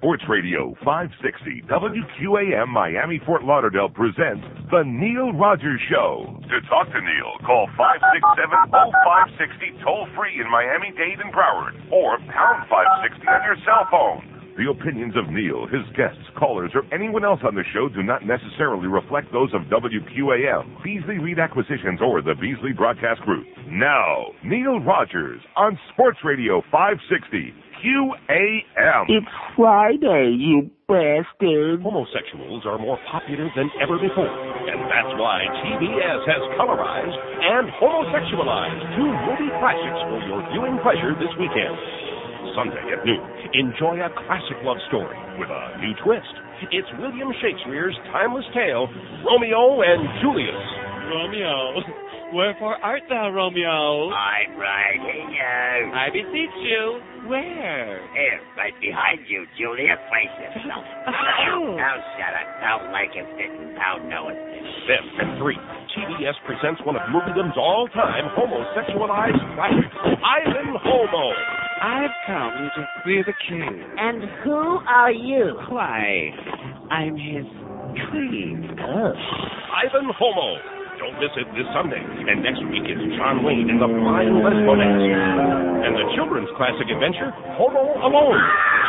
Sports Radio 560 WQAM Miami Fort Lauderdale presents The Neil Rogers Show. To talk to Neil, call 567-0560 toll free in Miami, Dade, and Broward, or pound 560 on your cell phone. The opinions of Neil, his guests, callers, or anyone else on the show do not necessarily reflect those of WQAM, Beasley Reed Acquisitions, or the Beasley Broadcast Group. Now, Neil Rogers on Sports Radio 560 QAM. It's Friday, you bastard. Homosexuals are more popular than ever before, and that's why TBS has colorized and homosexualized two movie classics for your viewing pleasure this weekend. Sunday at noon, enjoy a classic love story with a new twist. It's William Shakespeare's timeless tale, Romeo and Julius. Romeo, wherefore art thou, Romeo? I'm right here. I beseech you, where? Here, right behind you, Julia. Place yourself. Oh. Now shut up. Don't like it sitting down, know it. Then at 3, TBS presents one of moviedom's all-time homosexualized classics, Ivan Homo. I've come to free the king. And who are you? Why, I'm his queen. Oh. Ivan Homo. Don't miss it this Sunday. And next week is John Wayne and the Flying Lesbonets. And the children's classic adventure, Homo Alone.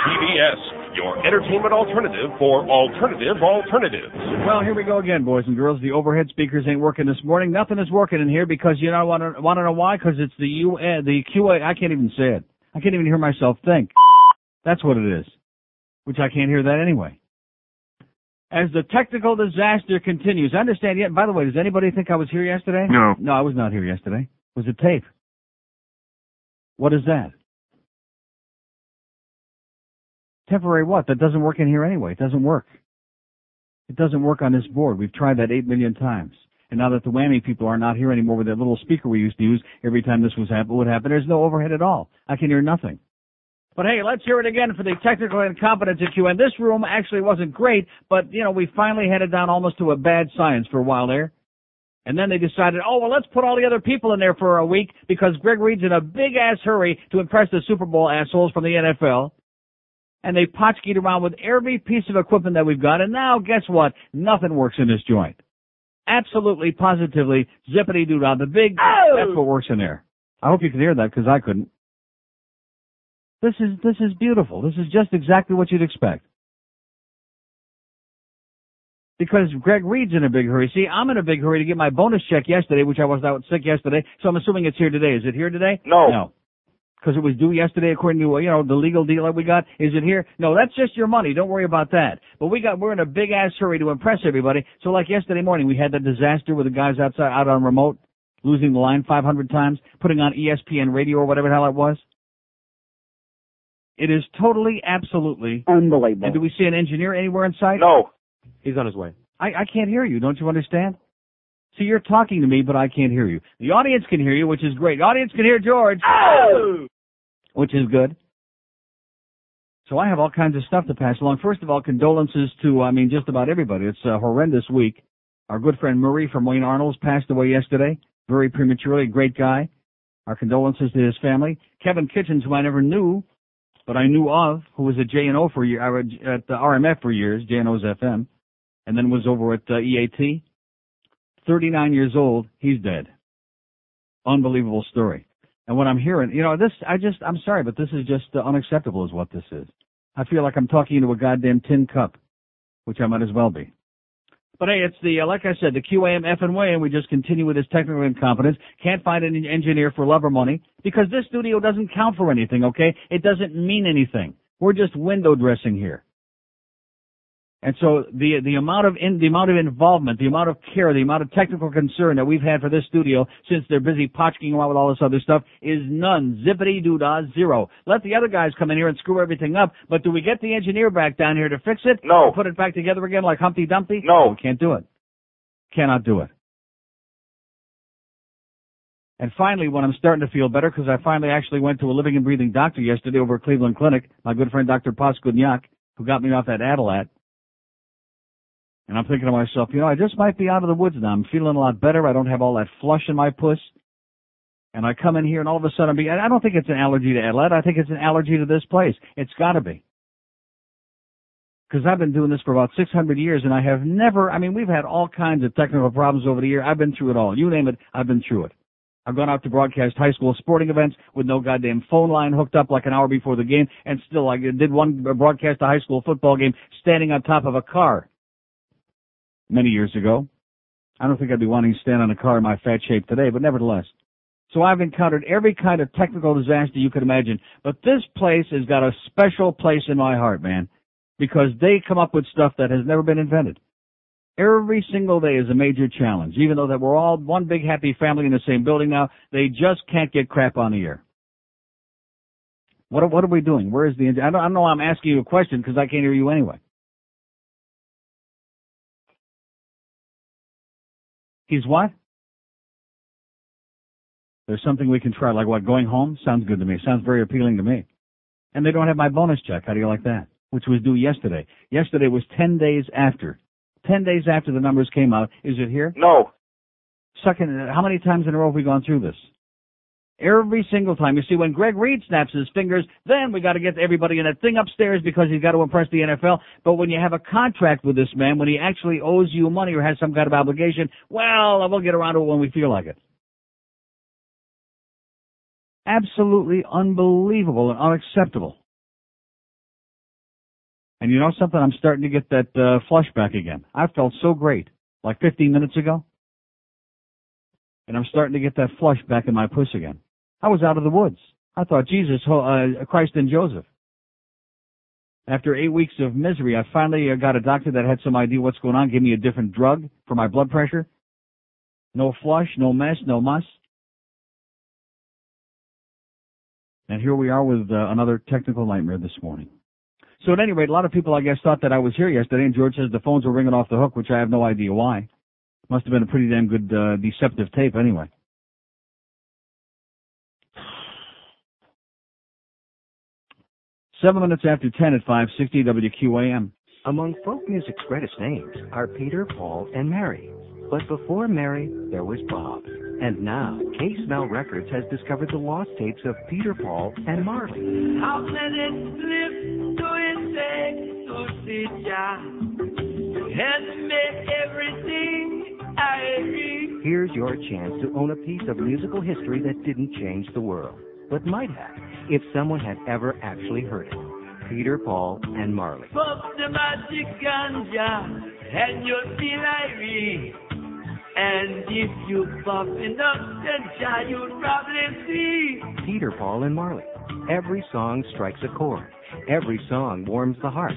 TBS, your entertainment alternative for alternative alternatives. Well, here we go again, boys and girls. The overhead speakers ain't working this morning. Nothing is working in here because you know I want to want to know why? Because it's the U the QA. I can't even say it. I can't even hear myself think. That's what it is. Which I can't hear that anyway. As the technical disaster continues, I understand yet. By the way, does anybody think I was here yesterday? No. No, I was not here yesterday. It was a tape. What is that? Temporary what? That doesn't work in here anyway. It doesn't work. It doesn't work on this board. We've tried that eight million times. And now that the whammy people are not here anymore with that little speaker we used to use every time this was happen would happen, there's no overhead at all. I can hear nothing. But hey, let's hear it again for the technical incompetence issue. And this room actually wasn't great, but you know, we finally headed down almost to a bad science for a while there. And then they decided, oh well, let's put all the other people in there for a week because Greg Reed's in a big ass hurry to impress the Super Bowl assholes from the NFL. And they potchkeyed around with every piece of equipment that we've got. And now guess what? Nothing works in this joint. Absolutely, positively, zippity doo dah. The big, Oh! that's what works in there. I hope you can hear that because I couldn't. This is, this is beautiful. This is just exactly what you'd expect. Because Greg Reed's in a big hurry. See, I'm in a big hurry to get my bonus check yesterday, which I was out sick yesterday. So I'm assuming it's here today. Is it here today? No. No. Because it was due yesterday according to, you know, the legal deal that we got. Is it here? No, that's just your money. Don't worry about that. But we got, we're in a big ass hurry to impress everybody. So like yesterday morning, we had that disaster with the guys outside, out on remote, losing the line 500 times, putting on ESPN radio or whatever the hell it was. It is totally, absolutely. Unbelievable. And do we see an engineer anywhere in sight? No. He's on his way. I, I can't hear you. Don't you understand? See, you're talking to me, but I can't hear you. The audience can hear you, which is great. The audience can hear George, Oh! which is good. So I have all kinds of stuff to pass along. First of all, condolences to, I mean, just about everybody. It's a horrendous week. Our good friend Murray from Wayne Arnold's passed away yesterday, very prematurely. Great guy. Our condolences to his family. Kevin Kitchens, who I never knew, but I knew of, who was at J&O for year, uh, at the RMF for years, J&O's FM, and then was over at uh, EAT. 39 years old, he's dead. Unbelievable story. And what I'm hearing, you know, this, I just, I'm sorry, but this is just uh, unacceptable is what this is. I feel like I'm talking into a goddamn tin cup, which I might as well be. But hey, it's the, uh, like I said, the QAM F and way, and we just continue with this technical incompetence. Can't find an engineer for love or money because this studio doesn't count for anything, okay? It doesn't mean anything. We're just window dressing here. And so the the amount of in, the amount of involvement, the amount of care, the amount of technical concern that we've had for this studio since they're busy potchking around with all this other stuff is none. Zippity doo dah zero. Let the other guys come in here and screw everything up. But do we get the engineer back down here to fix it? No. Put it back together again like Humpty Dumpty? No. We can't do it. Cannot do it. And finally, when I'm starting to feel better, because I finally actually went to a living and breathing doctor yesterday over at Cleveland Clinic, my good friend Dr. Paskudnyak, who got me off that Adalat. And I'm thinking to myself, you know, I just might be out of the woods now. I'm feeling a lot better. I don't have all that flush in my puss. And I come in here and all of a sudden I'm being, I don't think it's an allergy to Adalat. I think it's an allergy to this place. It's gotta be. because I've been doing this for about 600 years and I have never, I mean, we've had all kinds of technical problems over the year. I've been through it all. You name it, I've been through it. I've gone out to broadcast high school sporting events with no goddamn phone line hooked up like an hour before the game and still I did one broadcast a high school football game standing on top of a car many years ago. I don't think I'd be wanting to stand on a car in my fat shape today, but nevertheless. So I've encountered every kind of technical disaster you could imagine, but this place has got a special place in my heart, man because they come up with stuff that has never been invented. Every single day is a major challenge. Even though that we're all one big happy family in the same building now, they just can't get crap on the air. What what are we doing? Where is the? I don't, I don't know. I'm asking you a question because I can't hear you anyway. He's what? There's something we can try, like what? Going home sounds good to me. Sounds very appealing to me. And they don't have my bonus check. How do you like that? which was due yesterday. Yesterday was 10 days after. 10 days after the numbers came out. Is it here? No. Second, how many times in a row have we gone through this? Every single time. You see, when Greg Reed snaps his fingers, then we got to get everybody in that thing upstairs because he's got to impress the NFL. But when you have a contract with this man, when he actually owes you money or has some kind of obligation, well, we'll get around to it when we feel like it. Absolutely unbelievable and unacceptable. And you know something? I'm starting to get that uh, flush back again. I felt so great like 15 minutes ago. And I'm starting to get that flush back in my puss again. I was out of the woods. I thought, Jesus, uh, Christ and Joseph. After eight weeks of misery, I finally uh, got a doctor that had some idea what's going on, gave me a different drug for my blood pressure. No flush, no mess, no muss. And here we are with uh, another technical nightmare this morning. So at any rate, a lot of people, I guess, thought that I was here yesterday, and George says the phones were ringing off the hook, which I have no idea why. Must have been a pretty damn good uh, deceptive tape anyway. Seven minutes after ten at 560 WQAM. Among folk music's greatest names are Peter, Paul, and Mary. But before Mary, there was Bob. And now, K Smell Records has discovered the lost tapes of Peter, Paul, and Marley. How let it slip to insect to sit has made everything I read. Here's your chance to own a piece of musical history that didn't change the world, but might have, if someone had ever actually heard it. Peter, Paul, and Marley. Pop the magic ganja, and you'll feel. And if you buff enough, then child, you'll probably see. Peter, Paul, and Marley. Every song strikes a chord. Every song warms the heart.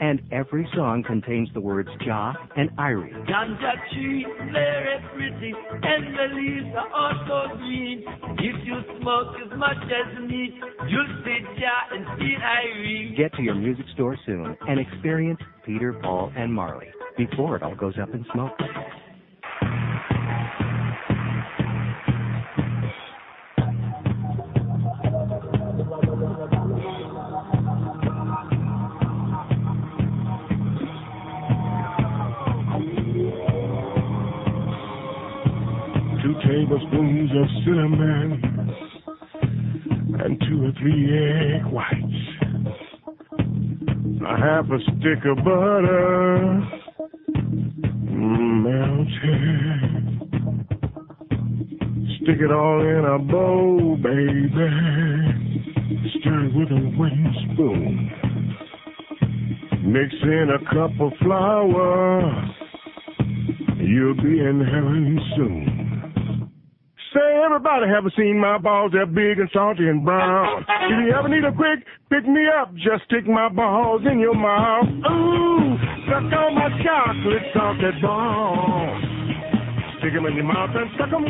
And every song contains the words Jah and Irie. Ganja tree, very pretty, and the leaves are also green. If you smoke as much as me, you'll see Jah and see Irie. Get to your music store soon and experience Peter, Paul, and Marley before it all goes up in smoke. Tablespoons of cinnamon and two or three egg whites. A half a stick of butter melted. Stick it all in a bowl, baby. Stir it with a wooden spoon. Mix in a cup of flour. You'll be in heaven soon. Say, everybody haven't seen my balls? They're big and salty and brown. If you ever need a quick pick me up, just stick my balls in your mouth. Ooh, suck on my chocolate salted balls. Stick them in your mouth and suck them.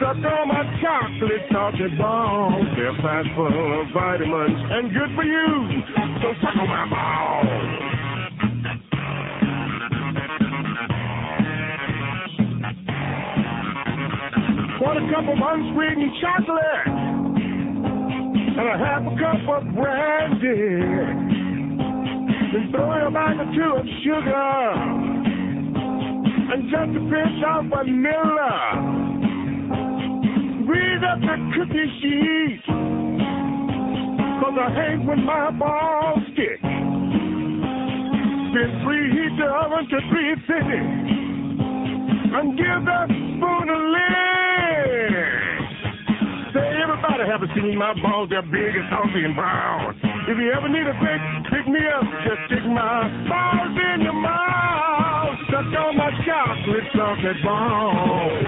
Suck on my chocolate salted balls. They're packed full of vitamins and good for you. So suck on my balls. Want a cup of unsweetened chocolate and a half a cup of brandy. Then throw in a bag or two of sugar and just a pinch of vanilla. Breathe up the cookie sheet. Cause I hate when my balls stick. Then preheat the oven to three cities and give that spoon a lick. Say, everybody haven't seen my balls, they're big and salty and brown. If you ever need a pick, pick me up, just stick my balls in your mouth. Suck on my chocolate chocolate balls.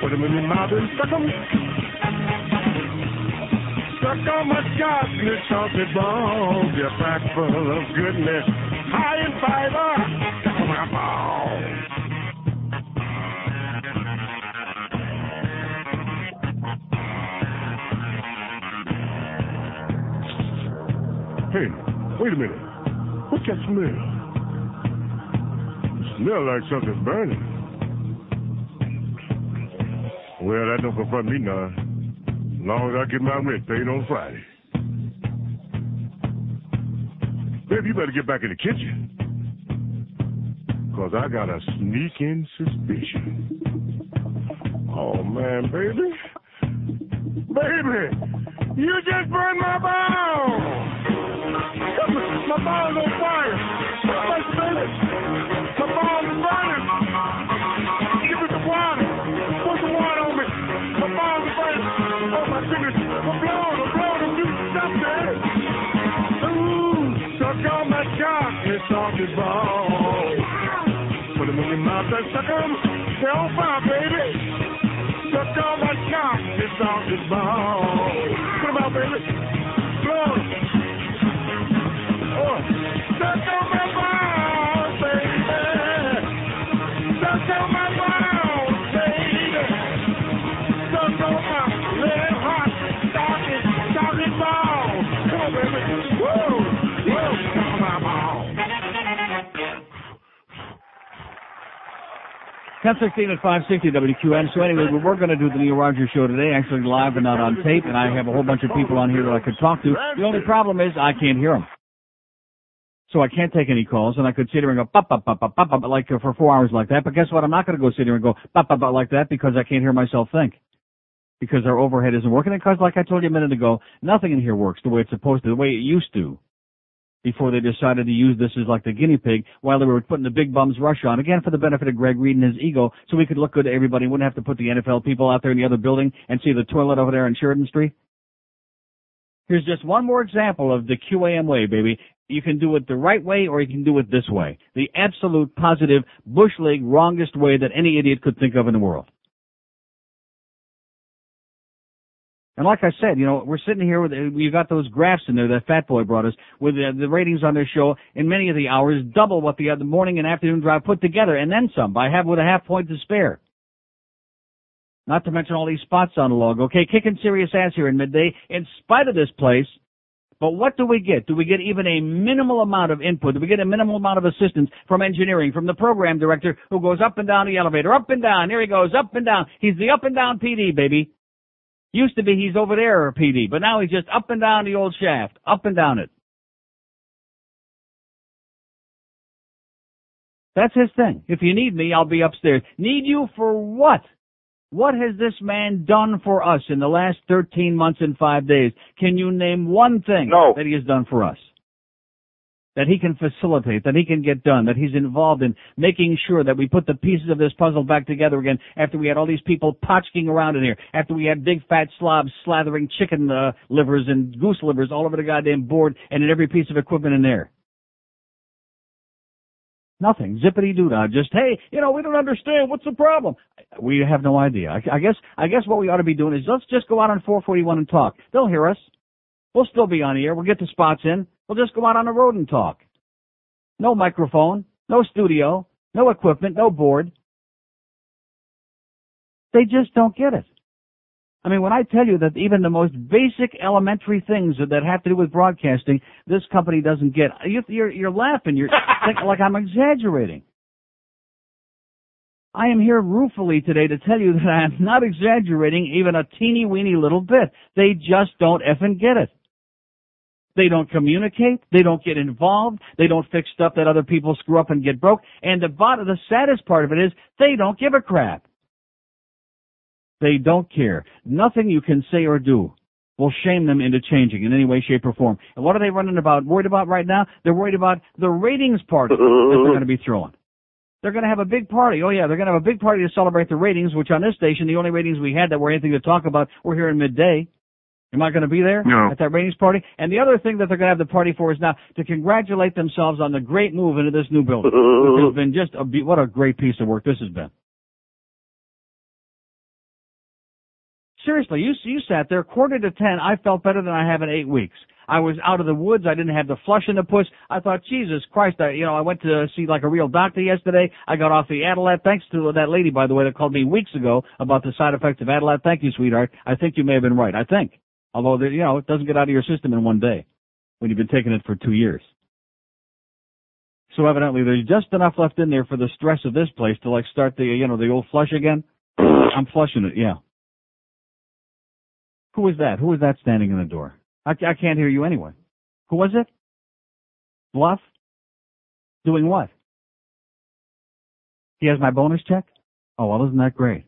Put them in your mouth and suck them. Suck on my chocolate chocolate balls. You're packed full of goodness, high in fiber. Suck on my balls. Hey, wait a minute. What's that smell? It smell like something burning. Well, that don't confront me none. As long as I get my rent paid on Friday. Baby, you better get back in the kitchen. Cause I got a sneaking suspicion. Oh man, baby. Baby, you just burned my bone! My ball's on fire. My ball's burning. 1016 at 560 WQN. So anyway, we were going to do the Neil Rogers show today, actually live and not on tape, and I have a whole bunch of people on here that I could talk to. The only problem is I can't hear them. So I can't take any calls, and I could sit here and go, bop, bop, bop, bop, bop, bop, like uh, for four hours like that. But guess what? I'm not going to go sit here and go, bop, bop, bop, like that because I can't hear myself think. Because our overhead isn't working. And because, like I told you a minute ago, nothing in here works the way it's supposed to, the way it used to before they decided to use this as like the guinea pig while they were putting the big bums rush on again for the benefit of Greg Reed and his ego so we could look good to everybody wouldn't have to put the NFL people out there in the other building and see the toilet over there in Sheridan Street. Here's just one more example of the QAM way, baby. You can do it the right way or you can do it this way. The absolute positive bush league wrongest way that any idiot could think of in the world. And like I said, you know, we're sitting here with, you got those graphs in there that Fat Boy brought us with the, the ratings on their show in many of the hours double what the, the morning and afternoon drive put together and then some by have with a half point to spare. Not to mention all these spots on the log. Okay, kicking serious ass here in midday in spite of this place. But what do we get? Do we get even a minimal amount of input? Do we get a minimal amount of assistance from engineering, from the program director who goes up and down the elevator, up and down, here he goes, up and down. He's the up and down PD, baby. Used to be he's over there, at PD, but now he's just up and down the old shaft, up and down it. That's his thing. If you need me, I'll be upstairs. Need you for what? What has this man done for us in the last 13 months and five days? Can you name one thing no. that he has done for us? That he can facilitate, that he can get done, that he's involved in making sure that we put the pieces of this puzzle back together again after we had all these people potchking around in here, after we had big fat slobs slathering chicken uh, livers and goose livers all over the goddamn board and in every piece of equipment in there. Nothing. Zippity doo dah. Just, hey, you know, we don't understand. What's the problem? We have no idea. I, I guess, I guess what we ought to be doing is let's just go out on 441 and talk. They'll hear us. We'll still be on the air. We'll get the spots in. We'll just go out on the road and talk. No microphone, no studio, no equipment, no board. They just don't get it. I mean, when I tell you that even the most basic elementary things that have to do with broadcasting, this company doesn't get, you're, you're laughing. You're thinking like I'm exaggerating. I am here ruefully today to tell you that I'm not exaggerating even a teeny weeny little bit. They just don't effing get it. They don't communicate. They don't get involved. They don't fix stuff that other people screw up and get broke. And the bottom, the saddest part of it is they don't give a crap. They don't care. Nothing you can say or do will shame them into changing in any way, shape, or form. And what are they running about, worried about right now? They're worried about the ratings party that they're going to be throwing. They're going to have a big party. Oh yeah, they're going to have a big party to celebrate the ratings, which on this station, the only ratings we had that were anything to talk about were here in midday. Am I going to be there No. at that ratings party? And the other thing that they're going to have the party for is now to congratulate themselves on the great move into this new building. which has been just a, be- what a great piece of work this has been. Seriously, you you sat there quarter to ten. I felt better than I have in eight weeks. I was out of the woods. I didn't have the flush in the puss. I thought, Jesus Christ, I, you know, I went to see like a real doctor yesterday. I got off the Adalat. Thanks to that lady, by the way, that called me weeks ago about the side effects of Adalat. Thank you, sweetheart. I think you may have been right. I think. Although, you know, it doesn't get out of your system in one day when you've been taking it for two years. So evidently there's just enough left in there for the stress of this place to like start the, you know, the old flush again. I'm flushing it, yeah. Who was that? Who was that standing in the door? I, I can't hear you anyway. Who was it? Bluff? Doing what? He has my bonus check? Oh, well, isn't that great?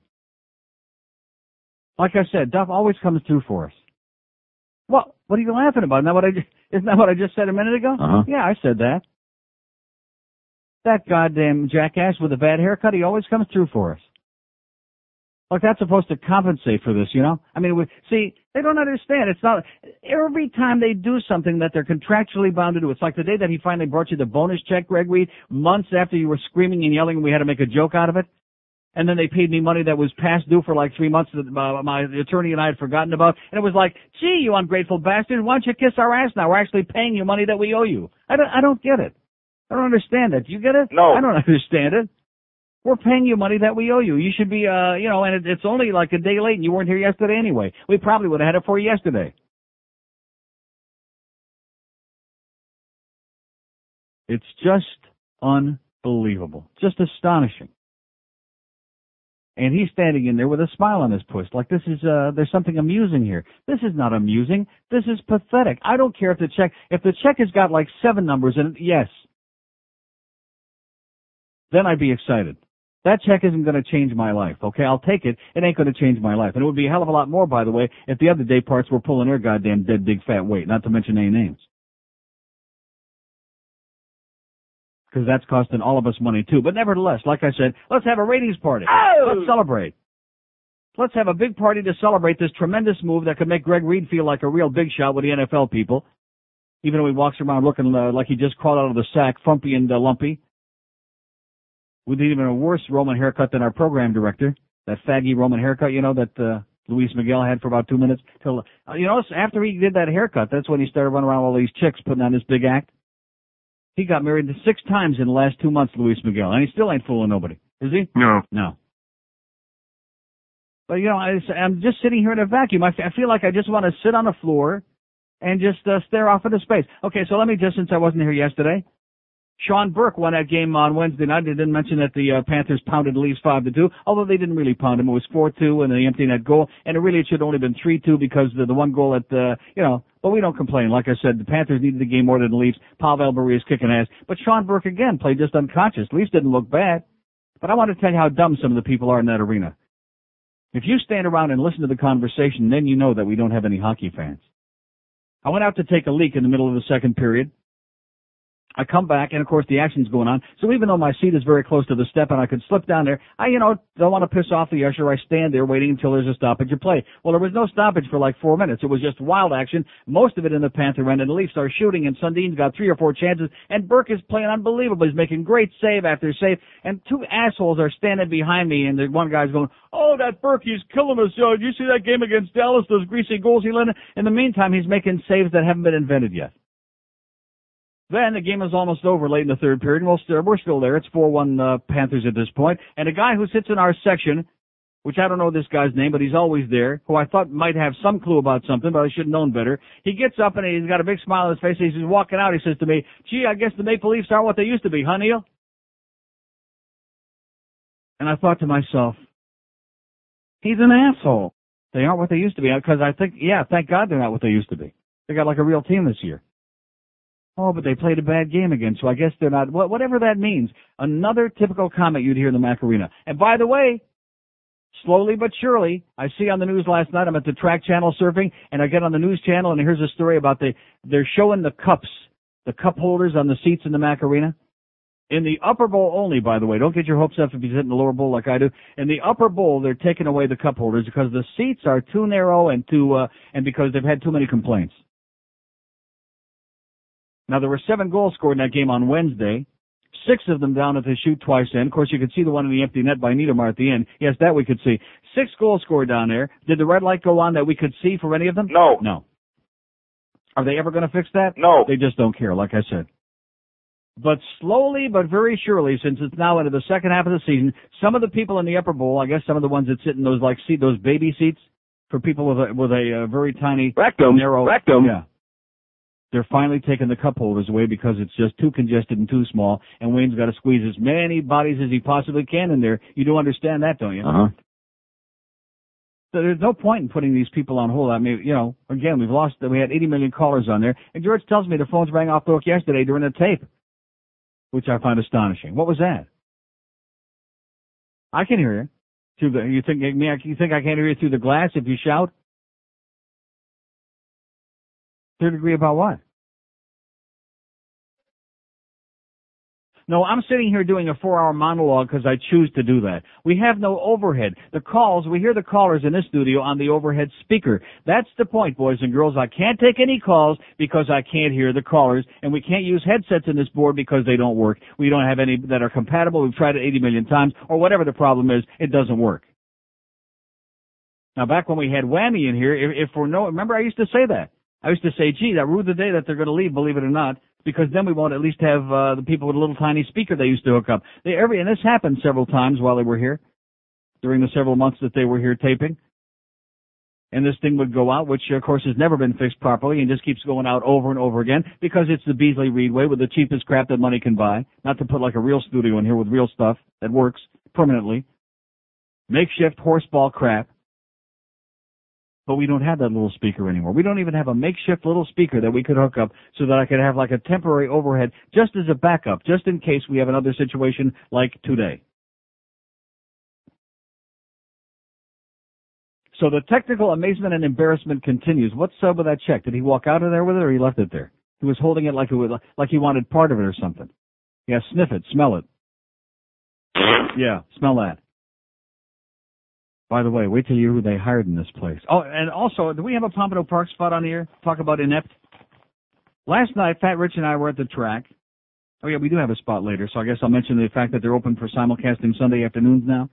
Like I said, Duff always comes through for us. What? What are you laughing about? Isn't that what I just, isn't that what I just said a minute ago? Uh-huh. Yeah, I said that. That goddamn jackass with a bad haircut, he always comes through for us. Like that's supposed to compensate for this, you know? I mean, we, see, they don't understand. It's not, every time they do something that they're contractually bound to do, it's like the day that he finally brought you the bonus check, Greg Reed, months after you were screaming and yelling and we had to make a joke out of it. And then they paid me money that was past due for like three months that uh, my attorney and I had forgotten about. And it was like, gee, you ungrateful bastard, why don't you kiss our ass now? We're actually paying you money that we owe you. I don't, I don't get it. I don't understand it. Do you get it? No. I don't understand it. We're paying you money that we owe you. You should be, uh, you know, and it, it's only like a day late and you weren't here yesterday anyway. We probably would have had it for you yesterday. It's just unbelievable. Just astonishing. And he's standing in there with a smile on his puss, like this is, uh, there's something amusing here. This is not amusing. This is pathetic. I don't care if the check, if the check has got like seven numbers in it, yes. Then I'd be excited. That check isn't going to change my life, okay? I'll take it. It ain't going to change my life. And it would be a hell of a lot more, by the way, if the other day parts were pulling their goddamn dead big fat weight, not to mention any names. Because that's costing all of us money too. But nevertheless, like I said, let's have a ratings party. Oh! Let's celebrate. Let's have a big party to celebrate this tremendous move that could make Greg Reed feel like a real big shot with the NFL people. Even though he walks around looking uh, like he just crawled out of the sack, frumpy and uh, lumpy. With even a worse Roman haircut than our program director. That faggy Roman haircut, you know, that uh, Luis Miguel had for about two minutes. Till, uh, you know, after he did that haircut, that's when he started running around with all these chicks putting on this big act. He got married six times in the last two months, Luis Miguel, and he still ain't fooling nobody. Is he? No. No. But you know, I, I'm just sitting here in a vacuum. I feel like I just want to sit on the floor and just uh, stare off into space. Okay, so let me just, since I wasn't here yesterday, Sean Burke won that game on Wednesday night. They didn't mention that the uh, Panthers pounded the Leafs five to two, although they didn't really pound them. It was four two and the empty net goal, and it really it should have only been three two because the the one goal at uh, you know. But we don't complain. Like I said, the Panthers needed the game more than the Leafs. Pavel Bure is kicking ass, but Sean Burke again played just unconscious. Leafs didn't look bad, but I want to tell you how dumb some of the people are in that arena. If you stand around and listen to the conversation, then you know that we don't have any hockey fans. I went out to take a leak in the middle of the second period. I come back, and of course the action's going on. So even though my seat is very close to the step and I could slip down there, I, you know, don't want to piss off the usher. I stand there waiting until there's a stoppage of play. Well, there was no stoppage for like four minutes. It was just wild action, most of it in the Panther end, and the Leafs are shooting, and Sundin's got three or four chances, and Burke is playing unbelievable. He's making great save after save, and two assholes are standing behind me, and the one guy's going, oh, that Burke, he's killing us. Yo, did you see that game against Dallas, those greasy goals he let in? In the meantime, he's making saves that haven't been invented yet. Then the game is almost over late in the third period. and We're still, we're still there. It's 4-1 uh, Panthers at this point. And a guy who sits in our section, which I don't know this guy's name, but he's always there, who I thought might have some clue about something, but I should have known better. He gets up and he's got a big smile on his face. He's walking out. He says to me, gee, I guess the Maple Leafs aren't what they used to be, huh, Neil? And I thought to myself, he's an asshole. They aren't what they used to be. Because I think, yeah, thank God they're not what they used to be. They got like a real team this year. Oh, but they played a bad game again, so I guess they're not, whatever that means. Another typical comment you'd hear in the Mac Arena. And by the way, Slowly but surely, I see on the news last night, I'm at the track channel surfing, and I get on the news channel, and here's a story about the, they're showing the cups, the cup holders on the seats in the Mac Arena. In the upper bowl only, by the way. Don't get your hopes up if you sit in the lower bowl like I do. In the upper bowl, they're taking away the cup holders because the seats are too narrow and too, uh, and because they've had too many complaints. Now there were seven goals scored in that game on Wednesday. Six of them down at the shoot twice in. Of course, you could see the one in the empty net by Niedermayer at the end. Yes, that we could see. Six goals scored down there. Did the red light go on that we could see for any of them? No. No. Are they ever going to fix that? No. They just don't care, like I said. But slowly but very surely, since it's now into the second half of the season, some of the people in the upper bowl, I guess some of the ones that sit in those like seat, those baby seats for people with a with a uh, very tiny Rectum. narrow Rectum. Yeah. They're finally taking the cup holders away because it's just too congested and too small, and Wayne's got to squeeze as many bodies as he possibly can in there. You do understand that, don't you? Uh-huh. So there's no point in putting these people on hold. I mean, you know, again, we've lost, we had 80 million callers on there, and George tells me the phones rang off the hook yesterday during the tape, which I find astonishing. What was that? I can hear you. Through the, you think, you think I can't hear you through the glass if you shout? Third degree about what? No, I'm sitting here doing a four hour monologue because I choose to do that. We have no overhead. The calls, we hear the callers in this studio on the overhead speaker. That's the point, boys and girls. I can't take any calls because I can't hear the callers and we can't use headsets in this board because they don't work. We don't have any that are compatible. We've tried it 80 million times or whatever the problem is. It doesn't work. Now back when we had Whammy in here, if, if we're no, remember I used to say that. I used to say, gee, that rue the day that they're going to leave, believe it or not, because then we won't at least have uh, the people with a little tiny speaker they used to hook up. They every and this happened several times while they were here, during the several months that they were here taping. And this thing would go out, which of course has never been fixed properly and just keeps going out over and over again because it's the Beasley Reed way with the cheapest crap that money can buy. Not to put like a real studio in here with real stuff that works permanently. Makeshift horseball crap but we don't have that little speaker anymore. We don't even have a makeshift little speaker that we could hook up so that I could have like a temporary overhead just as a backup, just in case we have another situation like today. So the technical amazement and embarrassment continues. What's up with that check? Did he walk out of there with it or he left it there? He was holding it like it was, like he wanted part of it or something. Yeah, sniff it, smell it. Yeah, smell that. By the way, wait till you hear who they hired in this place. Oh, and also, do we have a Pompano Park spot on here? Talk about inept. Last night, Fat Rich and I were at the track. Oh yeah, we do have a spot later, so I guess I'll mention the fact that they're open for simulcasting Sunday afternoons now.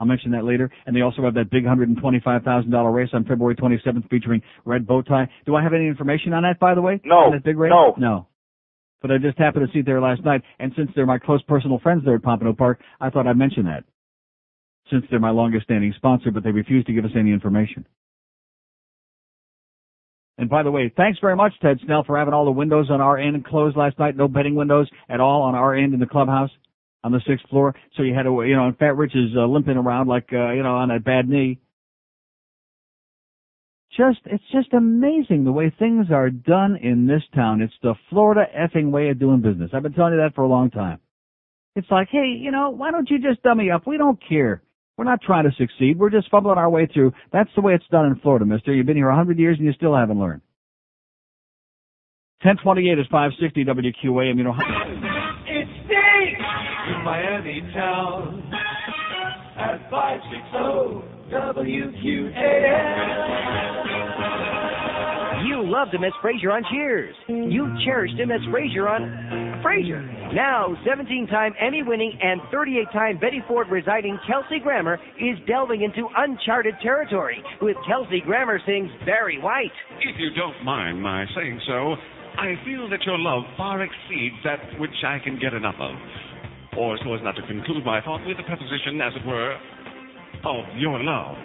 I'll mention that later. And they also have that big $125,000 race on February 27th featuring Red Bowtie. Do I have any information on that, by the way? No. On that big race? No. No. But I just happened to see it there last night, and since they're my close personal friends there at Pompano Park, I thought I'd mention that since they're my longest standing sponsor, but they refuse to give us any information. And by the way, thanks very much, Ted Snell, for having all the windows on our end closed last night. No betting windows at all on our end in the clubhouse on the sixth floor. So you had to, you know, and Fat Rich is uh, limping around like, uh, you know, on a bad knee. Just, it's just amazing the way things are done in this town. It's the Florida effing way of doing business. I've been telling you that for a long time. It's like, hey, you know, why don't you just dummy up? We don't care. We're not trying to succeed. We're just fumbling our way through. That's the way it's done in Florida, mister. You've been here a 100 years and you still haven't learned. 1028 is 560 WQAM. You know, It stinks in Miami town at 560 WQAM. You loved him as Frasier on Cheers. You cherished him as Frasier on Frasier. Now, 17-time Emmy-winning and 38-time Betty Ford residing Kelsey Grammer is delving into uncharted territory with Kelsey Grammer sings Barry White. If you don't mind my saying so, I feel that your love far exceeds that which I can get enough of. Or so as not to conclude my thought with the preposition, as it were, of your love.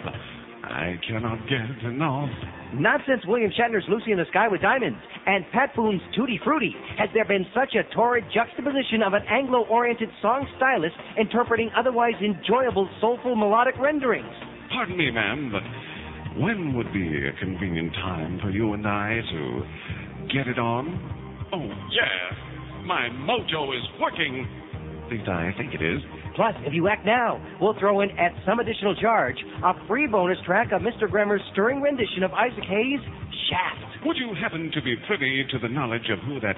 I cannot get enough. Not since William Shatner's Lucy in the Sky with Diamonds and Pat Boone's Tutti Frutti has there been such a torrid juxtaposition of an Anglo-oriented song stylist interpreting otherwise enjoyable soulful melodic renderings. Pardon me, ma'am, but when would be a convenient time for you and I to get it on? Oh, yeah. My mojo is working. At least I think it is. Plus, if you act now, we'll throw in at some additional charge a free bonus track of Mr. Grammer's stirring rendition of Isaac Hayes' Shaft. Would you happen to be privy to the knowledge of who that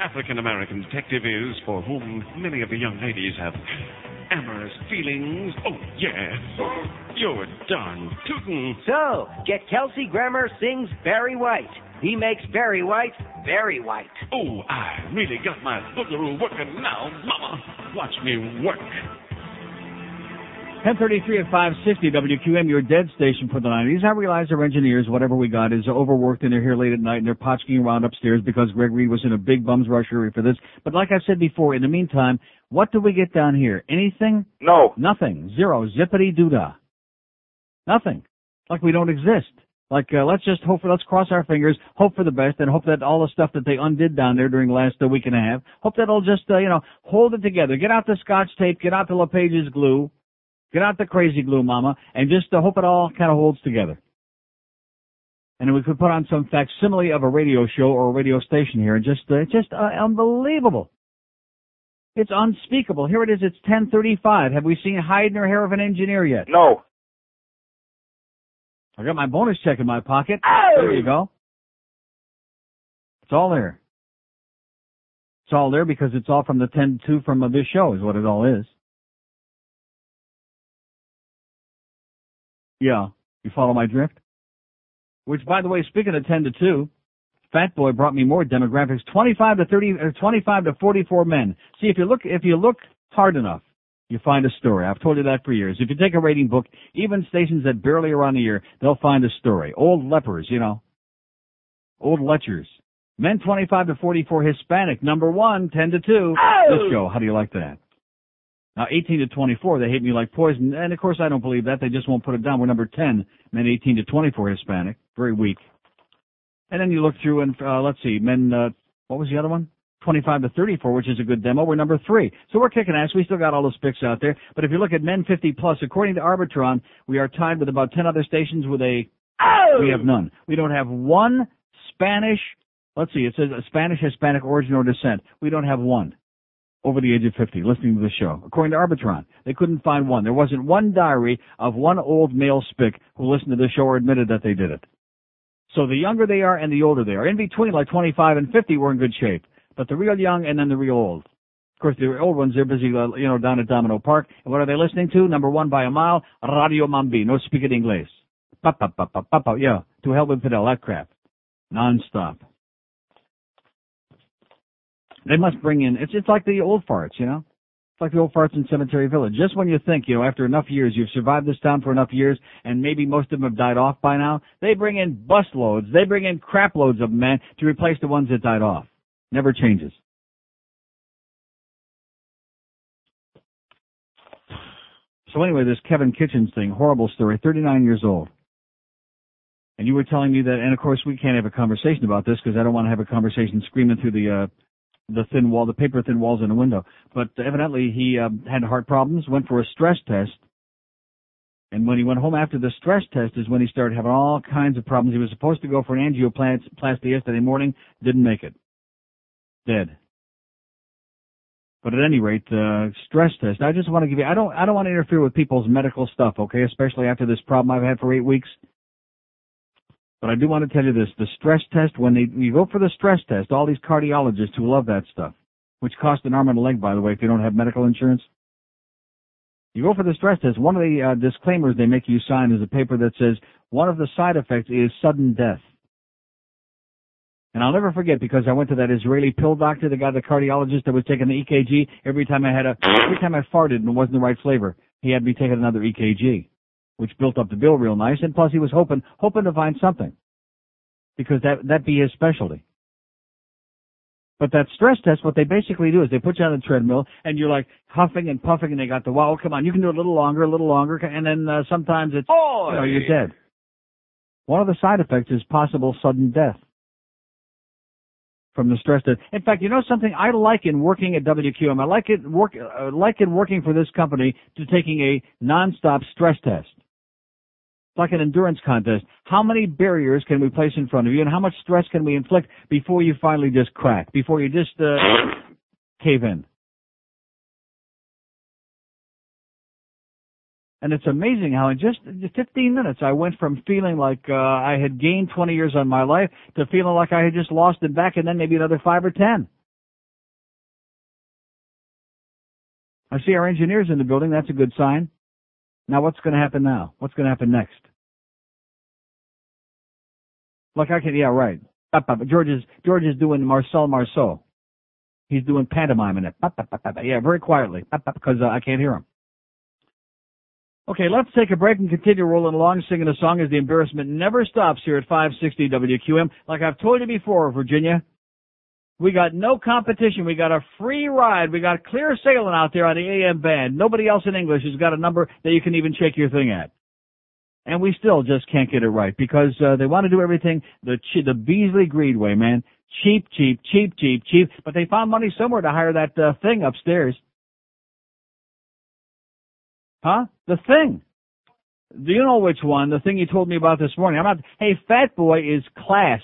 African American detective is for whom many of the young ladies have amorous feelings? Oh, yeah. You're darn tootin'. So, get Kelsey Grammer sings Barry White. He makes Barry White very white. Oh, I really got my boogaloo working now, Mama. Watch me work. 1033 at 560 WQM, your dead station for the 90s. I realize our engineers, whatever we got, is overworked and they're here late at night and they're potchking around upstairs because Greg Reed was in a big bums rush hurry for this. But like I said before, in the meantime, what do we get down here? Anything? No. Nothing. Zero. Zippity doodah. Nothing. Like we don't exist. Like uh, let's just hope for let's cross our fingers, hope for the best, and hope that all the stuff that they undid down there during the last uh, week and a half, hope that'll just uh, you know hold it together. Get out the scotch tape, get out the LePage's glue, get out the crazy glue, Mama, and just uh, hope it all kind of holds together. And we could put on some facsimile of a radio show or a radio station here, and just uh, just uh, unbelievable. It's unspeakable. Here it is. It's 10:35. Have we seen hide nor hair of an engineer yet? No. I got my bonus check in my pocket. Oh! There you go. It's all there. It's all there because it's all from the 10 to 2 from uh, this show is what it all is. Yeah. You follow my drift? Which, by the way, speaking of 10 to 2, Fat Boy brought me more demographics. 25 to 30, or 25 to 44 men. See, if you look, if you look hard enough, you find a story. I've told you that for years. If you take a rating book, even stations that barely are on the air, they'll find a story. Old lepers, you know. Old lechers. Men 25 to 44 Hispanic, number one, 10 to 2. This show, how do you like that? Now 18 to 24, they hate me like poison. And of course I don't believe that. They just won't put it down. We're number 10, men 18 to 24 Hispanic. Very weak. And then you look through and, uh, let's see, men, uh, what was the other one? 25 to 34, which is a good demo. We're number three. So we're kicking ass. We still got all those picks out there. But if you look at men 50 plus, according to Arbitron, we are tied with about 10 other stations with a, Oh! we have none. We don't have one Spanish, let's see, it says a Spanish Hispanic origin or descent. We don't have one over the age of 50 listening to the show. According to Arbitron, they couldn't find one. There wasn't one diary of one old male spick who listened to the show or admitted that they did it. So the younger they are and the older they are. In between, like 25 and 50, we're in good shape. But the real young and then the real old. Of course, the old ones, they're busy, uh, you know, down at Domino Park. And what are they listening to? Number one by a mile, Radio Mambi. No speak it English. Pa, pa, pa, pa, pa, pa. Yeah, to hell with Fidel, that crap. Non-stop. They must bring in, it's, it's like the old farts, you know? It's like the old farts in Cemetery Village. Just when you think, you know, after enough years, you've survived this town for enough years, and maybe most of them have died off by now, they bring in bus loads, they bring in crap loads of men to replace the ones that died off. Never changes. So anyway, this Kevin Kitchens thing, horrible story, 39 years old. And you were telling me that, and of course we can't have a conversation about this because I don't want to have a conversation screaming through the, uh, the thin wall, the paper thin walls in the window. But evidently he uh, had heart problems, went for a stress test, and when he went home after the stress test is when he started having all kinds of problems. He was supposed to go for an angioplasty yesterday morning, didn't make it. Dead. But at any rate, uh, stress test. I just want to give you. I don't. I don't want to interfere with people's medical stuff. Okay, especially after this problem I've had for eight weeks. But I do want to tell you this: the stress test. When they you go for the stress test, all these cardiologists who love that stuff, which costs an arm and a leg, by the way, if you don't have medical insurance. You go for the stress test. One of the uh, disclaimers they make you sign is a paper that says one of the side effects is sudden death. And I'll never forget because I went to that Israeli pill doctor, the guy, the cardiologist that was taking the EKG. Every time I had a, every time I farted and it wasn't the right flavor, he had me take another EKG, which built up the bill real nice. And plus he was hoping, hoping to find something. Because that, that'd be his specialty. But that stress test, what they basically do is they put you on the treadmill and you're like huffing and puffing and they got the, wow, come on, you can do it a little longer, a little longer. And then uh, sometimes it's, Oy! you know, you're dead. One of the side effects is possible sudden death from the stress test. In fact, you know something I like in working at WQM. I like it work uh, like in working for this company to taking a nonstop stress test. It's like an endurance contest. How many barriers can we place in front of you, and how much stress can we inflict before you finally just crack, before you just uh, cave in? And it's amazing how in just 15 minutes I went from feeling like uh, I had gained 20 years on my life to feeling like I had just lost it back and then maybe another 5 or 10. I see our engineers in the building. That's a good sign. Now what's going to happen now? What's going to happen next? Look, I can, yeah, right. George is, George is doing Marcel Marceau. He's doing pantomime in it. Yeah, very quietly, because uh, I can't hear him. Okay, let's take a break and continue rolling along singing a song as the embarrassment never stops here at 560 WQAM. Like I've told you before, Virginia, we got no competition. We got a free ride. We got clear sailing out there on the AM band. Nobody else in English has got a number that you can even shake your thing at. And we still just can't get it right because uh, they want to do everything the the Beasley Greed way, man. Cheap, cheap, cheap, cheap, cheap. But they found money somewhere to hire that uh, thing upstairs. Huh? The thing. Do you know which one? The thing you told me about this morning. I'm not, hey, Fat Boy is class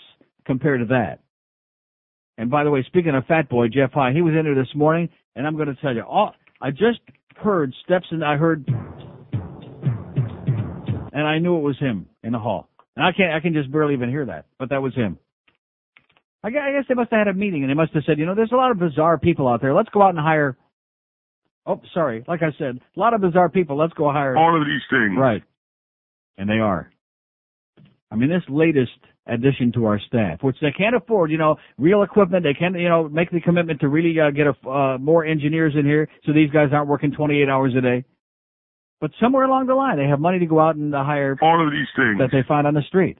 compared to that. And by the way, speaking of Fat Boy, Jeff High, he was in there this morning, and I'm going to tell you, all, I just heard steps and I heard, and I knew it was him in the hall. And I can't, I can just barely even hear that, but that was him. I guess they must have had a meeting and they must have said, you know, there's a lot of bizarre people out there. Let's go out and hire Oh, sorry. Like I said, a lot of bizarre people. Let's go hire all of these things. Right. And they are. I mean, this latest addition to our staff, which they can't afford, you know, real equipment. They can't, you know, make the commitment to really uh, get a, uh, more engineers in here so these guys aren't working 28 hours a day. But somewhere along the line, they have money to go out and uh, hire all of these things that they find on the street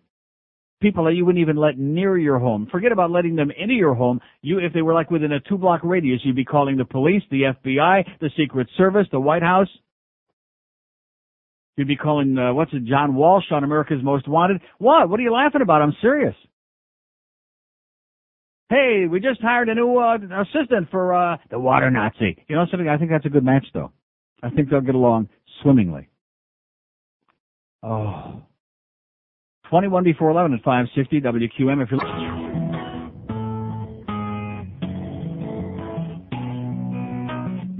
people that you wouldn't even let near your home. Forget about letting them into your home. You, if they were like within a two block radius, you'd be calling the police, the FBI, the Secret Service, the White House. You'd be calling, uh, what's it, John Walsh on America's Most Wanted. What? What are you laughing about? I'm serious. Hey, we just hired a new uh, assistant for uh, the water Nazi. You know something? I think that's a good match, though. I think they'll get along swimmingly. Oh. 21 before 11 at 560 WQAM if you're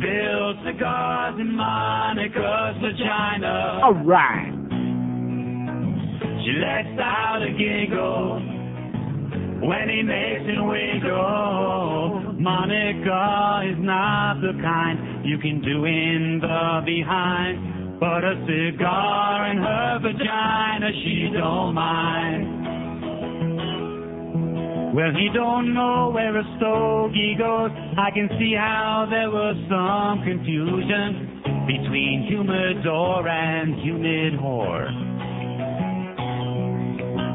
Bill cigars in Monica's vagina. All right. She lets out a giggle when he makes it wiggle. Monica is not the kind you can do in the behind. But a cigar in her vagina, she don't mind. Well, he don't know where a stogie goes. I can see how there was some confusion between humidor and humid whore.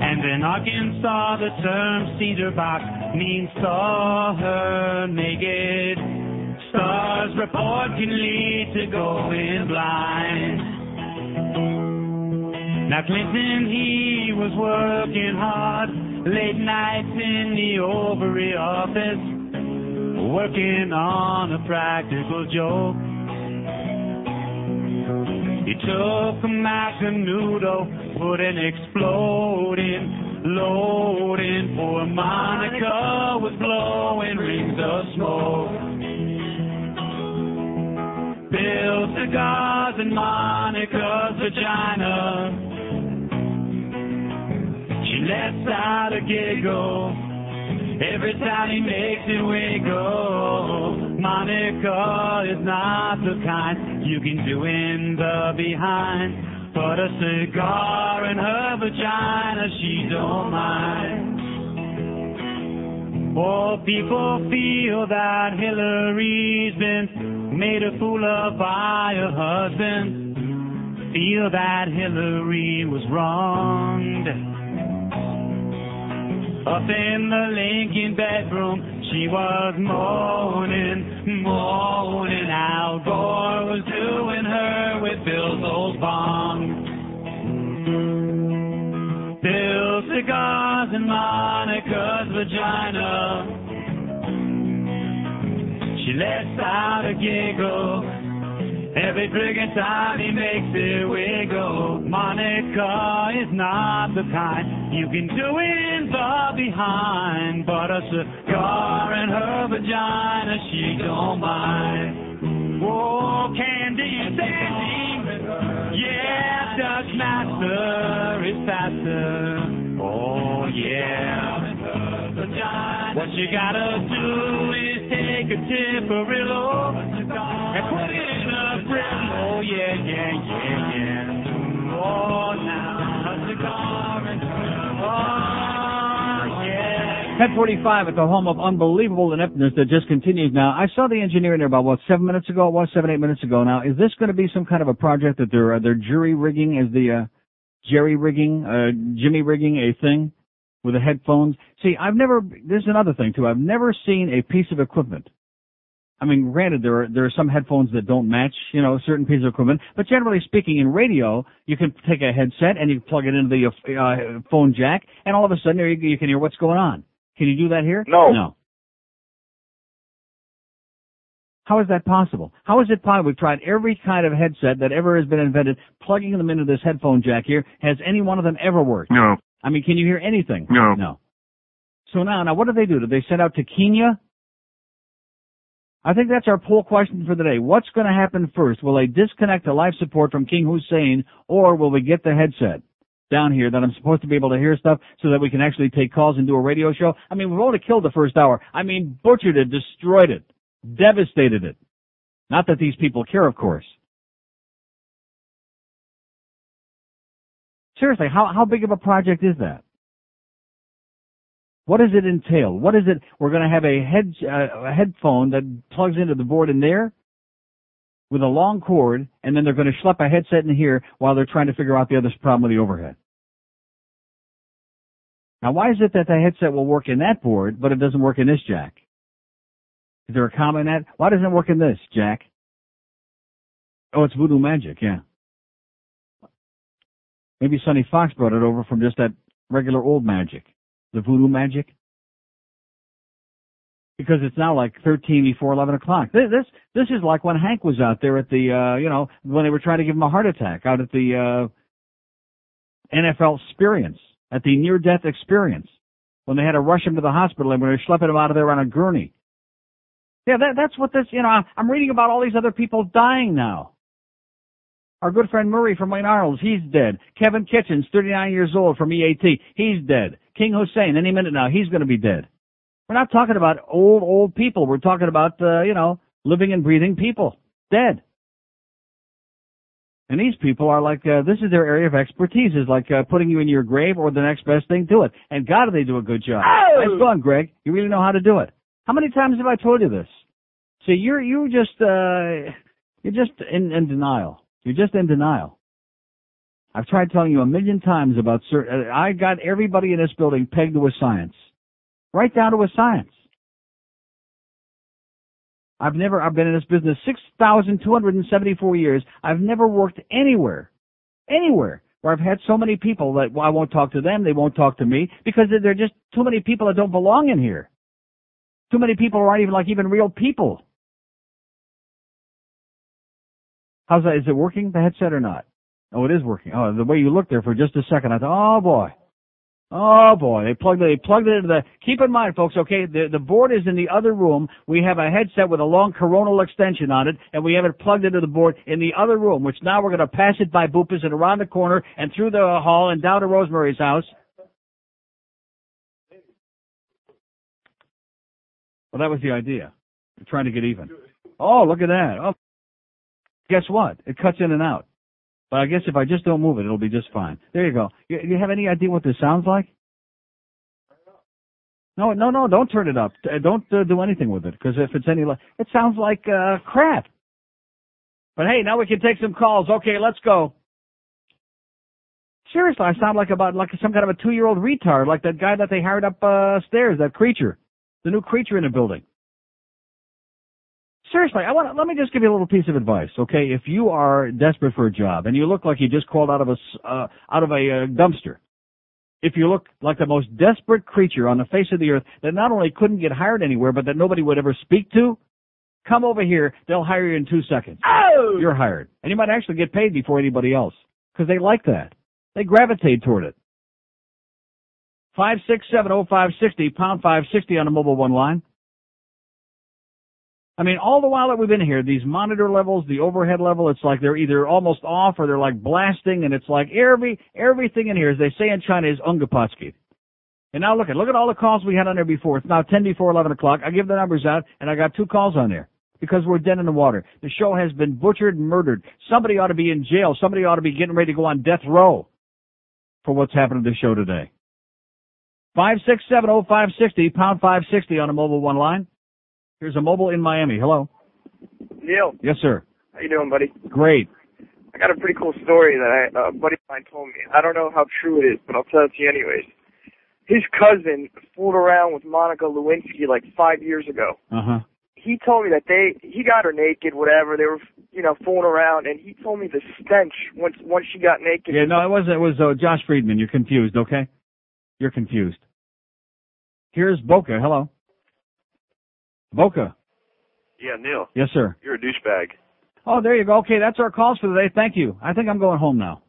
And in Arkansas, the term cedar box means saw her naked Stars report can lead to going blind. Now Clinton, he was working hard, late nights in the ovary office, working on a practical joke. He took a Macanudo, put an exploding load in. Poor Monica was blowing rings of smoke. Bill cigars in Monica's vagina. She lets out a giggle every time he makes it wiggle. Monica is not the kind you can do in the behind, but a cigar in her vagina she don't mind. Oh, people feel that Hillary's been made a fool of by her husband. Feel that Hillary was wronged. Up in the Lincoln bedroom, she was moaning, moaning. Al Gore was doing her with Bill's old bong. Bill's cigars in Monica's vagina. She lets out a giggle every friggin' time he makes it wiggle. Monica is not the kind you can do in the behind, but a cigar in her vagina she don't mind. Oh, Candy Sandy. Yeah, Dutch Master is faster. Oh yeah. What you gotta do is take a Tiparillo and put it in a grill. Oh yeah, yeah, yeah, yeah. Oh now, a cigar and oh yeah. 1045 at the home of unbelievable ineptness that just continues now. I saw the engineer in there about, what, seven minutes ago? It was seven, eight minutes ago. Now, is this going to be some kind of a project that they're, uh, they're jury rigging? Is the, uh, jerry rigging, uh, Jimmy rigging a thing with the headphones? See, I've never, there's another thing too. I've never seen a piece of equipment. I mean, granted, there are, there are some headphones that don't match, you know, certain pieces of equipment, but generally speaking, in radio, you can take a headset and you plug it into the, uh, phone jack, and all of a sudden there you, you can hear what's going on. Can you do that here? No. No. How is that possible? How is it possible? We've tried every kind of headset that ever has been invented, plugging them into this headphone jack here. Has any one of them ever worked? No. I mean, can you hear anything? No. No. So now, now what do they do? Do they send out to Kenya? I think that's our poll question for the day. What's going to happen first? Will they disconnect the life support from King Hussein, or will we get the headset down here that I'm supposed to be able to hear stuff so that we can actually take calls and do a radio show? I mean, we've already killed the first hour. I mean, butchered it, destroyed it, devastated it. Not that these people care, of course. Seriously, how, how big of a project is that? What does it entail? What is it? We're going to have a head uh, a headphone that plugs into the board in there with a long cord, and then they're going to schlep a headset in here while they're trying to figure out the other problem with the overhead. Now, why is it that the headset will work in that board, but it doesn't work in this jack? Is there a comma in that? Why doesn't it work in this, Jack? Oh, it's voodoo magic, yeah. Maybe Sonny Fox brought it over from just that regular old magic. The voodoo magic. Because it's now like 13 before 11 o'clock. This, this, this is like when Hank was out there at the, uh, you know, when they were trying to give him a heart attack out at the, uh, NFL experience, at the near death experience. When they had to rush him to the hospital and when they were schlepping him out of there on a gurney. Yeah, that, that's what this, you know, I'm reading about all these other people dying now. Our good friend Murray from Wayne Arnold's, he's dead. Kevin Kitchens, 39 years old from EAT, he's dead. King Hussein, any minute now, he's going to be dead. We're not talking about old, old people. We're talking about, uh, you know, living and breathing people. Dead. And these people are like, uh, this is their area of expertise, is like uh, putting you in your grave or the next best thing to it. And God, do they do a good job. Oh! Nice going, Greg. You really know how to do it. How many times have I told you this? See, you're, you're just, uh, you're just in, in denial. You're just in denial. I've tried telling you a million times about certain, uh, I got everybody in this building pegged to a science. Right down to a science. I've never, I've been in this business 6,274 years. I've never worked anywhere, anywhere where I've had so many people that well, I won't talk to them, they won't talk to me because there are just too many people that don't belong in here. Too many people aren't even like even real people. How's that? Is it working, the headset or not? Oh, it is working. Oh, the way you looked there for just a second, I thought, oh boy. Oh boy, they plugged it, they plugged it into the, keep in mind folks, okay, the, the board is in the other room. We have a headset with a long coronal extension on it, and we have it plugged into the board in the other room, which now we're gonna pass it by Boopus and around the corner and through the hall and down to Rosemary's house. Well, that was the idea. We're trying to get even. Oh, look at that. Oh, guess what? It cuts in and out. But I guess if I just don't move it, it'll be just fine. There you go. You, you have any idea what this sounds like? No, no, no, don't turn it up. Uh, Don't uh, do anything with it, because if it's any, it sounds like, uh, crap. But hey, now we can take some calls. Okay, let's go. Seriously, I sound like about, like some kind of a two-year-old retard, like that guy that they hired up, uh, stairs, that creature. The new creature in the building. Seriously, I want to, let me just give you a little piece of advice, okay? If you are desperate for a job and you look like you just crawled out of a uh, out of a uh, dumpster, if you look like the most desperate creature on the face of the earth that not only couldn't get hired anywhere but that nobody would ever speak to, come over here. They'll hire you in two seconds. Oh! You're hired, and you might actually get paid before anybody else because they like that. They gravitate toward it. Five six seven oh five sixty pound five sixty on the mobile one line. I mean, all the while that we've been here, these monitor levels, the overhead level, it's like they're either almost off or they're like blasting, and it's like every everything in here, as they say in China, is ungepatsky. And now look at look at all the calls we had on there before. It's now ten before eleven o'clock. I give the numbers out, and I got two calls on there because we're dead in the water. The show has been butchered and murdered. Somebody ought to be in jail. Somebody ought to be getting ready to go on death row for what's happened to the show today. Five six seven oh five sixty pound five sixty on a mobile one line. Here's a mobile in Miami. Hello. Neil, Yes, sir. how you doing, buddy? Great. I got a pretty cool story that I, a buddy of mine told me. I don't know how true it is, but I'll tell it to you anyways. His cousin fooled around with Monica Lewinsky like five years ago. Uh huh. He told me that they he got her naked, whatever. They were you know fooling around, and he told me the stench once once she got naked. Yeah, no, it wasn't. It was uh, Josh Friedman. You're confused, okay? You're confused. Here's Boca. Hello. Boca. Yeah, Neil, Yes, sir. you're a douchebag. Oh, there you go. Okay, that's our calls for today. Thank you. I think I'm going home now.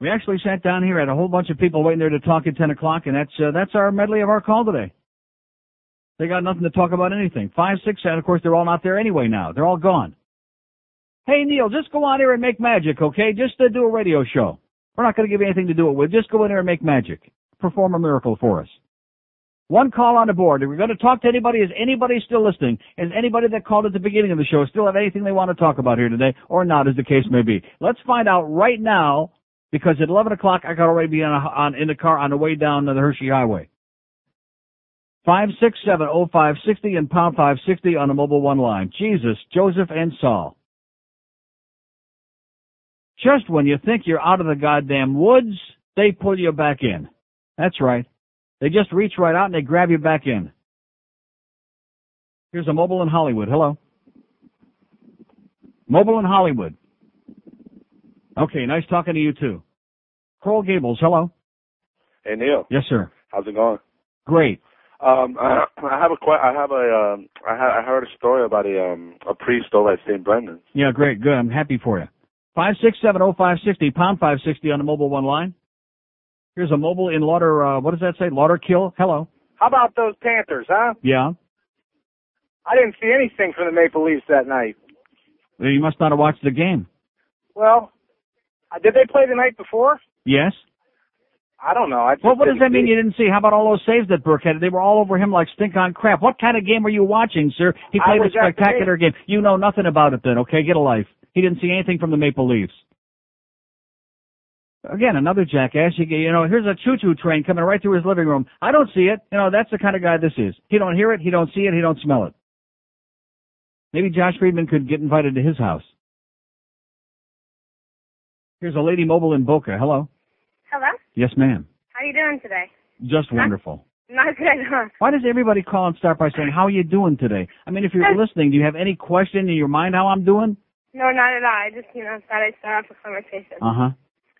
We actually sat down here, had a whole bunch of people waiting there to talk at 10 o'clock, and that's uh, that's our medley of our call today. They got nothing to talk about anything. Five, six, and of course they're all not there anyway now. They're all gone. Hey Neil, just go on here and make magic, okay? Just uh, do a radio show. We're not going to give you anything to do it with. Just go in there and make magic. Perform a miracle for us. One call on the board. Are we going to talk to anybody? Is anybody still listening? Is anybody that called at the beginning of the show still have anything they want to talk about here today, or not, as the case may be? Let's find out right now, because at 11 o'clock I got already be on, a, on in the car on the way down to the Hershey Highway. Five six seven oh five sixty and pound five sixty on the mobile one line. Jesus, Joseph, and Saul. Just when you think you're out of the goddamn woods, they pull you back in. That's right. They just reach right out and they grab you back in. Here's a mobile in Hollywood. Hello. Mobile in Hollywood. Okay, nice talking to you too. Coral Gables, hello. Hey, Neil, Yes, sir. how's it going? Great. Um, I, I have a que- I have a um, I, ha- I heard a story about a um a priest over at St. Brendan's. Yeah, great, good. I'm happy for you. Five six seven oh five sixty pound five sixty on the mobile one line. Here's a mobile in Lauder. Uh, what does that say? Lauder Kill. Hello. How about those Panthers, huh? Yeah. I didn't see anything from the Maple Leafs that night. Well, You must not have watched the game. Well, uh, did they play the night before? Yes. I don't know. I just Well, what does that mean see. you didn't see? How about all those saves that Burke had? They were all over him like stink on crap. What kind of game were you watching, sir? He played a spectacular game. You know nothing about it then, okay? Get a life. He didn't see anything from the Maple Leafs. Again, another jackass. You, you know, here's a choo-choo train coming right through his living room. I don't see it. You know, that's the kind of guy this is. He don't hear it. He don't see it. He don't smell it. Maybe Josh Friedman could get invited to his house. Here's a lady mobile in Boca. Hello. Hello? Yes, ma'am. How you doing today? Just wonderful. Not good, huh? Why does everybody call and start by saying, how are you doing today? I mean, if you're listening, do you have any question in your mind how I'm doing? No, not at all. I just, you know, thought I'd start off a conversation. Uh-huh.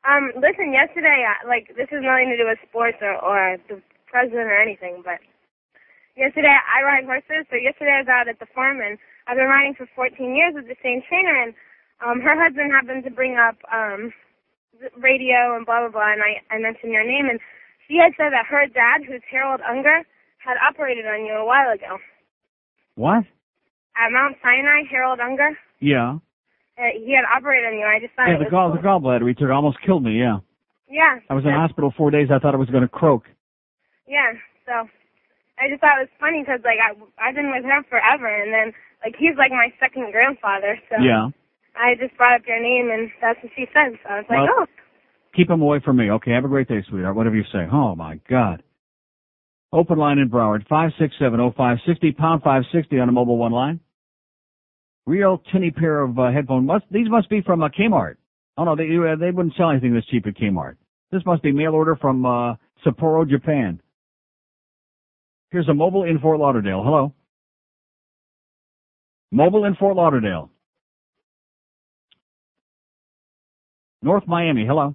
Um, listen, yesterday, I, like, this has nothing to do with sports or, or the president or anything, but yesterday I ride horses, so yesterday I was out at the farm, and I've been riding for 14 years with the same trainer, and um, her husband happened to bring up um, radio and blah, blah, blah, and I, I mentioned your name, and she had said that her dad, who's Harold Unger, had operated on you a while ago. What? At Mount Sinai, Harold Unger, Yeah. Uh, he had operated on you. I just thought Yeah, the gall, cool. the gallbladder he took almost killed me, yeah. Yeah. I was in the hospital four days. I thought I was going to croak. Yeah. So I just thought it was funny because like I I've been with him forever, and then like he's like my second grandfather. So Yeah. I just brought up your name, and that's what she said. So I was like, Well- oh. Keep him away from me. Okay, have a great day, sweetheart. Whatever you say. Oh, my God. Open line in Broward, 5670560, pound 560 on a mobile one line. Real tinny pair of uh, headphones. Must, these must be from uh, Kmart. Oh, no, they, uh, they wouldn't sell anything this cheap at Kmart. This must be mail order from uh, Sapporo, Japan. Here's a mobile in Fort Lauderdale. Hello. Mobile in Fort Lauderdale. North Miami. Hello.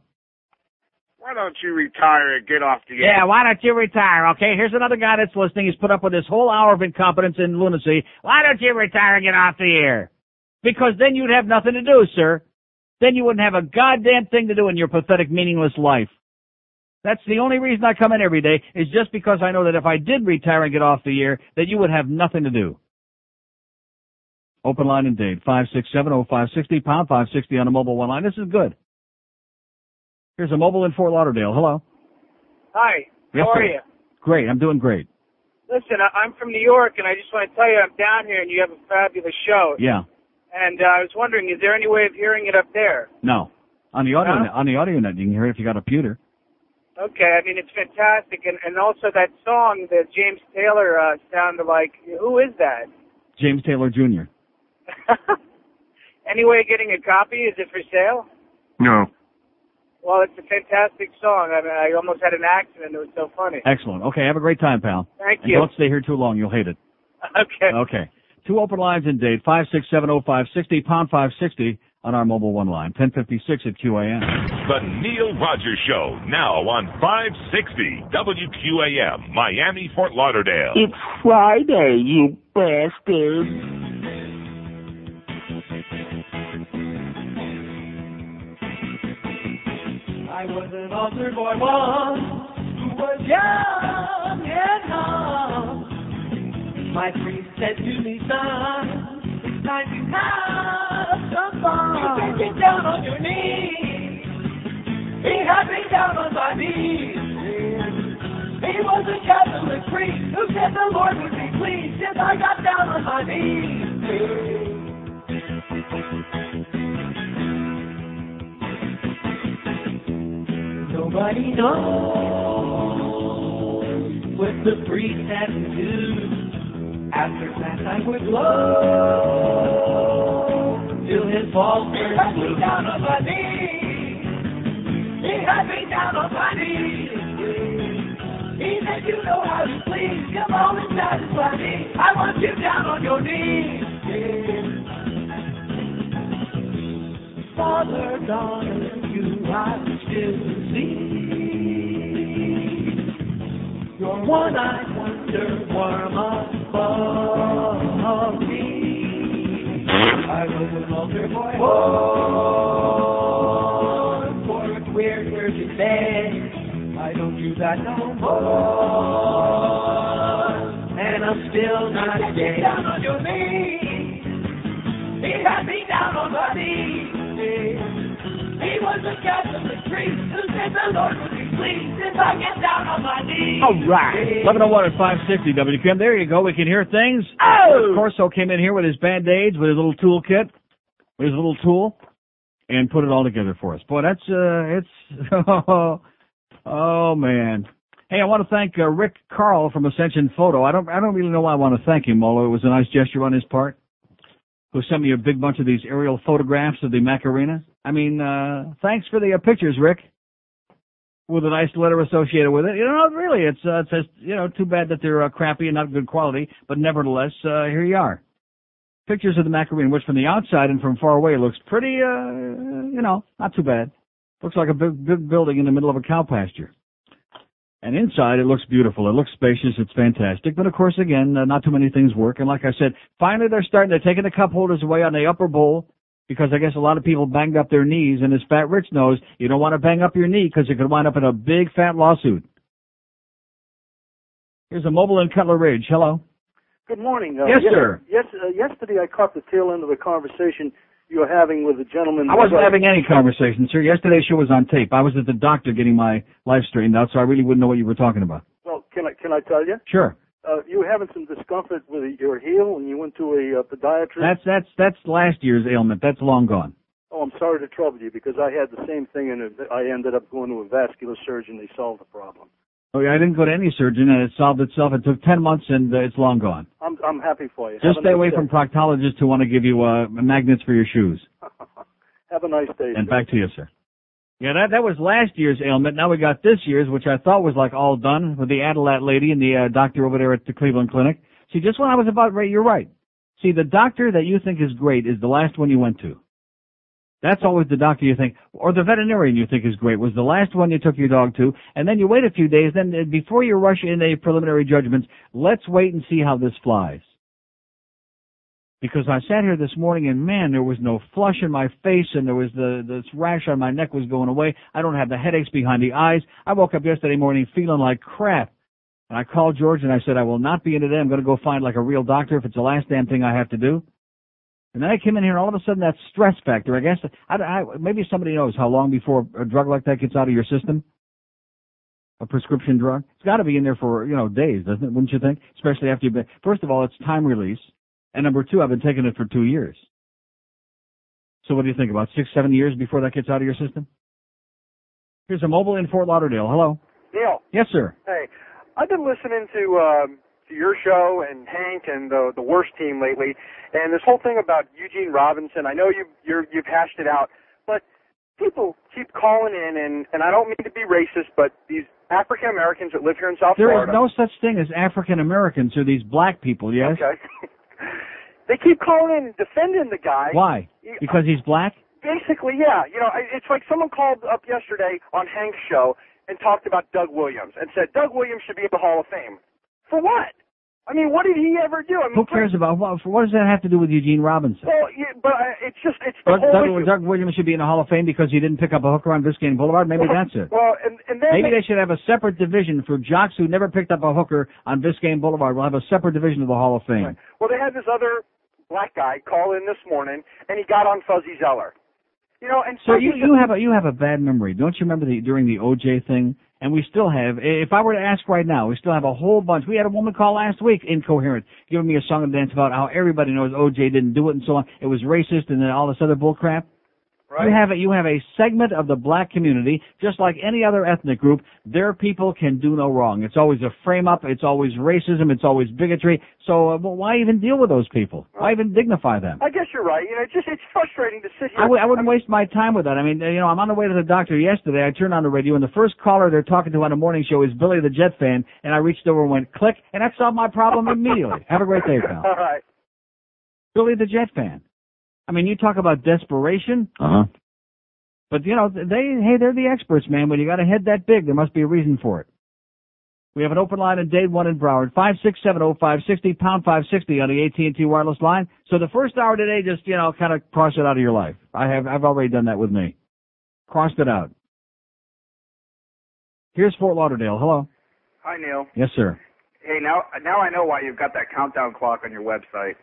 Why don't you retire and get off the air? Yeah, why don't you retire, okay? Here's another guy that's listening. He's put up with this whole hour of incompetence and lunacy. Why don't you retire and get off the air? Because then you'd have nothing to do, sir. Then you wouldn't have a goddamn thing to do in your pathetic, meaningless life. That's the only reason I come in every day is just because I know that if I did retire and get off the air, that you would have nothing to do. Open line indeed. date, 5670560, pound 560 on a mobile one line. This is good. Here's a mobile in Fort Lauderdale. Hello. Hi. Yes, How are sir. you? Great. I'm doing great. Listen, I- I'm from New York, and I just want to tell you I'm down here, and you have a fabulous show. Yeah. And uh, I was wondering, is there any way of hearing it up there? No. On the audio No? on the audio net, you can hear it if you got a computer. Okay, I mean it's fantastic, and and also that song that James Taylor uh, sounded like. Who is that? James Taylor Jr. Any way of getting a copy? Is it for sale? No. Well, it's a fantastic song. I mean, I almost had an accident. It was so funny. Excellent. Okay, have a great time, pal. Thank and you. don't stay here too long. You'll hate it. Okay. Okay. Two open lines in date, 5670560, pound 560 on our mobile one line, 1056 at QAM. The Neil Rogers Show, now on 560 WQAM, Miami, Fort Lauderdale. It's Friday, you bastard. I was an altar boy once who was young and dumb. My priest said to me, son, it's time to have some fun. You can get down on your knees. He had me down on my knees. He was a Catholic priest who said the Lord would be pleased if I got down on my knees. Nobody knows what the priest had to do. After that, I would blow till his balls were had me down on my knees. He had me down on my knees. He said, you know how to please. Come on and satisfy me. I want you down on your knees. Father, daughter, you I still see. Your one-eyed wonder worm above me. I was an altar boy born for a queer, queer bed. I don't do that no more, and I'm still not dead. down on your knees. He had me down on my knees. He was a Catholic priest who said the Lord would be pleased if I get down on my knees. All right. 1101 at 560 WQAM. There you go. We can hear things. Oh! Corso came in here with his band-aids, with his little toolkit, with his little tool, and put it all together for us. Boy, that's, uh, it's, oh, man. Hey, I want to thank uh, Rick Carl from Ascension Photo. I don't, I don't really know why I want to thank him, although it was a nice gesture on his part, who sent me a big bunch of these aerial photographs of the Macarena. I mean, uh, thanks for the uh, pictures, Rick with a nice letter associated with it. You know, really, it's uh, it's just, you know too bad that they're uh, crappy and not good quality, but nevertheless, uh, here you are. Pictures of the Macarena, which from the outside and from far away looks pretty, uh, you know, not too bad. Looks like a big, big building in the middle of a cow pasture. And inside, it looks beautiful. It looks spacious. It's fantastic. But of course, again, uh, not too many things work. And like I said, finally they're starting. They're taking the cup holders away on the upper bowl because I guess a lot of people banged up their knees. And as Fat Rich knows, you don't want to bang up your knee because you could wind up in a big fat lawsuit. Here's a mobile in Cutler Ridge. Hello. Good morning. Uh, Yes, yes, sir. Yes, uh, yesterday I caught the tail end of a conversation you were having with a gentleman. I wasn't having any conversation, sir. Yesterday's show was on tape. I was at the doctor getting my life straightened out, so I really wouldn't know what you were talking about. Well, can I can I tell you? Sure. Uh, you were having some discomfort with your heel, and you went to a uh, podiatrist. That's that's that's last year's ailment. That's long gone. Oh, I'm sorry to trouble you because I had the same thing, and I ended up going to a vascular surgeon. They solved the problem. Oh yeah, I didn't go to any surgeon, and it solved itself. It took ten months, and uh, it's long gone. I'm I'm happy for you. Just stay away day. from proctologists who want to give you uh, magnets for your shoes. Have a nice day. And sir. back to you, sir. Yeah, that that was last year's ailment. Now we got this year's, which I thought was like all done with the Adalat lady and the uh, doctor over there at the Cleveland Clinic. See, just when I was about right, you're right. See, the doctor that you think is great is the last one you went to. That's always the doctor you think, or the veterinarian you think is great was the last one you took your dog to, and then you wait a few days. Then uh, before you rush in a preliminary judgments, let's wait and see how this flies. Because I sat here this morning and man, there was no flush in my face and there was the, this rash on my neck was going away. I don't have the headaches behind the eyes. I woke up yesterday morning feeling like crap. And I called George and I said, I will not be in today. I'm going to go find like a real doctor if it's the last damn thing I have to do. And then I came in here, and all of a sudden, that stress factor. I guess I, I, maybe somebody knows how long before a drug like that gets out of your system. A prescription drug. It's got to be in there for you know days, doesn't it? Wouldn't you think? Especially after you've been. First of all, it's time release, and number two, I've been taking it for two years. So what do you think? About six, seven years before that gets out of your system? Here's a mobile in Fort Lauderdale. Hello. Neil. Yes, sir. Hey, I've been listening to um, to your show and Hank and the the worst team lately, and this whole thing about Eugene Robinson. I know you you're, you've hashed it out, but people keep calling in, and and I don't mean to be racist, but these African Americans that live here in South There Florida. There is no such thing as African Americans or these black people. Yes. Okay. they keep calling in and defending the guy. Why? Because he's black. Basically, yeah. You know, I- it's like someone called up yesterday on Hank's show and talked about Doug Williams and said Doug Williams should be in the Hall of Fame. For what? I mean, what did he ever do? I mean, Who cares about what? What does that have to do with Eugene Robinson? Well, yeah, but uh, it's just it's the Doug, whole Doug, issue. Doug Williams should be in the Hall of Fame because he didn't pick up a hooker on Biscayne Boulevard. Maybe that's it. Well, and and then Maybe they, they should have a separate division for jocks who never picked up a hooker on Biscayne Boulevard. We'll have a separate division of the Hall of Fame. well they had this other black guy call in this morning and he got on Fuzzy Zoeller. You know, and So you you have a you have a bad memory, don't you remember the during the OJ thing? And we still have. If I were to ask right now, we still have a whole bunch. We had a woman call last week, incoherent, giving me a song and dance about how everybody knows OJ didn't do it and so on. It was racist and then all this other bull crap. Right. You have a, you have a segment of the black community, just like any other ethnic group. Their people can do no wrong. It's always a frame up. It's always racism. It's always bigotry. So uh, well, why even deal with those people? Why even dignify them? I guess you're right. You know, it's just it's frustrating to sit here. I w- I wouldn't waste my time with that. I mean, you know, I'm on the way to the doctor yesterday. I turned on the radio, and the first caller they're talking to on the morning show is Billy the Jet fan, and I reached over and went click, and that solved my problem immediately. Have a great day, pal. All right. Billy the Jet fan. I mean, you talk about desperation. Uh huh. But you know, they hey, they're the experts, man. When you got a head that big, there must be a reason for it. We have an open line in Dade One in Broward, five six seven oh five sixty pound five sixty on the AT and T wireless line. So the first hour today, just you know, kind of cross it out of your life. I have I've already done that with me. Crossed it out. Here's Fort Lauderdale. Hello. Hi, Neil. Yes, sir. Hey, now now I know why you've got that countdown clock on your website.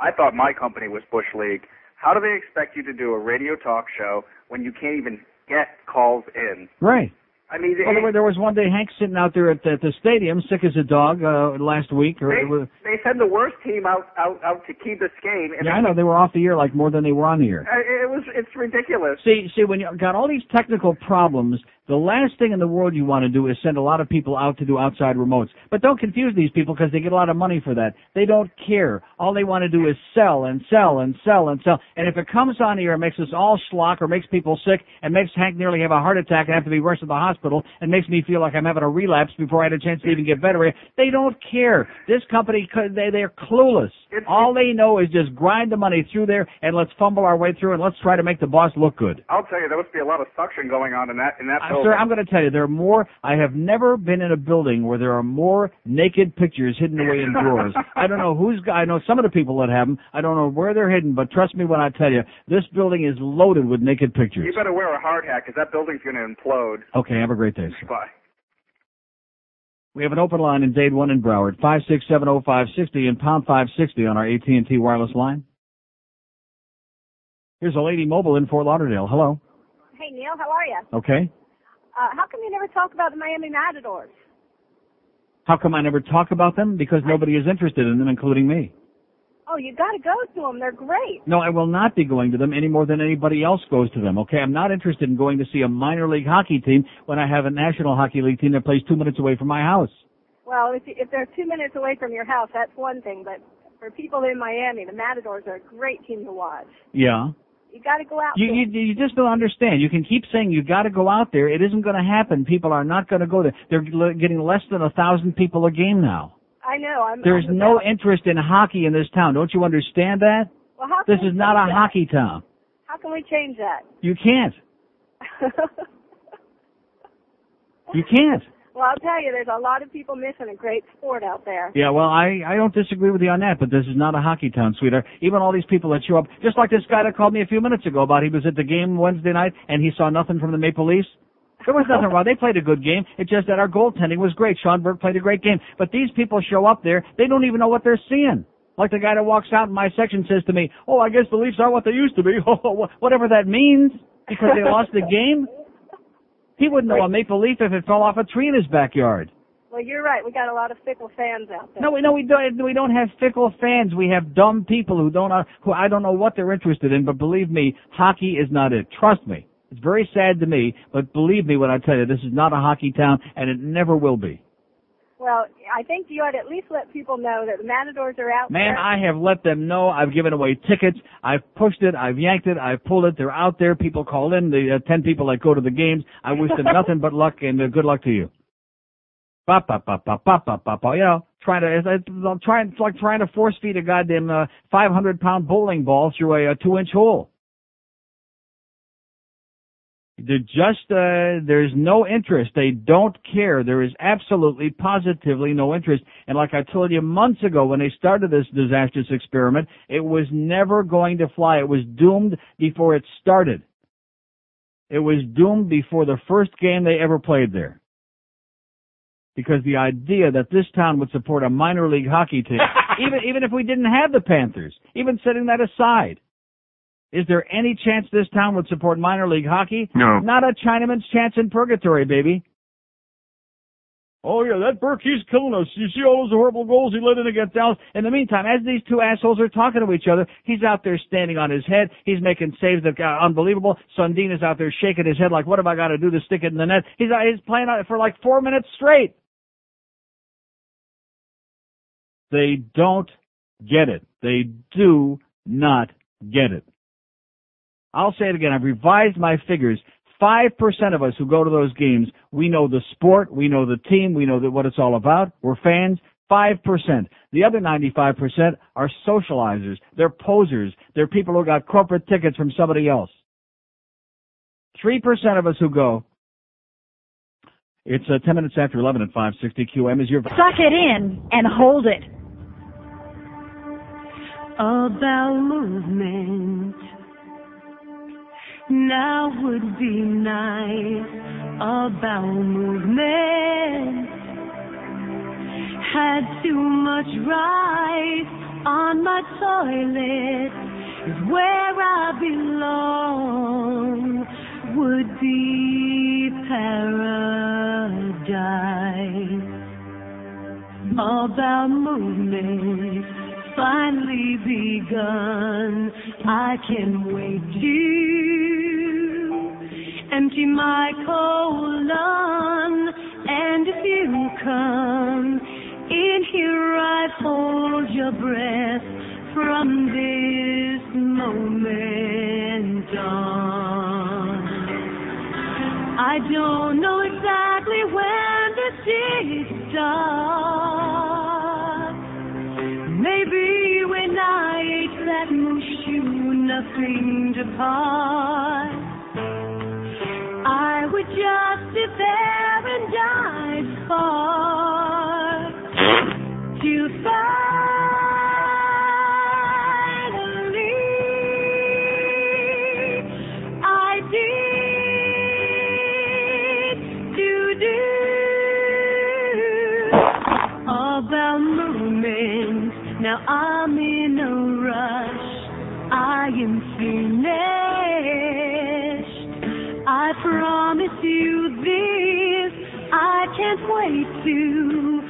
I thought my company was Bush League. How do they expect you to do a radio talk show when you can't even get calls in? Right. I mean, By the way, there was one day Hank sitting out there at, the, at the stadium, sick as a dog, uh, last week. Or they, was, they send the worst team out out out to Key Biscayne. And yeah, I know they were off the air like more than they were on the air. Uh, It was it's ridiculous. See, see, when you got all these technical problems, the last thing in the world you want to do is send a lot of people out to do outside remotes. But don't confuse these people because they get a lot of money for that. They don't care. All they want to do is sell and sell and sell and sell. And if it comes on here and makes us all schlock or makes people sick and makes Hank nearly have a heart attack and have to be rushed to the hospital and makes me feel like I'm having a relapse before I had a chance to even get better, they don't care. This company, they, they're clueless. All they know is just grind the money through there and let's fumble our way through and let's try to make the boss look good. I'll tell you, there must be a lot of suction going on in that in that. Sir, I'm going to tell you, there are more. I have never been in a building where there are more naked pictures hidden away in drawers. I don't know who's. I know some of the people that have them. I don't know where they're hidden, but trust me when I tell you, this building is loaded with naked pictures. You better wear a hard hat because that building's going to implode. Okay, have a great day. Sir. Bye. We have an open line in Dade One in Broward, five six seven oh five sixty and pound five sixty on our AT and T wireless line. Here's a lady mobile in Fort Lauderdale. Hello. Hey Neil, how are you? Okay. Uh, how come you never talk about the Miami Matadors? How come I never talk about them? Because nobody is interested in them, including me. Oh, you got to go to them. They're great. No, I will not be going to them any more than anybody else goes to them. Okay, I'm not interested in going to see a minor league hockey team when I have a national hockey league team that plays two minutes away from my house. Well, if if they're two minutes away from your house, that's one thing. But for people in Miami, the Matadors are a great team to watch. Yeah. You got to go out. You, there. you you just don't understand. You can keep saying you got to go out there. It isn't going to happen. People are not going to go there. They're getting less than a thousand people a game now. I know. I'm. There's I'm no interest in hockey in this town. Don't you understand that? Well, how This is not a that? hockey town. How can we change that? You can't. You can't. Well, I'll tell you, there's a lot of people missing a great sport out there. Yeah, well, I, I don't disagree with you on that, but this is not a hockey town, sweetheart. Even all these people that show up, just like this guy that called me a few minutes ago about he was at the game Wednesday night and he saw nothing from the Maple Leafs. There was nothing wrong. They played a good game. It's just that our goaltending was great. Sean Burke played a great game. But these people show up there, they don't even know what they're seeing. Like the guy that walks out in my section says to me, "Oh, I guess the Leafs aren't what they used to be." Whatever that means, because they lost the game. He wouldn't know a maple leaf if it fell off a tree in his backyard. Well, you're right. We got a lot of fickle fans out there. No, we no, we don't. We don't have fickle fans. We have dumb people who don't. Uh, who I don't know what they're interested in. But believe me, hockey is not it. Trust me. It's very sad to me, but believe me when I tell you, this is not a hockey town, and it never will be. Well, I think you ought to at least let people know that the Matadors are out Man, there. I have let them know. I've given away tickets. I've pushed it. I've yanked it. I've pulled it. They're out there. People call in. The uh, ten people that go to the games. I wish them nothing but luck and uh, good luck to you. Ba ba ba ba ba ba ba ba. You know, trying to. It's, it's, I'm trying. It's like trying to force feed a goddamn uh, 500 pound bowling ball through a, a two inch hole. They're just, uh, there's no interest. They don't care. There is absolutely, positively no interest. And like I told you months ago when they started this disastrous experiment, it was never going to fly. It was doomed before it started. It was doomed before the first game they ever played there. Because the idea that this town would support a minor league hockey team, even, even if we didn't have the Panthers, even setting that aside, is there any chance this town would support minor league hockey? No. Not a Chinaman's chance in purgatory, baby. Oh yeah, that Burke, he's killing us. You see all those horrible goals he let in against Dallas. In the meantime, as these two assholes are talking to each other, he's out there standing on his head. He's making saves that are unbelievable. Sundin is out there shaking his head like, what have I got to do to stick it in the net? He's, uh, he's playing on it for like four minutes straight. They don't get it. They do not get it. I'll say it again. I've revised my figures. Five percent of us who go to those games, we know the sport, we know the team, we know that what it's all about. We're fans. Five percent. The other ninety-five percent are socializers. They're posers. They're people who got corporate tickets from somebody else. Three percent of us who go. It's uh, ten minutes after eleven at five sixty QAM. Is your Suck it in and hold it. about movement. Now would be nice about movement. Had too much rice on my toilet. Is where I belong. Would be paradise. About movement finally begun. I can wait to empty my colon. And if you come in here, I hold your breath from this moment on. I don't know exactly when the day starts. Maybe when I ate that mushu, nothing to part. Just sit there and I'd spark till finally I did to do about movement. Now I'm in a rush. I am finished. Can't wait to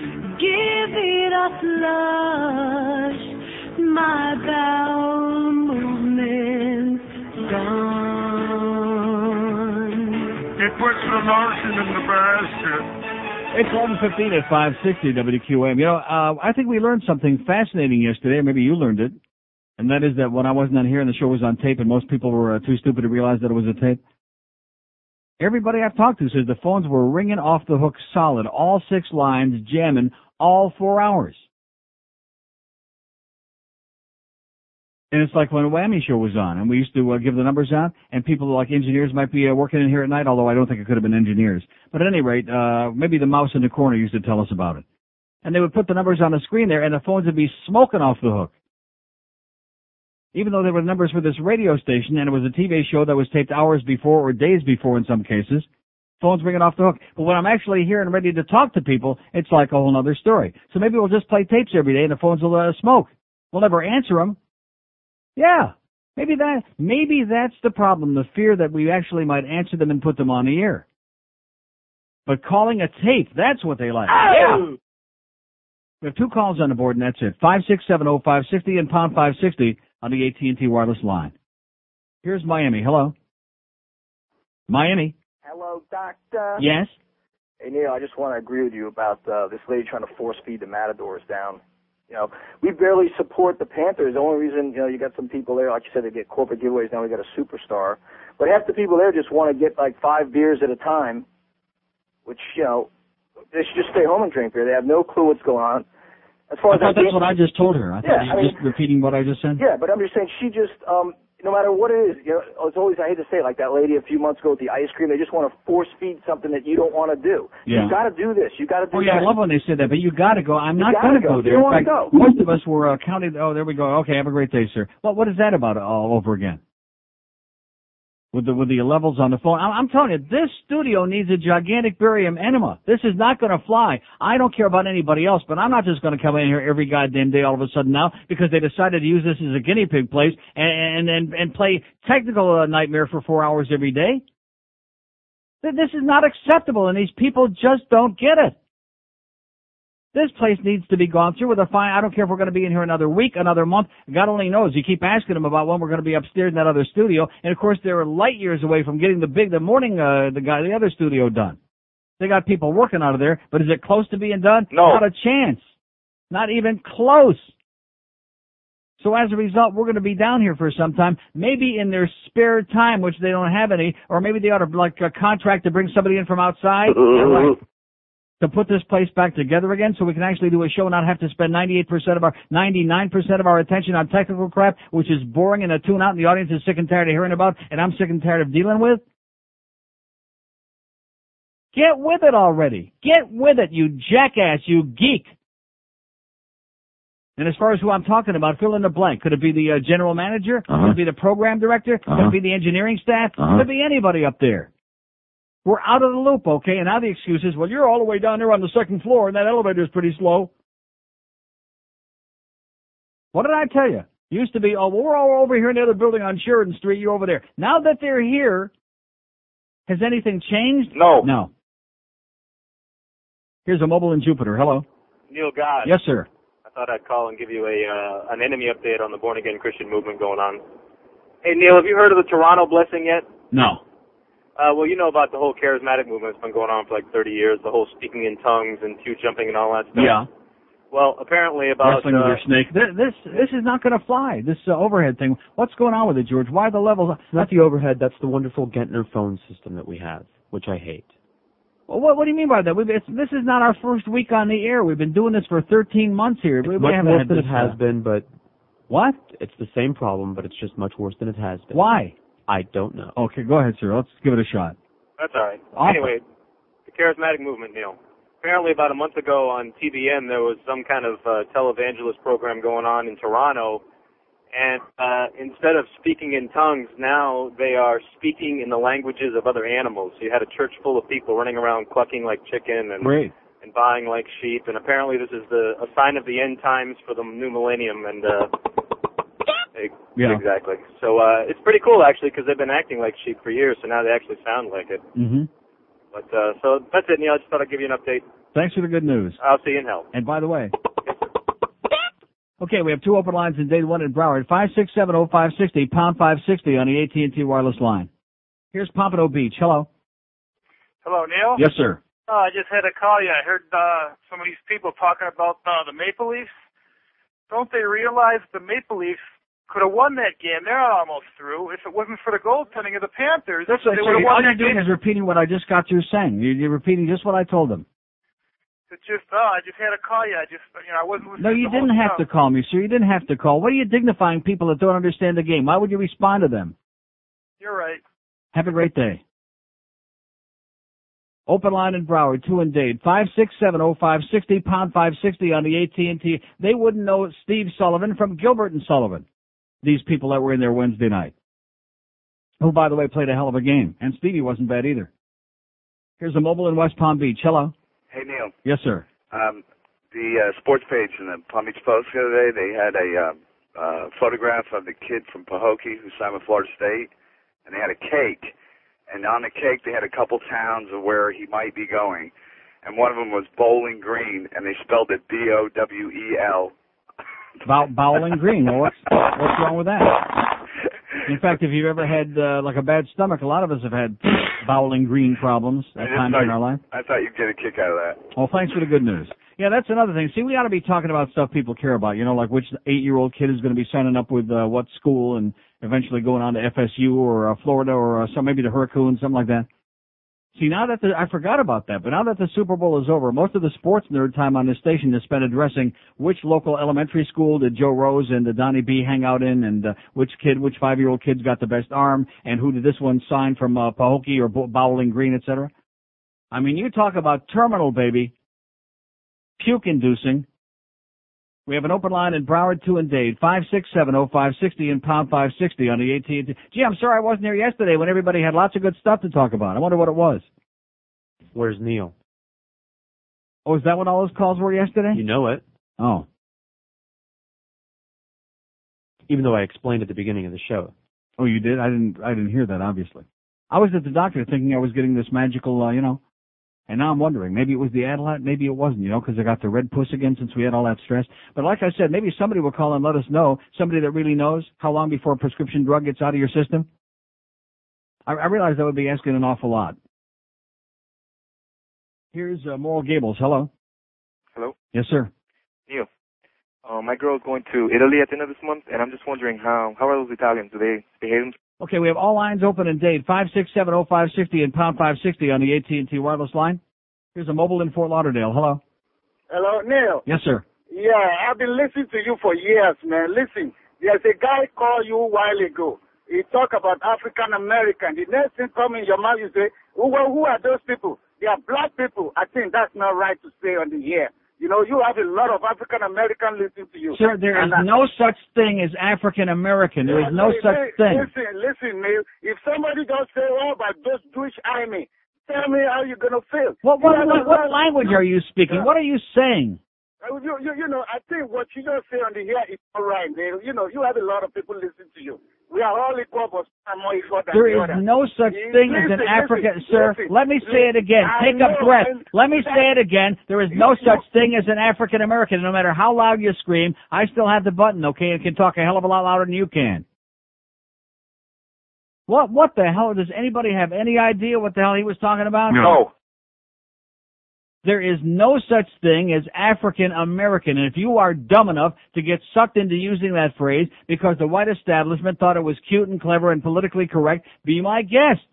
give it a flush. My bowel movement's gone. It puts the lotion in the basket. It's 11:15 at 560 WQAM. You know, uh, I think we learned something fascinating yesterday. or Maybe you learned it, and that is that when I wasn't on here and the show was on tape, and most people were uh, too stupid to realize that it was a tape. Everybody I've talked to says the phones were ringing off the hook solid, all six lines jamming, all four hours. And it's like when a whammy show was on, and we used to uh, give the numbers out, and people like engineers might be uh, working in here at night, although I don't think it could have been engineers. But at any rate, uh, maybe the mouse in the corner used to tell us about it. And they would put the numbers on the screen there, and the phones would be smoking off the hook. Even though there were numbers for this radio station, and it was a TV show that was taped hours before or days before in some cases, phones ringing off the hook. But when I'm actually here and ready to talk to people, it's like a whole other story. So maybe we'll just play tapes every day, and the phones will let us smoke. We'll never answer them. Yeah. Maybe that, maybe that's the problem, the fear that we actually might answer them and put them on the air. But calling a tape, that's what they like. Oh! Yeah. We have two calls on the board and that's it. 5670560 and pound 560 on the AT&T wireless line. Here's Miami. Hello. Miami. Hello, doctor. Yes. Hey Neil, I just want to agree with you about uh, this lady trying to force feed the Matadors down. You know, we barely support the Panthers. The only reason, you know, you got some people there, like you said, they get corporate giveaways. Now we got a superstar, but half the people there just want to get like five beers at a time, which you know, they should just stay home and drink beer. They have no clue what's going on. As far I as thought that that's what I just told her. I thought Yeah, you I mean- just repeating what I just said. Yeah, but I'm just saying she just um no matter what it is, you know, it's always I hate to say it, like that lady a few months ago with the ice cream, they just want to force feed something that you don't want to do. Yeah. You got to do this. You got to do Oh yeah, I love when they said that, but you got to go. I'm You not going to go. go You there. don't In fact, go. most of us were uh, counting. Oh, there we go. Okay, have a great day, sir. What what is that about all over again? With the with the levels on the phone, I'm, I'm telling you, this studio needs a gigantic barium enema. This is not going to fly. I don't care about anybody else, but I'm not just going to come in here every goddamn day all of a sudden now because they decided to use this as a guinea pig place and and and, play technical uh, nightmare for four hours every day. This is not acceptable, and these people just don't get it. This place needs to be gone through with a fine. I don't care if we're going to be in here another week, another month. God only knows. You keep asking them about when we're going to be upstairs in that other studio, and of course they're light years away from getting the big, the morning, uh, the guy, the other studio done. They got people working out of there, but is it close to being done? No. Not a chance. Not even close. So as a result, we're going to be down here for some time, maybe in their spare time, which they don't have any, or maybe they ought to like a contract to bring somebody in from outside. to put this place back together again so we can actually do a show and not have to spend 98% of our, 99% of our attention on technical crap, which is boring and a tune out and the audience is sick and tired of hearing about and I'm sick and tired of dealing with? Get with it already. Get with it, you jackass, you geek. And as far as who I'm talking about, fill in the blank. Could it be the uh, general manager? Uh-huh. Could it be the program director? Could Uh-huh. it be the engineering staff? Uh-huh. Could it be anybody up there? We're out of the loop, okay? And now the excuse is, well, you're all the way down there on the second floor and that elevator is pretty slow. What did I tell you? Used to be, oh, well, we're all over here in the other building on Sheridan Street, you're over there. Now that they're here, has anything changed? No. No. Here's a mobile in Jupiter. Hello. Neil God. Yes, sir. I thought I'd call and give you a uh, an enemy update on the born again Christian movement going on. Hey Neil, have you heard of the Toronto blessing yet? No. Uh, well, you know about the whole charismatic movement. that's been going on for like 30 years. The whole speaking in tongues and pew jumping and all that stuff. Yeah. Well, apparently about Wrestling with uh, your snake. This, this, this is not going to fly. This uh, overhead thing. What's going on with it, George? Why are the levels? It's not the overhead. That's the wonderful Gentner phone system that we have, which I hate. Well, what, what do you mean by that? We've, it's, this is not our first week on the air. We've been doing this for 13 months here. It's we much worse than it has uh, been, but What? it's the same problem, but it's just much worse than it has been. Why? I don't know. Okay, go ahead, sir. Let's give it a shot. That's all right. Awesome. Anyway, the charismatic movement, Neil. Apparently, about a month ago on TBN, there was some kind of uh, televangelist program going on in Toronto, and uh, instead of speaking in tongues, now they are speaking in the languages of other animals. So you had a church full of people running around clucking like chicken and Great. and buying like sheep, and apparently this is the a sign of the end times for the new millennium. And uh, Yeah. exactly. So uh, it's pretty cool actually because they've been acting like sheep for years, so now they actually sound like it. Mm-hmm. But uh, so that's it, Neil. I just thought I'd give you an update. Thanks for the good news. I'll see you in hell. And by the way, okay, we have two open lines in day one in Broward. Five six seven oh five sixty pound five sixty on the AT and T wireless line. Here's Pompano Beach. Hello. Hello, Neil. Yes, sir. Uh, I just had to call you. I heard uh, some of these people talking about uh, the Maple Leafs. Don't they realize the Maple Leafs could have won that game? They're almost through. If it wasn't for the goaltending of the Panthers, That's what they would have say. All you're doing game. is repeating what I just got through saying. You're, you're repeating just what I told them. It's just, oh, I just had to call you. I just, you know, I wasn't listening No, you didn't have to call me, sir. You didn't have to call. What are you dignifying people that don't understand the game? Why would you respond to them? You're right. Have a great day. Open line in Broward, two and Dade, five six seven oh five sixty pound five sixty on the AT and T. They wouldn't know Steve Sullivan from Gilbert and Sullivan. These people that were in there Wednesday night, who by the way played a hell of a game, and Stevie wasn't bad either. Here's a mobile in West Palm Beach. Hello. Hey Neil, Yes, sir. um, the uh, sports page in the Palm Beach Post the other day, they had a um, uh, photograph of the kid from Pahokee who signed with Florida State, and they had a cake. And on the cake, they had a couple towns of where he might be going. And one of them was Bowling Green, and they spelled it B-O-W-E-L. Bow- Bowling Green. Well, what's what's wrong with that? In fact, if you've ever had uh, like a bad stomach, a lot of us have had Bowling Green problems at times in our life. I thought you'd get a kick out of that. Well, thanks for the good news. Yeah, that's another thing. See, we ought to be talking about stuff people care about. You know, like which eight-year-old kid is going to be signing up with uh, what school and eventually going on to FSU or uh, Florida or uh, some maybe the Hurricanes, something like that. See, now that the, I forgot about that, but now that the Super Bowl is over, most of the sports nerd time on this station is spent addressing which local elementary school did Joe Rose and uh, Donnie B hang out in, and uh, which kid, which five-year-old kid's got the best arm, and who did this one sign from uh, Pahokee or Bo- Bowling Green, etc. I mean, you talk about terminal, baby, puke-inducing. We have an open line in Broward 2 and Dade, 5670560 and pound 560 on the AT&T. Gee, I'm sorry I wasn't here yesterday when everybody had lots of good stuff to talk about. I wonder what it was. Where's Neil? Oh, is that what all those calls were yesterday? You know it. Oh. Even though I explained at the beginning of the show. Oh, you did? I didn't, I didn't hear that, obviously. I was at the doctor thinking I was getting this magical, uh, you know, and now I'm wondering, maybe it was the Adalat, maybe it wasn't, you know, because I got the red puss again since we had all that stress. But like I said, maybe somebody will call and let us know, somebody that really knows how long before a prescription drug gets out of your system. I, I realize that would be asking an awful lot. Here's uh, Coral Gables. Hello. Hello, Yes, sir. Neil. Uh, my girl is going to Italy at the end of this month, and I'm just wondering how how are those Italians? Do they behave? Okay, we have all lines open in Dade, 5670560 and pound 560 on the AT&T wireless line. Here's a mobile in Fort Lauderdale. Hello. Hello, Neil. Yes, sir. Yeah, I've been listening to you for years, man. Listen, there's a guy called you a while ago. He talk about African American. The next thing come in your mouth, you say, who, who are those people? They are black people. I think that's not right to say on the air. You know, you have a lot of African American listening to you. Sir, there is And I- no such thing as African American. There is no Hey, such thing. Listen, listen, Neil. If somebody just say, "Oh, about those Jewish army," tell me how you're gonna feel. What, what, what, what language are you speaking? What are you saying? Uh, You, you, you know, I think what you just say on the air is all right, Neil. You know, you have a lot of people listening to you. We are all equal, but some are more equal than There the is other. no such Listen, thing as an listen, African, listen, sir. listen. Let me say it again. I Take a breath. Let me say it again. There is no such thing as an African American. No matter how loud you scream, I still have the button, okay, and can talk a hell of a lot louder than you can. What, what the hell? Does anybody have any idea what the hell he was talking about? No. There is no such thing as African American. And if you are dumb enough to get sucked into using that phrase because the white establishment thought it was cute and clever and politically correct, be my guest.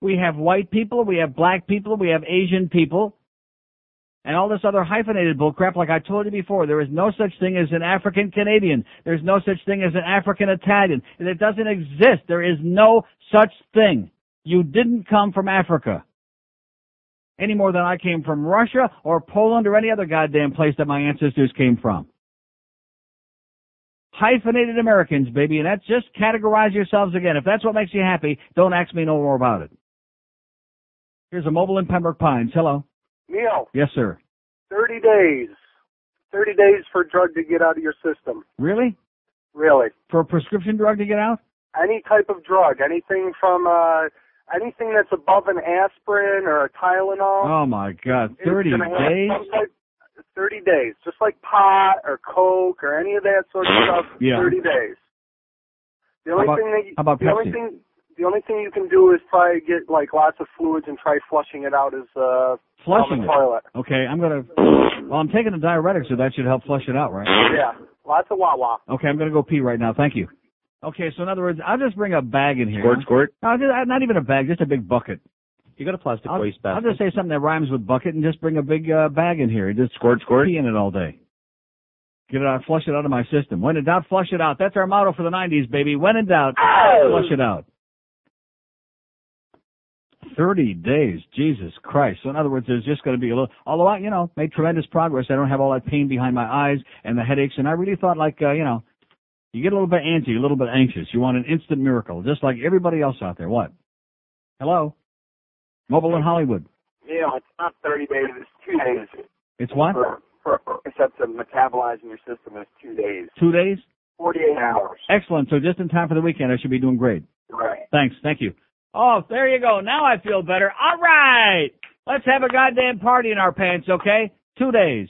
We have white people, we have black people, we have Asian people, and all this other hyphenated bullcrap. Like I told you before, there is no such thing as an African Canadian. There's no such thing as an African Italian. It doesn't exist. There is no such thing. You didn't come from Africa any more than I came from Russia or Poland or any other goddamn place that my ancestors came from. Hyphenated Americans, baby, and that's just categorize yourselves again. If that's what makes you happy, don't ask me no more about it. Here's a mobile in Pembroke Pines. Hello. Neil, Yes, sir. 30 days. 30 days for a drug to get out of your system. Really? Really. For a prescription drug to get out? Any type of drug, anything from, uh, anything that's above an aspirin or a Tylenol. Oh my God, 30 days? 30 days. Just like pot or Coke or any of that sort of stuff. Yeah. 30 days. The only How about- thing that you, about the only thing the only thing you can do is try to get like lots of fluids and try flushing it out as uh Flushing on the it. toilet. Okay, I'm gonna. Well, I'm taking a diuretic, so that should help flush it out, right? Yeah. Lots of wah wah. Okay, I'm gonna go pee right now. Thank you. Okay, so in other words, I'll just bring a bag in here. Squirt, squirt. No, just, not even a bag, just a big bucket. You got a plastic I'll, waste I'll just say something that rhymes with bucket and just bring a big uh, bag in here. Just Squirt, squirt. pee in it all day. Get it out, flush it out of my system. When in doubt, flush it out. That's our motto for the 90s, baby. When in doubt, flush it out. 30 days. Jesus Christ. So in other words, there's just going to be a little, although I, you know, made tremendous progress. I don't have all that pain behind my eyes and the headaches. And I really thought like, uh, you know, you get a little bit antsy, a little bit anxious. You want an instant miracle, just like everybody else out there. What? Hello? Mobile in Hollywood. Yeah, it's not 30 days, it's two days. It's what? for Percocet to metabolize in your system is two days, Two days? 48 hours. Excellent. So just in time for the weekend, I should be doing great. Right. Thanks. Thank you. Oh, there you go. Now I feel better. All right. Let's have a goddamn party in our pants, okay? Two days.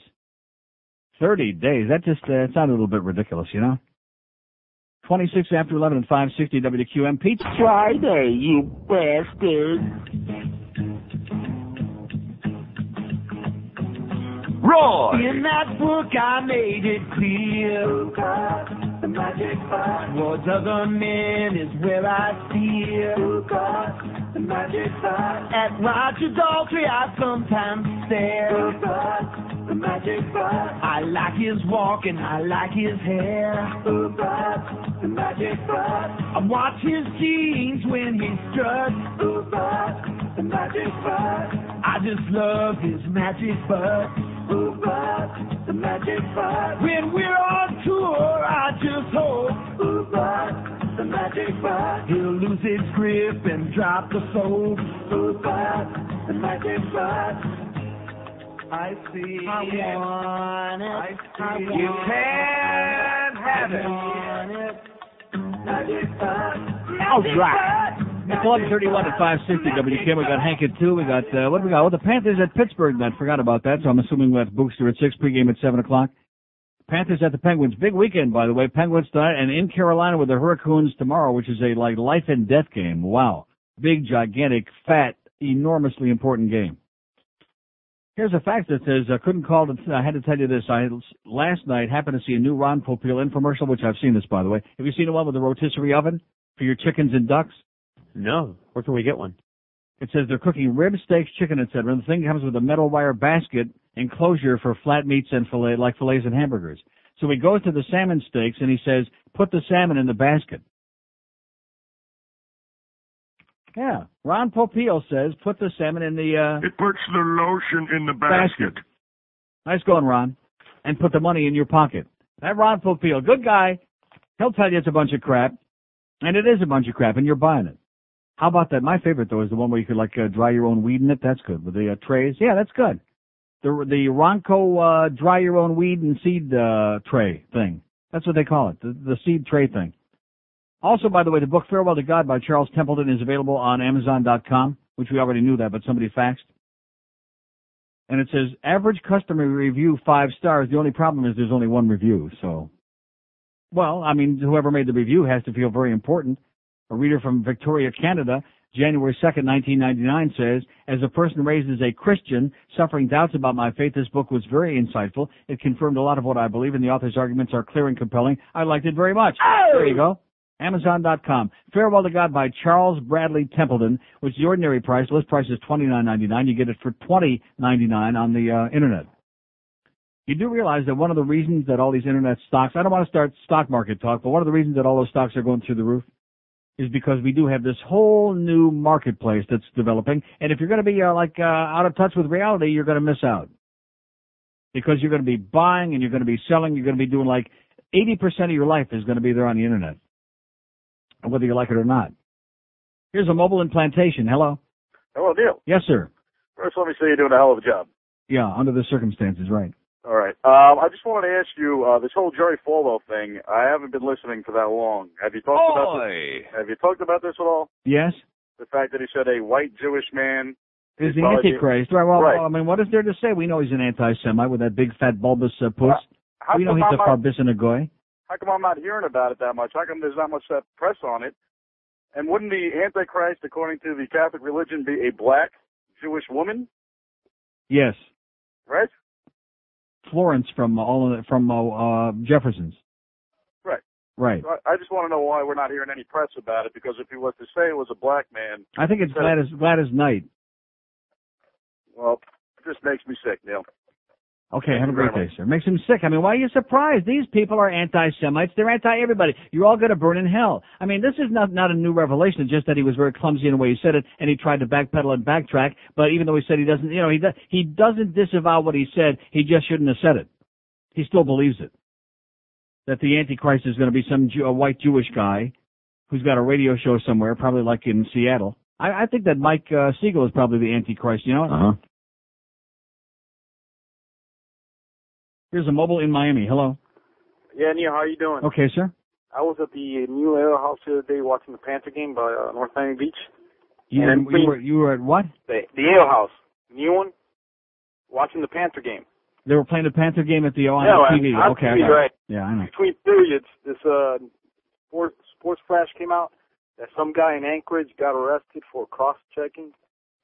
30 days. That just, uh, sounded a little bit ridiculous, you know? 26 after 11 and 560 WQAM. Pizza Friday, you bastard. Roy! In that book I made it clear. The magic bus. Towards other men is where I steer. The magic bus. At Roger Daltrey I sometimes stare. The magic bus. I like his walk and I like his hair. The magic bus. I watch his jeans when he struts. The magic bus. I just love his magic butt. Ooh, but the magic bud. When we're on tour, I just hope. The magic bud. He'll lose his grip and drop the. Ooh, but the magic bud. I see. I want it. I see. You can have it. Magic. All right. It's 1131 at 560 WQAM. We got Hank at 2. We got, uh, what do we got? Oh, the Panthers at Pittsburgh night. Forgot about that. So I'm assuming we got Booster at 6, pregame at 7 o'clock. Panthers at the Penguins. Big weekend, by the way. Penguins tonight and in Carolina with the Hurricanes tomorrow, which is a like life and death game. Wow. Big, gigantic, fat, enormously important game. Here's a fact that says I couldn't call it. I had to tell you this. I last night happened to see a new Ron Popeil infomercial, which I've seen this by the way. Have you seen the one with the rotisserie oven for your chickens and ducks? No. Where can we get one? It says they're cooking ribs, steaks, chicken, etc. And the thing comes with a metal wire basket enclosure for flat meats and fillet, like fillets and hamburgers. So he goes to the salmon steaks and he says, put the salmon in the basket. Yeah. Ron Popeil says, put the salmon in the, uh, It puts the lotion in the basket. Nice going, Ron. And put the money in your pocket. That Ron Popeil, good guy. He'll tell you it's a bunch of crap. And it is a bunch of crap and you're buying it. How about that? My favorite though is the one where you could like uh, dry your own weed in it. That's good. With the uh, trays. Yeah, that's good. The the Ronco uh, dry your own weed and seed uh, tray thing. That's what they call it. The, the seed tray thing. Also, by the way, the book Farewell to God by Charles Templeton is available on Amazon.com, which we already knew that, but somebody faxed. And it says average customer review five stars. The only problem is there's only one review. So, well, I mean, whoever made the review has to feel very important. A reader from Victoria, Canada, January 2nd, 1999 says, as a person raised as a Christian, suffering doubts about my faith, this book was very insightful. It confirmed a lot of what I believe and the author's arguments are clear and compelling. I liked it very much. There you go. Amazon.com. Farewell to God by Charles Bradley Templeton, which the ordinary price, list price is twenty nine ninety nine. You get it for twenty ninety nine on the uh, internet. You do realize that one of the reasons that all these internet stocks, I don't want to start stock market talk, but one of the reasons that all those stocks are going through the roof is because we do have this whole new marketplace that's developing. And if you're going to be uh, like uh, out of touch with reality, you're going to miss out because you're going to be buying and you're going to be selling. You're going to be doing like 80% of your life is going to be there on the internet, whether you like it or not. Here's a mobile in Plantation. Hello. Hello, Neil. Yes, sir. First, let me say you're doing a hell of a job. Yeah, under the circumstances, right. All right. Um, I just wanted to ask you uh, this whole Jerry Falwell thing. I haven't been listening for that long. Have you talked about this? Have you talked about this at all? Yes. The fact that he said a white Jewish man Is the Antichrist. Right. Well, Right. I mean, what is there to say? We know he's an anti-Semite with that big fat bulbous uh, puss. how we know come he's I'm a not- Farbison a goy. How come I'm not hearing about it that much? How come there's not much uh, press on it? And wouldn't the Antichrist, according to the Catholic religion, be a black Jewish woman? Yes. Right? Florence from all of the, from uh, uh, Jefferson's. Right. Right. So I, I just want to know why we're not hearing any press about it. Because if he was to say it was a black man, I think it's Gladys Gladys Knight. Well, it just makes me sick, Neil. Okay, have a great day, sir. Makes him sick. I mean, why are you surprised? These people are anti-Semites. They're anti-everybody. You're all going to burn in hell. I mean, this is not not a new revelation. It's just that he was very clumsy in the way he said it, and he tried to backpedal and backtrack. But even though he said he doesn't, you know, he he doesn't disavow what he said. He just shouldn't have said it. He still believes it. That the Antichrist is going to be some Jew, a white Jewish guy who's got a radio show somewhere, probably like in Seattle. I, I think that Mike uh, Siegel is probably the Antichrist. You know? Uh-huh. Here's a mobile in Miami. Hello. Yeah, Neil, how you doing? Okay, sir. I was at the New Ale House the other day watching the Panther game by uh, North Miami Beach. You, And were, you were you were at what? The, the Ale House, new one, watching the Panther game. They were playing the Panther game at the on No, TV. okay, I TV, got it. right. Yeah, I know. Between periods, this uh, sports sports flash came out that some guy in Anchorage got arrested for cross-checking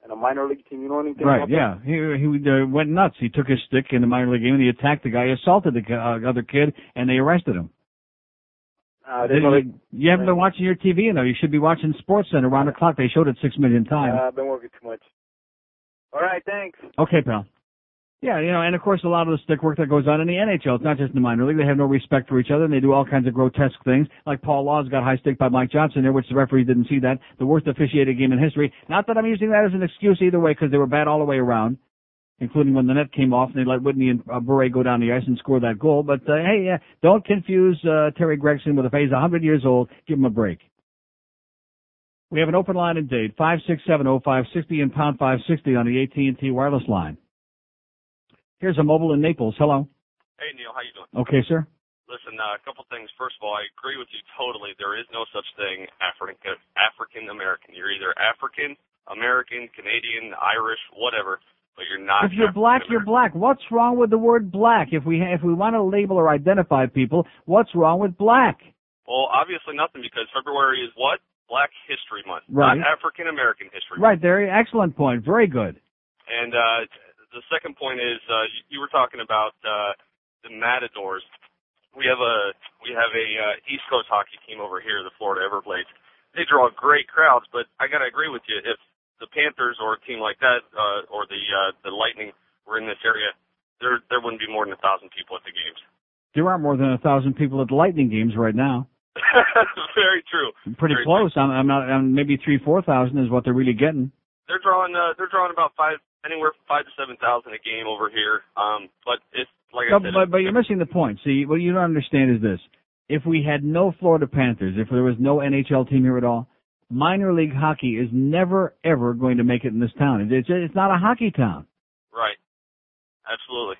and a minor league team. You know anything Right, yeah. He he uh, went nuts. He took his stick in the minor league game and he attacked the guy, he assaulted the uh, other kid, and they arrested him. Uh, didn't you, haven't been watching your TV, know. You should be watching Sports Center around the clock. They showed it six million times. uh, I've been working too much. All right, thanks. Okay, pal. Yeah, you know, and of course a lot of the stick work that goes on in the NHL. It's not just in the minor league. They have no respect for each other and they do all kinds of grotesque things. Like Paul Laus got high stick by Mike Johnson there, which the referee didn't see that. The worst officiated game in history. Not that I'm using that as an excuse either way because they were bad all the way around, including when the net came off and they let Whitney and uh, Bure go down the ice and score that goal. But uh, hey, uh, don't confuse uh, Terry Gregson with a face 100 years old. Give him a break. We have an open line in Dade, 5670560 and pound 560 on the AT&T wireless line. Here's a mobile in Naples. Hello. Hey Neil, how you doing? Okay, sir. Listen, uh, a couple things. First of all, I agree with you totally. There is no such thing African African American. You're either African American, Canadian, Irish, whatever, but you're not. If you're black, you're black. What's wrong with the word black? If we if we want to label or identify people, what's wrong with black? Well, obviously nothing because February is what Black History Month, Right. not African American History Month. Right there, excellent point. Very good. And uh, the second point is uh, you, you were talking about uh, the Matadors. We have a we have a uh, East Coast hockey team over here, the Florida Everblades. They draw great crowds, but I gotta agree with you. If the Panthers or a team like that, uh, or the uh, the Lightning were in this area, there there wouldn't be more than a thousand people at the games. There aren't more than a thousand people at the Lightning games right now. Very true. Pretty Very close. I'm, I'm not. I'm maybe three, four thousand is what they're really getting. They're drawing uh, they're drawing about five anywhere from five to seven thousand a game over here. Um, but it's like I said, but, but you're missing the point. See, what you don't understand is this: if we had no Florida Panthers, if there was no NHL team here at all, minor league hockey is never ever going to make it in this town. It's it's not a hockey town. right. Absolutely.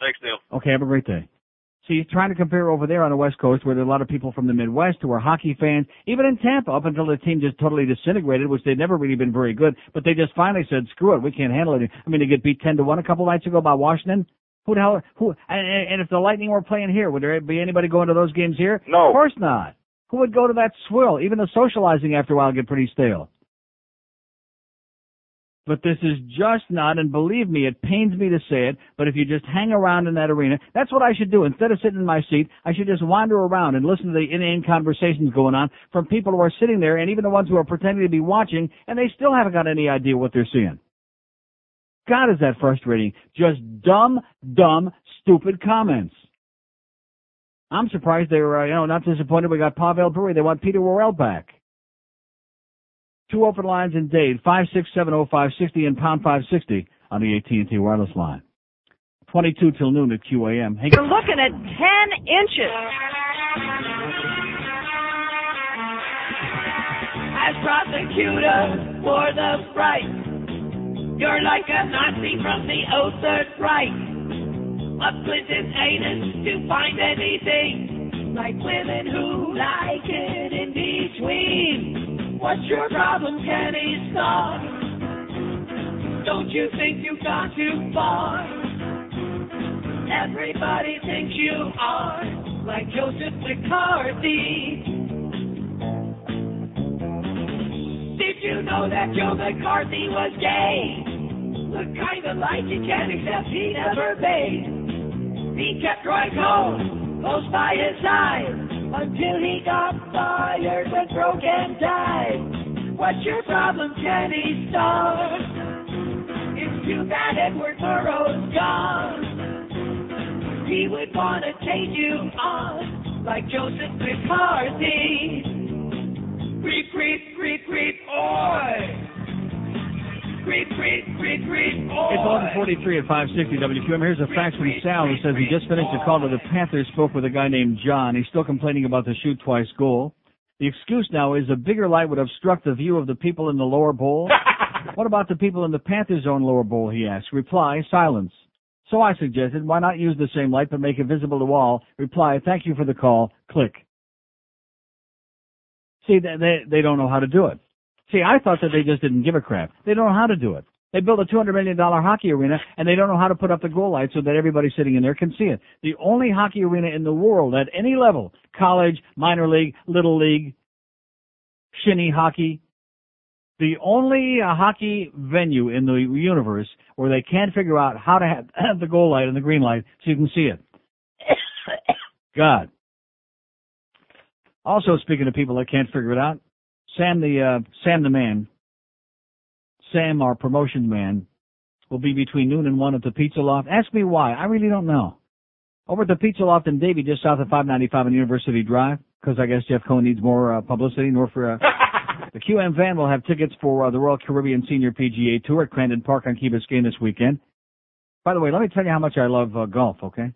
Thanks, Neil. Okay, have a great day. See, he's trying to compare over there on the West Coast where there are a lot of people from the Midwest who are hockey fans, even in Tampa, up until the team just totally disintegrated, which they'd never really been very good, but they just finally said, screw it, we can't handle it. I mean, they get beat 10 to 1 a couple nights ago by Washington. Who the hell, who, and, and if the Lightning were playing here, would there be anybody going to those games here? No. Of course not. Who would go to that swill? Even the socializing after a while get pretty stale. But this is just not, and believe me, it pains me to say it, but if you just hang around in that arena, that's what I should do. Instead of sitting in my seat, I should just wander around and listen to the inane conversations going on from people who are sitting there, and even the ones who are pretending to be watching, and they still haven't got any idea what they're seeing. God, is that frustrating. Just dumb, dumb, stupid comments. I'm surprised they were, uh, you know, not disappointed we got Pavel Bure. They want Peter Worrell back. Two open lines in Dade, 5670560 and pound 560 on the AT&T wireless line. 22 till noon at QAM. Hey, You're looking at 10 inches. As prosecutor for the Sprite, you're like a Nazi from the old Third Reich. Up Clinton's anus to find anything, like women who like it in between. What's your problem, Kenny Starr? Don't you think you've gone too far? Everybody thinks you are like Joseph McCarthy. Did you know that Joe McCarthy was gay? The kind of life you can't accept he never made. He kept Roy Cohn close by his side until he got fired and broke and died. What's your problem, Kenny Starr? It's too bad Edward Murrow's gone. He would want to take you on like Joseph McCarthy. Creep, creep, creep, creep, oi! It's 1143 at 560 WQAM. Here's a fax from Sal who says he just finished a call to the Panthers, spoke with a guy named John. He's still complaining about the shoot twice goal. The excuse now is a bigger light would obstruct the view of the people in the lower bowl. what about the people in the Panthers zone lower bowl, he asks. Reply, silence. So I suggested, why not use the same light but make it visible to all? Reply, thank you for the call. Click. See, they, they don't know how to do it. See, I thought that they just didn't give a crap. They don't know how to do it. They built a $200 million hockey arena and they don't know how to put up the goal light so that everybody sitting in there can see it. The only hockey arena in the world at any level, college, minor league, little league, shinny hockey, the only uh, hockey venue in the universe where they can't figure out how to have, have the goal light and the green light so you can see it. God. Also, speaking of people that can't figure it out, Sam the uh, Sam the man, Sam our promotions man, will be between noon and one at the Pizza Loft. Ask me why. I really don't know. Over at the Pizza Loft in Davie, just south of 595 on University Drive, because I guess Jeff Cohen needs more uh, publicity. Nor for uh, the QM van will have tickets for uh, the Royal Caribbean Senior PGA Tour at Crandon Park on Key Biscayne this weekend. By the way, let me tell you how much I love uh, golf. Okay.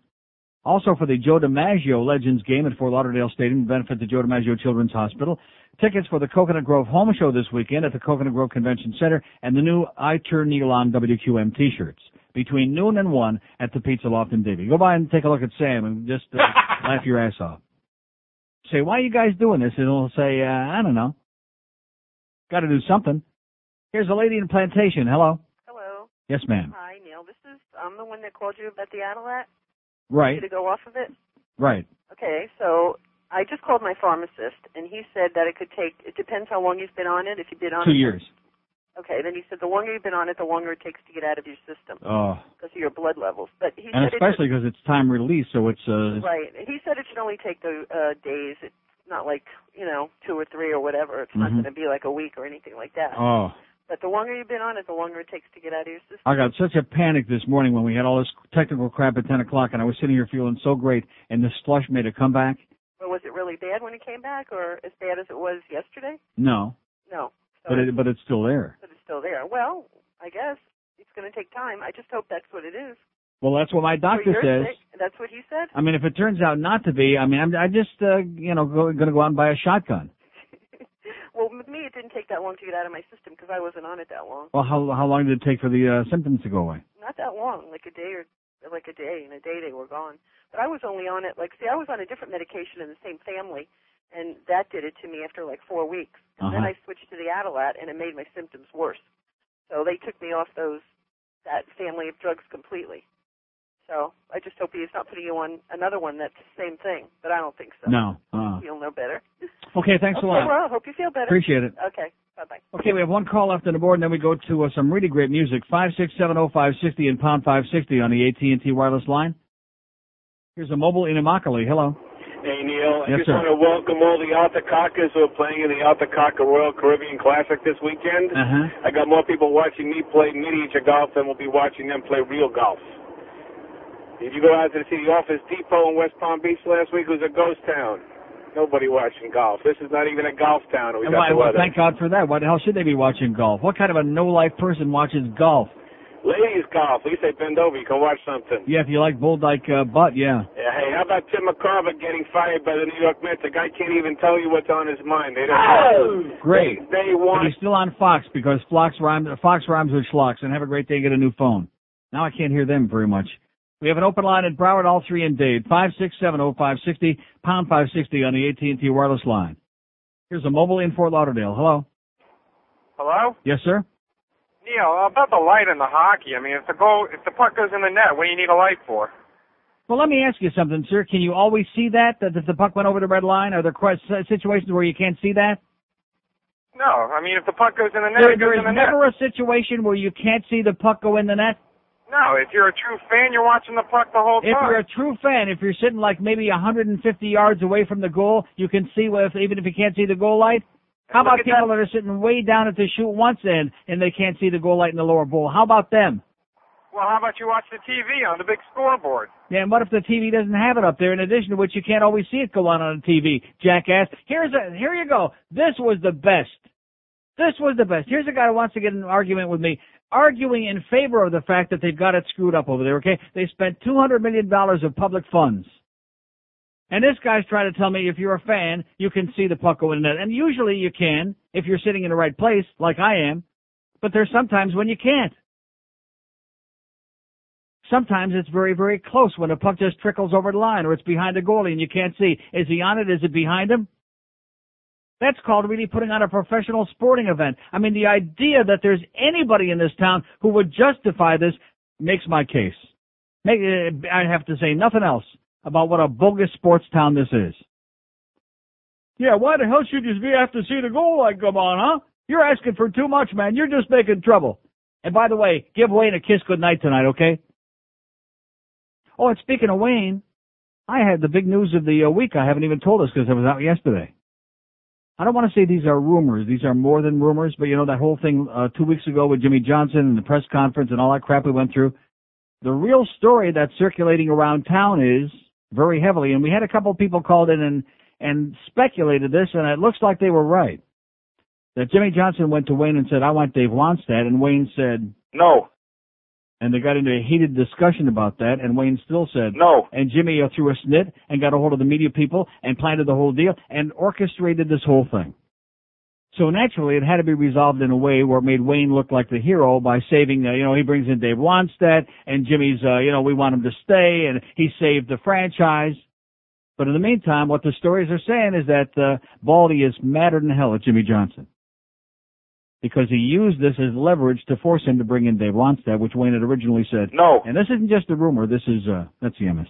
Also for the Joe DiMaggio Legends game at Fort Lauderdale Stadium to benefit the Joe DiMaggio Children's Hospital. Tickets for the Coconut Grove Home Show this weekend at the Coconut Grove Convention Center and the new I Turn Neil On WQAM t-shirts between noon and 1 at the Pizza Loft in Davie. Go by and take a look at Sam and just uh, laugh your ass off. Say, why are you guys doing this? And he'll say, uh, I don't know. Got to do something. Here's a lady in Plantation. Hello. Hello. Yes, ma'am. Hi, Neil. This is I'm the one that called you about the Adalat. Right. To go off of it. Right. Okay, so I just called my pharmacist, and he said that it could take. It depends how long you've been on it. If you've been on Two it. years. Okay, then he said the longer you've been on it, the longer it takes to get out of your system Oh. because of your blood levels. But he And said especially because it's time release, so it's, uh, right. He said it should only take the uh, days. It's not like you know two or three or whatever. It's not Mhm. going to be like a week or anything like that. oh. But the longer you've been on it, the longer it takes to get out of your system. I got such a panic this morning when we had all this technical crap at 10 o'clock and I was sitting here feeling so great and this flush made a comeback. Or was it really bad when it came back, or as bad as it was yesterday? No. No. So But it, but it's still there. but it's still there. Well, I guess it's going to take time. I just hope that's what it is. Well, that's what my doctor says. sake, that's what he said. I mean, if it turns out not to be, I mean, I'm, I just, uh, you know, go, gonna go out and buy a shotgun. Well, with me, it didn't take that long to get out of my system because I wasn't on it that long. Well, how, how long did it take for the, uh, symptoms to go away? Not that long, like a day or like a day. In a day, they were gone. But I was only on it. Like, see, I was on a different medication in the same family, and that did it to me after like four weeks. And then Uh-huh. I switched to the Adalat, and it made my symptoms worse. So they took me off those that family of drugs completely. So I just hope he's not putting you on another one that's the same thing. But I don't think so. No. Uh. You'll know better. Okay, thanks okay, a lot. Well, hope you feel better. Appreciate it. Okay. Bye bye. Okay, we have one call left on the board, and then we go to uh, some really great music. Five six seven oh five sixty and pound five sixty on the AT and T wireless line. Here's a mobile in Immokalee. Hello. Hey Neil, I Yes, just sir. want to welcome all the Altacakas who are playing in the Altacaca Royal Caribbean Classic this weekend. Uh-huh. I got more people watching me play miniature golf than will be watching them play real golf. Did you go out to the Office Depot in West Palm Beach last week? It was a ghost town. Nobody watching golf. This is not even a golf town. We And got why, well, thank God for that. Why the hell should they be watching golf? What kind of a no-life person watches golf? Ladies golf. At least they bend over. You can watch something. Yeah, if you like bull dyke uh, butt, yeah. Yeah, hey, how about Tim McCarver getting fired by the New York Mets? The guy can't even tell you what's on his mind. They don't Oh, know. great. They, they But want he's still on Fox because Fox rhymes, Fox rhymes with Schlocks. And have a great day. Get a new phone. Now I can't hear them very much. We have an open line at Broward, all three in Dade. Five six seven oh five sixty pound five sixty on the AT and T wireless line. Here's a mobile in Fort Lauderdale. Hello. Hello? Yes, sir. Neil, about the light in the hockey. I mean, if the goal, if the puck goes in the net, what do you need a light for? Well, let me ask you something, sir. Can you always see that that if the puck went over the red line? Are there quite situations where you can't see that? No, I mean, if the puck goes in the net, There, it goes there is in the net. never a situation where you can't see the puck go in the net. No, if you're a true fan, you're watching the puck the whole time. If you're a true fan, if you're sitting like maybe 150 yards away from the goal, you can see if, even if you can't see the goal light. How Look about people that. are sitting way down at the shoot once end and they can't see the goal light in the lower bowl? How about them? Well, how about you watch the TV on the big scoreboard? Yeah, and what if the TV doesn't have it up there? In addition to which, you can't always see it go on on the TV. Jackass. Here's a here you go. This was the best. This was the best. Here's a guy who wants to get in an argument with me, arguing in favor of the fact that they've got it screwed up over there. Okay, they spent two hundred million dollars of public funds. And this guy's trying to tell me if you're a fan, you can see the puck go in the net. And usually you can if you're sitting in the right place, like I am. But there's sometimes when you can't. Sometimes it's very, very close when the puck just trickles over the line or it's behind the goalie and you can't see. Is he on it? Is it behind him? That's called really putting on a professional sporting event. I mean, the idea that there's anybody in this town who would justify this makes my case. Make, uh, I have to say nothing else about what a bogus sports town this is. Yeah, why the hell should you have to see the goal like come on, huh? You're asking for too much, man. You're just making trouble. And by the way, give Wayne a kiss goodnight tonight, okay? Oh, and speaking of Wayne, I had the big news of the uh, week. I haven't even told us because it was out yesterday. I don't want to say these are rumors. These are more than rumors, but you know that whole thing uh, two weeks ago with Jimmy Johnson and the press conference and all that crap we went through. The real story that's circulating around town is very heavily, and we had a couple of people called in and and speculated this, and it looks like they were right. That Jimmy Johnson went to Wayne and said, "I want Dave Wannstedt," and Wayne said, No. And they got into a heated discussion about that, and Wayne still said No. And Jimmy threw a snit and got a hold of the media people and planted the whole deal and orchestrated this whole thing. So naturally, it had to be resolved in a way where it made Wayne look like the hero by saving, uh, you know, he brings in Dave Wannstedt and Jimmy's, uh, you know, we want him to stay and he saved the franchise. But in the meantime, what the stories are saying is that uh, Baldy is madder than hell at Jimmy Johnson because he used this as leverage to force him to bring in Dave Wannstedt, which Wayne had originally said. No. And this isn't just a rumor. This is uh, that's the MS.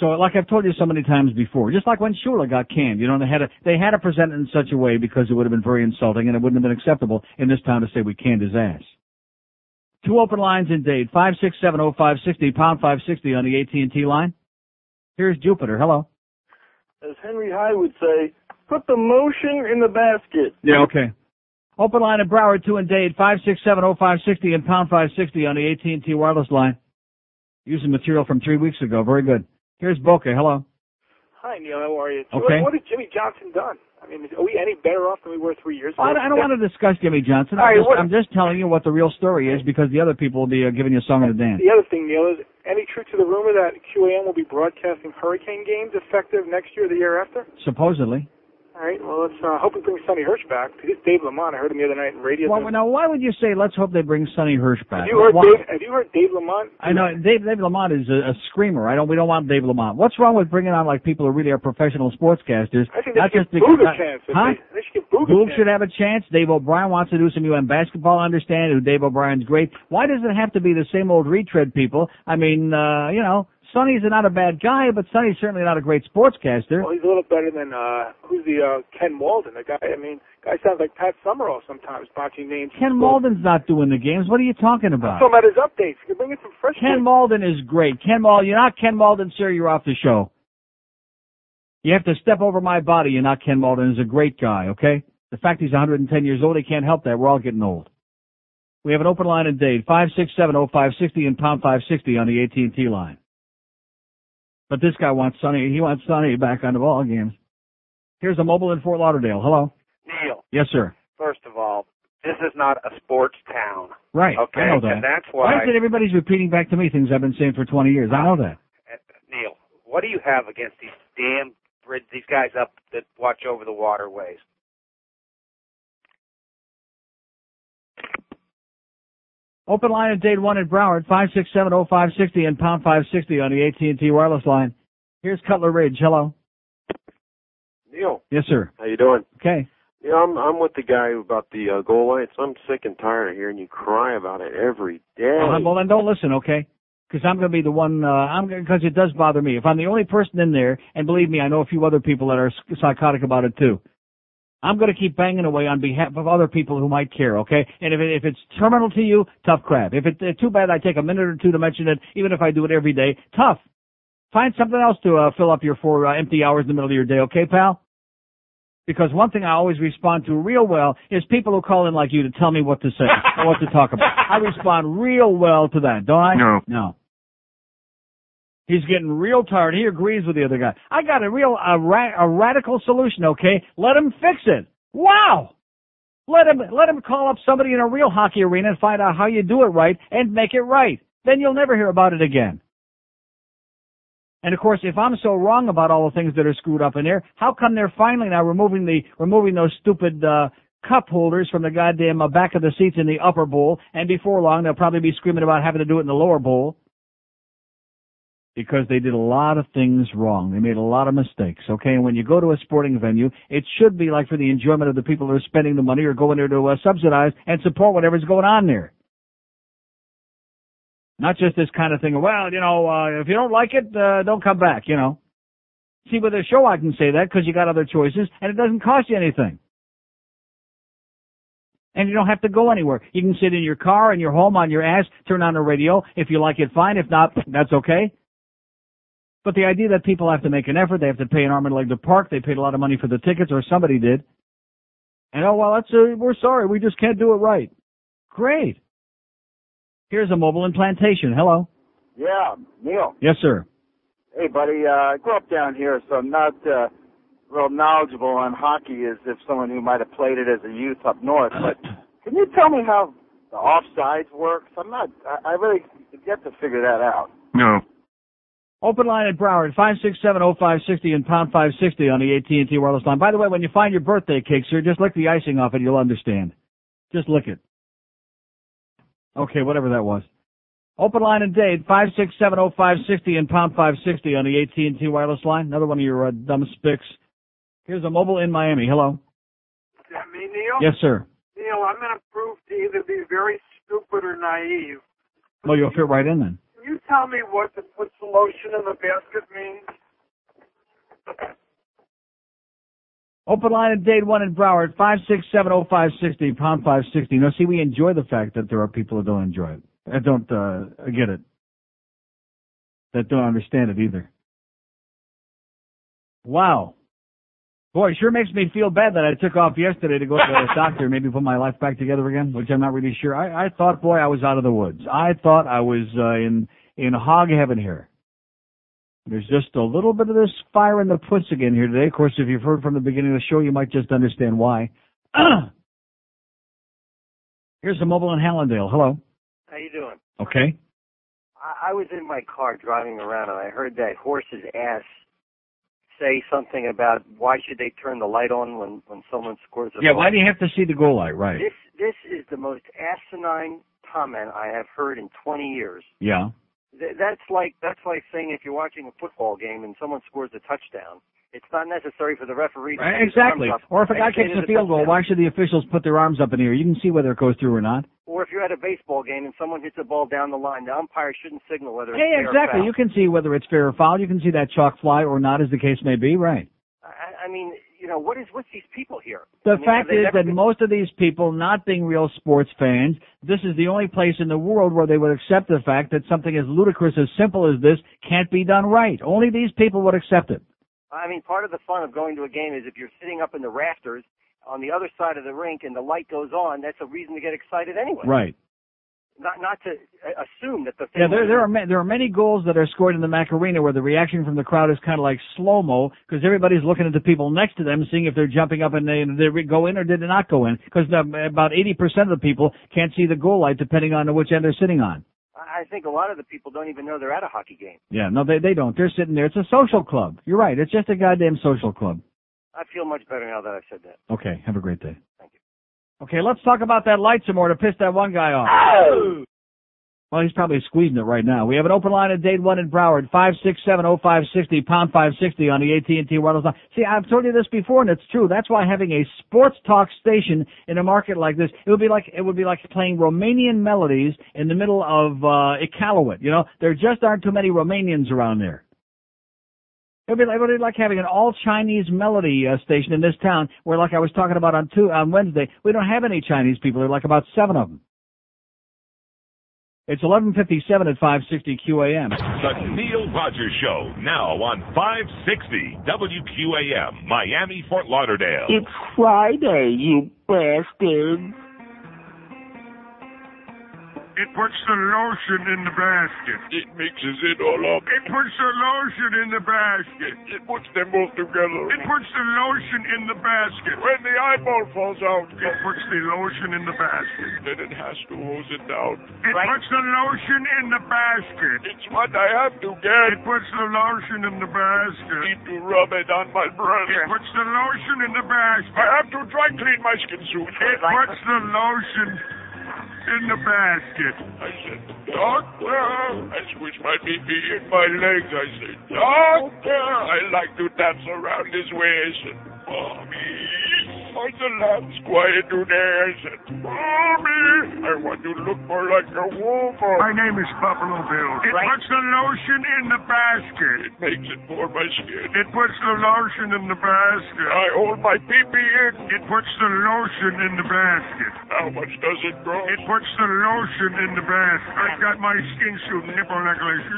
So, like I've told you so many times before, just like when Shula got canned, you know, they had to they had to present it in such a way because it would have been very insulting and it wouldn't have been acceptable in this town to say we canned his ass. Two open lines in Dade five six seven oh five sixty pound five sixty on the AT and T line. Here's Jupiter. Hello. As Henry Hyde would say, put the motion in the basket. Yeah. Okay. Open line in Broward two and Dade five six seven oh five sixty and pound five sixty on the AT and T wireless line. Using material from three weeks ago. Very good. Here's Boca. Hello. Hi, Neil. How are you? Okay. What, what has Jimmy Johnson done? I mean, are we any better off than we were three years ago? I, I don't want to discuss Jimmy Johnson. I'm right, just, what- I'm just telling you what the real story is because the other people will be uh, giving you a song and a dance. The other thing, Neil, is any truth to the rumor that QAM will be broadcasting hurricane games effective next year or the year after? Supposedly. All right. Well, let's uh, hope we bring Sonny Hirsch back. Because Dave Lamont, I heard him the other night in radio. Well, now, why would you say, let's hope they bring Sonny Hirsch back? have you heard Why- Dave? Have you heard Dave Lamont? I know Dave, Dave Lamont is a, a screamer. I don't. We don't want Dave Lamont. What's wrong with bringing on like people who really are professional sportscasters? I think they not should just give Boog a chance. Huh? They, they should give Boog should have a chance. Dave O'Brien wants to do some UM basketball. I understand who Dave O'Brien's great. Why does it have to be the same old retread people? I mean, uh, you know, Sonny's not a bad guy, but Sonny's certainly not a great sportscaster. Well, he's a little better than uh who's the uh Ken Walden, the guy. I mean, guy sounds like Pat Summerall sometimes, botching names. Ken Walden's not doing the games. What are you talking I'm about? talking about his updates. You can bring in some fresh. Ken Malden is great. Ken Malden, you're not Ken Malden, sir. You're off the show. You have to step over my body. You're not Ken Malden. He's a great guy. Okay. The fact he's 110 years old, he can't help that. We're all getting old. We have an open line in Dade, five six seven oh five sixty and pound five sixty on the AT and T line. But this guy wants Sonny. He wants Sonny back on the ball games. Here's a mobile in Fort Lauderdale. Hello. Neil, Yes, sir. first of all, this is not a sports town. Right. Okay, I know that. and that's Why why. is it everybody's repeating back to me things I've been saying for 20 years? I know that. Neil, what do you have against these damn bridge, these guys up that watch over the waterways? Open line at Dade 1 at Broward, 5670560 and pound 560 on the AT&T wireless line. Here's Cutler Ridge. Hello. Neil, Yes, sir. how you doing? Okay. Yeah, I'm I'm with the guy about the uh, goal lights. I'm sick and tired of hearing you cry about it every day. Uh, well, then don't listen, okay? Because I'm going to be the one. Uh, I'm because it does bother me. If I'm the only person in there, and believe me, I know a few other people that are psychotic about it too. I'm going to keep banging away on behalf of other people who might care, okay? And if it, if it's terminal to you, tough crap. If it's uh, too bad, I take a minute or two to mention it, even if I do it every day. Tough. Find something else to uh, fill up your four uh, empty hours in the middle of your day, okay, pal? Because one thing I always respond to real well is people who call in like you to tell me what to say or what to talk about. I respond real well to that, don't I? No. No. He's getting real tired. He agrees with the other guy. I got a real a, ra- a radical solution. Okay, let him fix it. Wow. Let him let him call up somebody in a real hockey arena and find out how you do it right and make it right. Then you'll never hear about it again. And of course, if I'm so wrong about all the things that are screwed up in there, how come they're finally now removing the removing those stupid uh cup holders from the goddamn uh, back of the seats in the upper bowl, and before long they'll probably be screaming about having to do it in the lower bowl because they did a lot of things wrong. They made a lot of mistakes, okay? And when you go to a sporting venue, it should be like for the enjoyment of the people who are spending the money or going there to uh, subsidize and support whatever's going on there. Not just this kind of thing, well, you know, uh, if you don't like it, uh, don't come back, you know. See, with a show I can say that because you got other choices and it doesn't cost you anything. And you don't have to go anywhere. You can sit in your car, in your home, on your ass, turn on the radio. If you like it, fine. If not, that's okay. But the idea that people have to make an effort, they have to pay an arm and a leg to park, they paid a lot of money for the tickets, or somebody did. And oh well, that's a, we're sorry, we just can't do it right. Great. Here's a mobile in Plantation. Hello. Yeah, Neil. Yes, sir. Hey, buddy. Uh, I grew up down here, so I'm not uh, real knowledgeable on hockey as if someone who might have played it as a youth up north. But can you tell me how the offsides works? I'm not. I, I really get to figure that out. No. Open line at Broward, 5670560 and pound 560 on the AT&T wireless line. By the way, when you find your birthday cake, sir, just lick the icing off it. You'll understand. Just lick it. Okay, whatever that was. Open line and Dade, 5670560 and pound 560 on the AT&T wireless line. Another one of your uh, dumb spicks. Here's a mobile in Miami. Hello. Is that me, Neil? Yes, sir. Neil, I'm going to prove to either be very stupid or naive. Well, you'll fit right in then. Tell me what the puts the lotion in the basket means? Open line at Dade 1 in Broward, 5670560, pound 560. Now, see, we enjoy the fact that there are people that don't enjoy it. That don't uh, get it. That don't understand it either. Wow. Boy, it sure makes me feel bad that I took off yesterday to go to the doctor, maybe put my life back together again, which I'm not really sure. I, I thought, boy, I was out of the woods. I thought I was uh, in in hog heaven here. There's just a little bit of this fire in the puts again here today. Of course, if you've heard from the beginning of the show, you might just understand why. Here's the mobile in Hallandale. Hello. How you doing? Okay. I, I was in my car driving around and I heard that horse's ass say something about why should they turn the light on when when someone scores a goal. Yeah, goal. why do you have to see the goal light? Right. This this is the most asinine comment I have heard in 20 years. Yeah. Th- That's like that's like saying if you're watching a football game and someone scores a touchdown, it's not necessary for the referee. To Right, exactly. Or if a guy kicks a field goal, why should the officials put their arms up in the air? You can see whether it goes through or not. Or if you're at a baseball game and someone hits a ball down the line, the umpire shouldn't signal whether it's Hey, fair exactly. You can see whether it's fair or foul. You can see that chalk fly or not, as the case may be. Right. I, I mean, you know, what is what's these people here? The I mean, fact is that been- most of these people, not being real sports fans, this is the only place in the world where they would accept the fact that something as ludicrous as simple as this can't be done right. Only these people would accept it. I mean, part of the fun of going to a game is if you're sitting up in the rafters on the other side of the rink and the light goes on, that's a reason to get excited anyway. Right. Not not to uh, assume that the thing Yeah, there there are ma- there are many goals that are scored in the Macarena where the reaction from the crowd is kind of like slow mo because everybody's looking at the people next to them, seeing if they're jumping up and they they go in or did they not go in because about eighty percent of the people can't see the goal light depending on which end they're sitting on. I I think a lot of the people don't even know they're at a hockey game. Yeah, no, they they don't. They're sitting there. It's a social club. You're right. It's just a goddamn social club. I feel much better now that I've said that. Okay, have a great day. Thank you. Okay, let's talk about that light some more to piss that one guy off. Well, he's probably squeezing it right now. We have an open line at Dade 1 in Broward, 5670560, pound 560 on the AT&T wireless line. See, I've told you this before and it's true. That's why having a sports talk station in a market like this, it would be like, it would be like playing Romanian melodies in the middle of, uh, Iqaluit. You know, there just aren't too many Romanians around there. It would be like, it would be like having an all Chinese melody uh, station in this town where, like I was talking about on two, on Wednesday, we don't have any Chinese people. There are like about seven of them. It's 1157 at 560 QAM. The Neil Rogers Show, now on 560 WQAM, Miami, Fort Lauderdale. It's Friday, you bastard. It puts the lotion in the basket. It mixes it all up. It puts the lotion in the basket. It puts them both together. It puts the lotion in the basket. When the eyeball falls out, It puts the lotion in the basket. then it has to hose it down. It puts the lotion in the basket. It's what I have to get. It puts the lotion in the basket. I Need to rub it on my brother. It puts the lotion in the basket. I have to dry clean my skin suit. It puts the lotion in the basket. I said, Doctor. I squished my BB in my legs. I said, Doctor. I like to dance around his waist. And Mommy. Are the lambs quiet today? I said, Mommy. I want to look more like a woman. My name is Buffalo Bill. It puts the lotion in the basket. It makes it for my skin. It puts the lotion in the basket. I hold my BB in. It puts the lotion in the basket. How much does it grow? It puts the lotion in the basket. I've got my skin suit nipple necklace.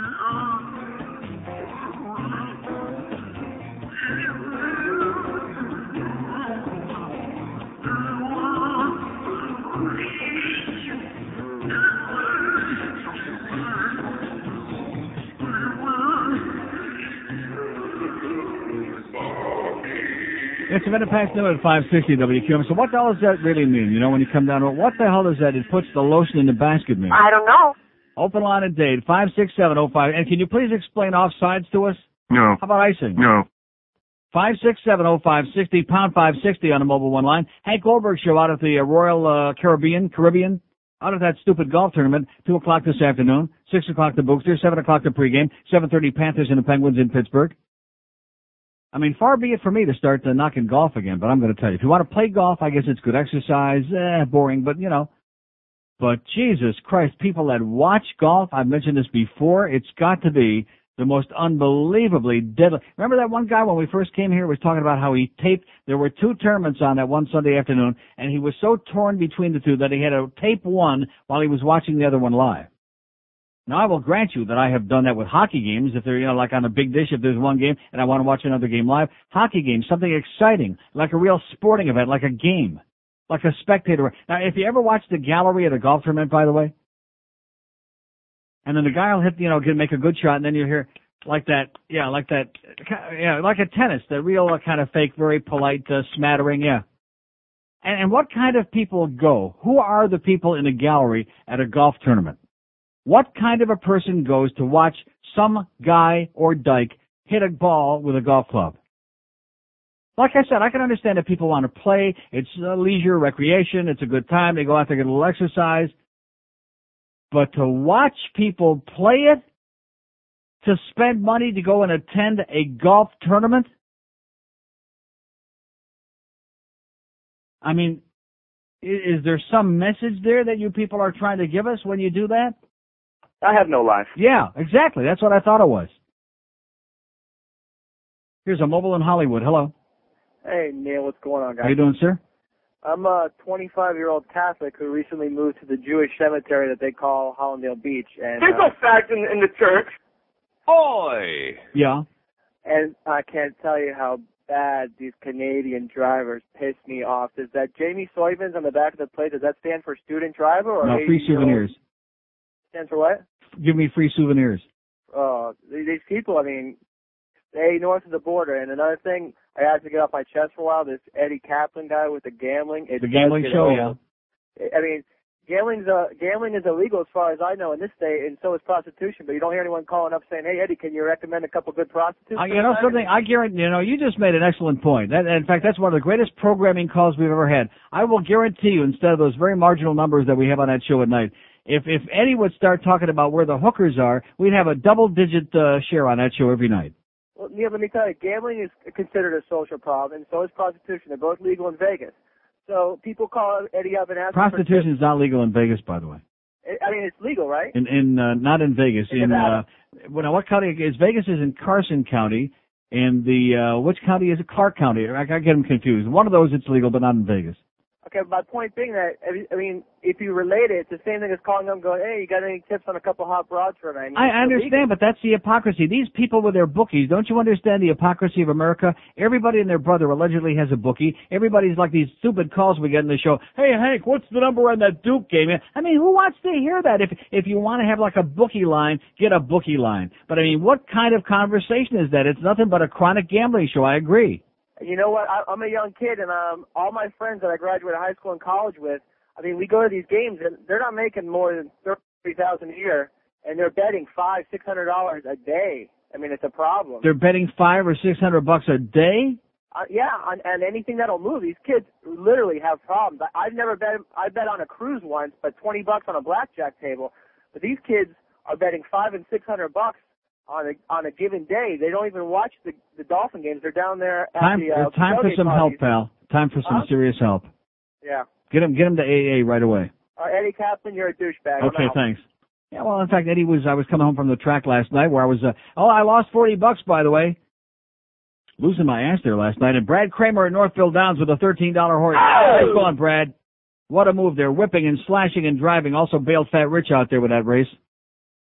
It's a minute past noon at 560 WQAM. So what the hell does that really mean? You know, when you come down to it, what the hell does that? It puts the lotion in the basket mean? I don't know. Open line and Dade, 56705. And can you please explain offsides to us? No. How about icing? No. 5670560, pound 560 on the mobile one line. Hank Goldberg show out at the uh, Royal uh, Caribbean, Caribbean, out of that stupid golf tournament, 2 o'clock this afternoon, 6 o'clock the Boosters, 7 o'clock the pregame, 7.30 Panthers and the Penguins in Pittsburgh. I mean, far be it for me to start uh, knocking golf again, but I'm going to tell you, if you want to play golf, I guess it's good exercise, eh, boring, but you know. But Jesus Christ, people that watch golf, I've mentioned this before, it's got to be the most unbelievably deadly. Remember that one guy when we first came here was talking about how he taped, there were two tournaments on that one Sunday afternoon, and he was so torn between the two that he had to tape one while he was watching the other one live. Now I will grant you that I have done that with hockey games. If they're, you know, like on a big dish, if there's one game and I want to watch another game live, hockey games, something exciting, like a real sporting event, like a game, like a spectator. Now, if you ever watch the gallery at a golf tournament, by the way, and then the guy will hit, you know, make a good shot, and then you hear like that, yeah, like that, yeah, like a tennis, the real uh, kind of fake, very polite uh, smattering, yeah. And, and what kind of people go? Who are the people in a gallery at a golf tournament? What kind of a person goes to watch some guy or dyke hit a ball with a golf club? Like I said, I can understand if people want to play. It's leisure, recreation. It's a good time. They go out there, get a little exercise. But to watch people play it, to spend money to go and attend a golf tournament, I mean, is there some message there that you people are trying to give us when you do that? I have no life. Yeah, exactly. That's what I thought it was. Here's a mobile in Hollywood. Hello. Hey Neil, what's going on, guys? How you doing, sir? I'm a 25 year old Catholic who recently moved to the Jewish cemetery that they call Hollandale Beach, and There's uh, no fact in, in the church. Oi! Yeah. and I can't tell you how bad these Canadian drivers piss me off. Is that Je me souviens on the back of the plate does that stand for student driver or No, free 80-year-old? souvenirs. Stands for what? Give me free souvenirs. uh, these people, I mean, they north of the border. And another thing, I had to get off my chest for a while. This Eddie Kaplan guy with the gambling. It The gambling show, yeah. I mean, gambling's uh, gambling is illegal as far as I know in this state, and so is prostitution. But you don't hear anyone calling up saying, "Hey, Eddie, can you recommend a couple good prostitutes?" Uh, you know something? I guarantee. You know, you just made an excellent point. That, in fact, that's one of the greatest programming calls we've ever had. I will guarantee you, instead of those very marginal numbers that we have on that show at night, if if Eddie would start talking about where the hookers are, we'd have a double-digit uh, share on that show every night. Well, Neil, let me tell you, gambling is considered a social problem, and so is prostitution. They're both legal in Vegas. So people call Eddie up and ask Prostitution is not legal in Vegas, by the way. I mean, it's legal, right? In in uh, not in Vegas. In In uh, well, what county is Vegas? Is in Carson County, and the uh which county is it? Clark County. I, I get them confused. One of those it's legal, but not in Vegas. Okay, my point being that I mean, if you relate it, it's the same thing as calling them, going, "Hey, you got any tips on a couple hot broads for me?" I, mean, I understand, but that's the hypocrisy. These people with their bookies, don't you understand the hypocrisy of America? Everybody and their brother allegedly has a bookie. Everybody's like these stupid calls we get in the show. Hey, Hank, what's the number on that Duke game? I mean, who wants to hear that? If if you want to have like a bookie line, get a bookie line. But I mean, what kind of conversation is that? It's nothing but a chronic gambling show. I agree. You know what? I, I'm a young kid, and um, all my friends that I graduated high school and college with, I mean, we go to these games, and they're not making more than thirty thousand a year, and they're betting five, six hundred dollars a day. I mean, it's a problem. They're betting five or six hundred bucks a day. Uh, yeah, on, and anything that'll move. These kids literally have problems. I, I've never bet. I bet on a cruise once, but twenty bucks on a blackjack table. But these kids are betting five and six hundred bucks on a on a given day. They don't even watch the the Dolphin games. They're down there at Time, the uh, time for some help, pal. Time for some Huh? serious help. Yeah. Get him, get him to AA right away. Uh, Eddie Kaplan, you're a douchebag. Okay, thanks. Yeah, well, in fact, Eddie was, I was coming home from the track last night where I was, uh, oh, I lost 40 bucks, by the way. Losing my ass there last night. And Brad Kramer at Northfield Downs with a $13 horse. Nice going, Brad. What a move there. Whipping and slashing and driving. Also bailed Fat Rich out there with that race.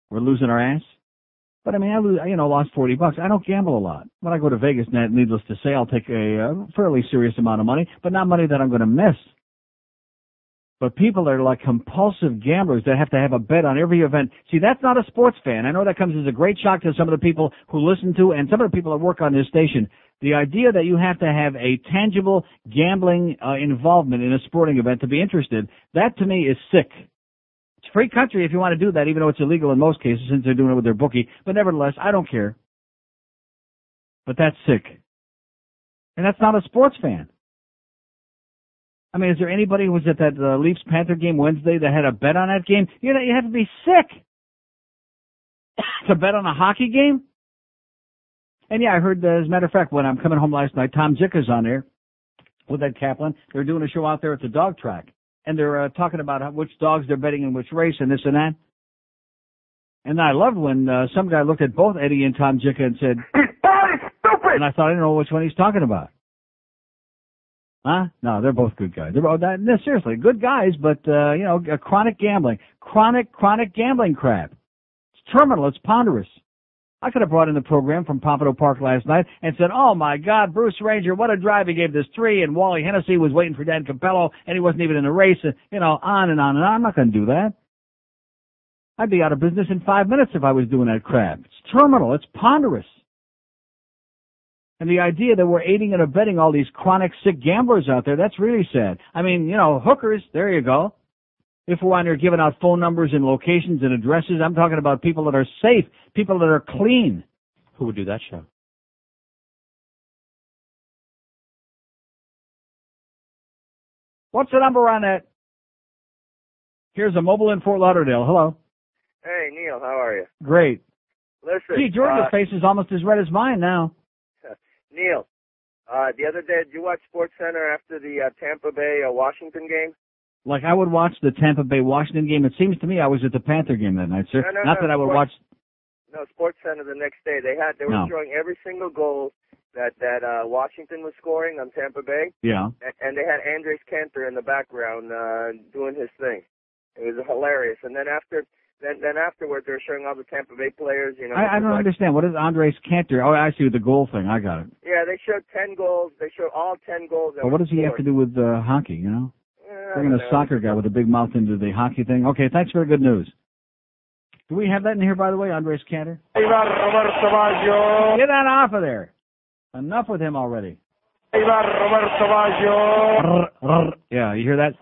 We're losing our ass. But I mean, I lose, you know, lost 40 bucks. I don't gamble a lot. When I go to Vegas, needless to say, I'll take a uh, fairly serious amount of money, but not money that I'm going to miss. But people that are like compulsive gamblers that have to have a bet on every event. See, that's not a sports fan. I know that comes as a great shock to some of the people who listen to and some of the people that work on this station. The idea that you have to have a tangible gambling uh, involvement in a sporting event to be interested, that to me is sick. It's free country if you want to do that, even though it's illegal in most cases since they're doing it with their bookie. But nevertheless, I don't care. But that's sick. And that's not a sports fan. I mean, is there anybody who was at that uh, Leafs Panther game Wednesday that had a bet on that game? You know, you have to be sick to bet on a hockey game. And yeah, I heard, uh, as a matter of fact, when I'm coming home last night, Tom Jicha's on there with Ed Kaplan. They're doing a show out there at the dog track, and they're uh, talking about how, which dogs they're betting in which race and this and that. And I loved when uh, some guy looked at both Eddie and Tom Jicha and said, "Stupid!" And I thought I didn't know which one he's talking about. Huh? No, they're both good guys. They're both that, no, seriously good guys, but uh, you know, chronic gambling, chronic, chronic gambling crap. It's terminal. It's ponderous. I could have brought in the program from Pompano Park last night and said, "Oh my God, Bruce Ranger, what a drive he gave this three!" And Wally Hennessy was waiting for Dan Capello, and he wasn't even in the race. And, you know, on and on and on. I'm not going to do that. I'd be out of business in five minutes if I was doing that crap. It's terminal. It's ponderous. And the idea that we're aiding and abetting all these chronic sick gamblers out there, that's really sad. I mean, you know, hookers, there you go. If we're on there giving out phone numbers and locations and addresses, I'm talking about people that are safe, people that are clean. Who would do that show? What's the number on that? Here's a mobile in Fort Lauderdale. Hello. Hey, Neil, how are you? Great. Listen, Gee, Georgia's uh, face is almost as red as mine now. Neil, uh, the other day, did you watch Sports Center after the uh, Tampa Bay uh, Washington game? Like I would watch the Tampa Bay Washington game. It seems to me I was at the Panther game that night, sir. No, no, Not no, that I would Sports- watch. No, Sports Center the next day. They had they were No. showing every single goal that that uh, Washington was scoring on Tampa Bay, Yeah. and, and they had Andres Cantor in the background uh, doing his thing. It was hilarious. And then after then then afterwards, they were showing all the Tampa Bay players. You know, I, I don't like- understand. What is Andres Cantor? Oh, I see the goal thing. I got it. Yeah, they showed ten goals. They showed all ten goals. That But what does he have to do with uh, hockey? You know, bringing a soccer guy with a big mouth into the hockey thing. Okay, thanks for the good news. Do we have that in here, by the way, Andres Cantor? Get that off of there. Enough with him already. Ivar Roberto Savaggio. Yeah, you hear that?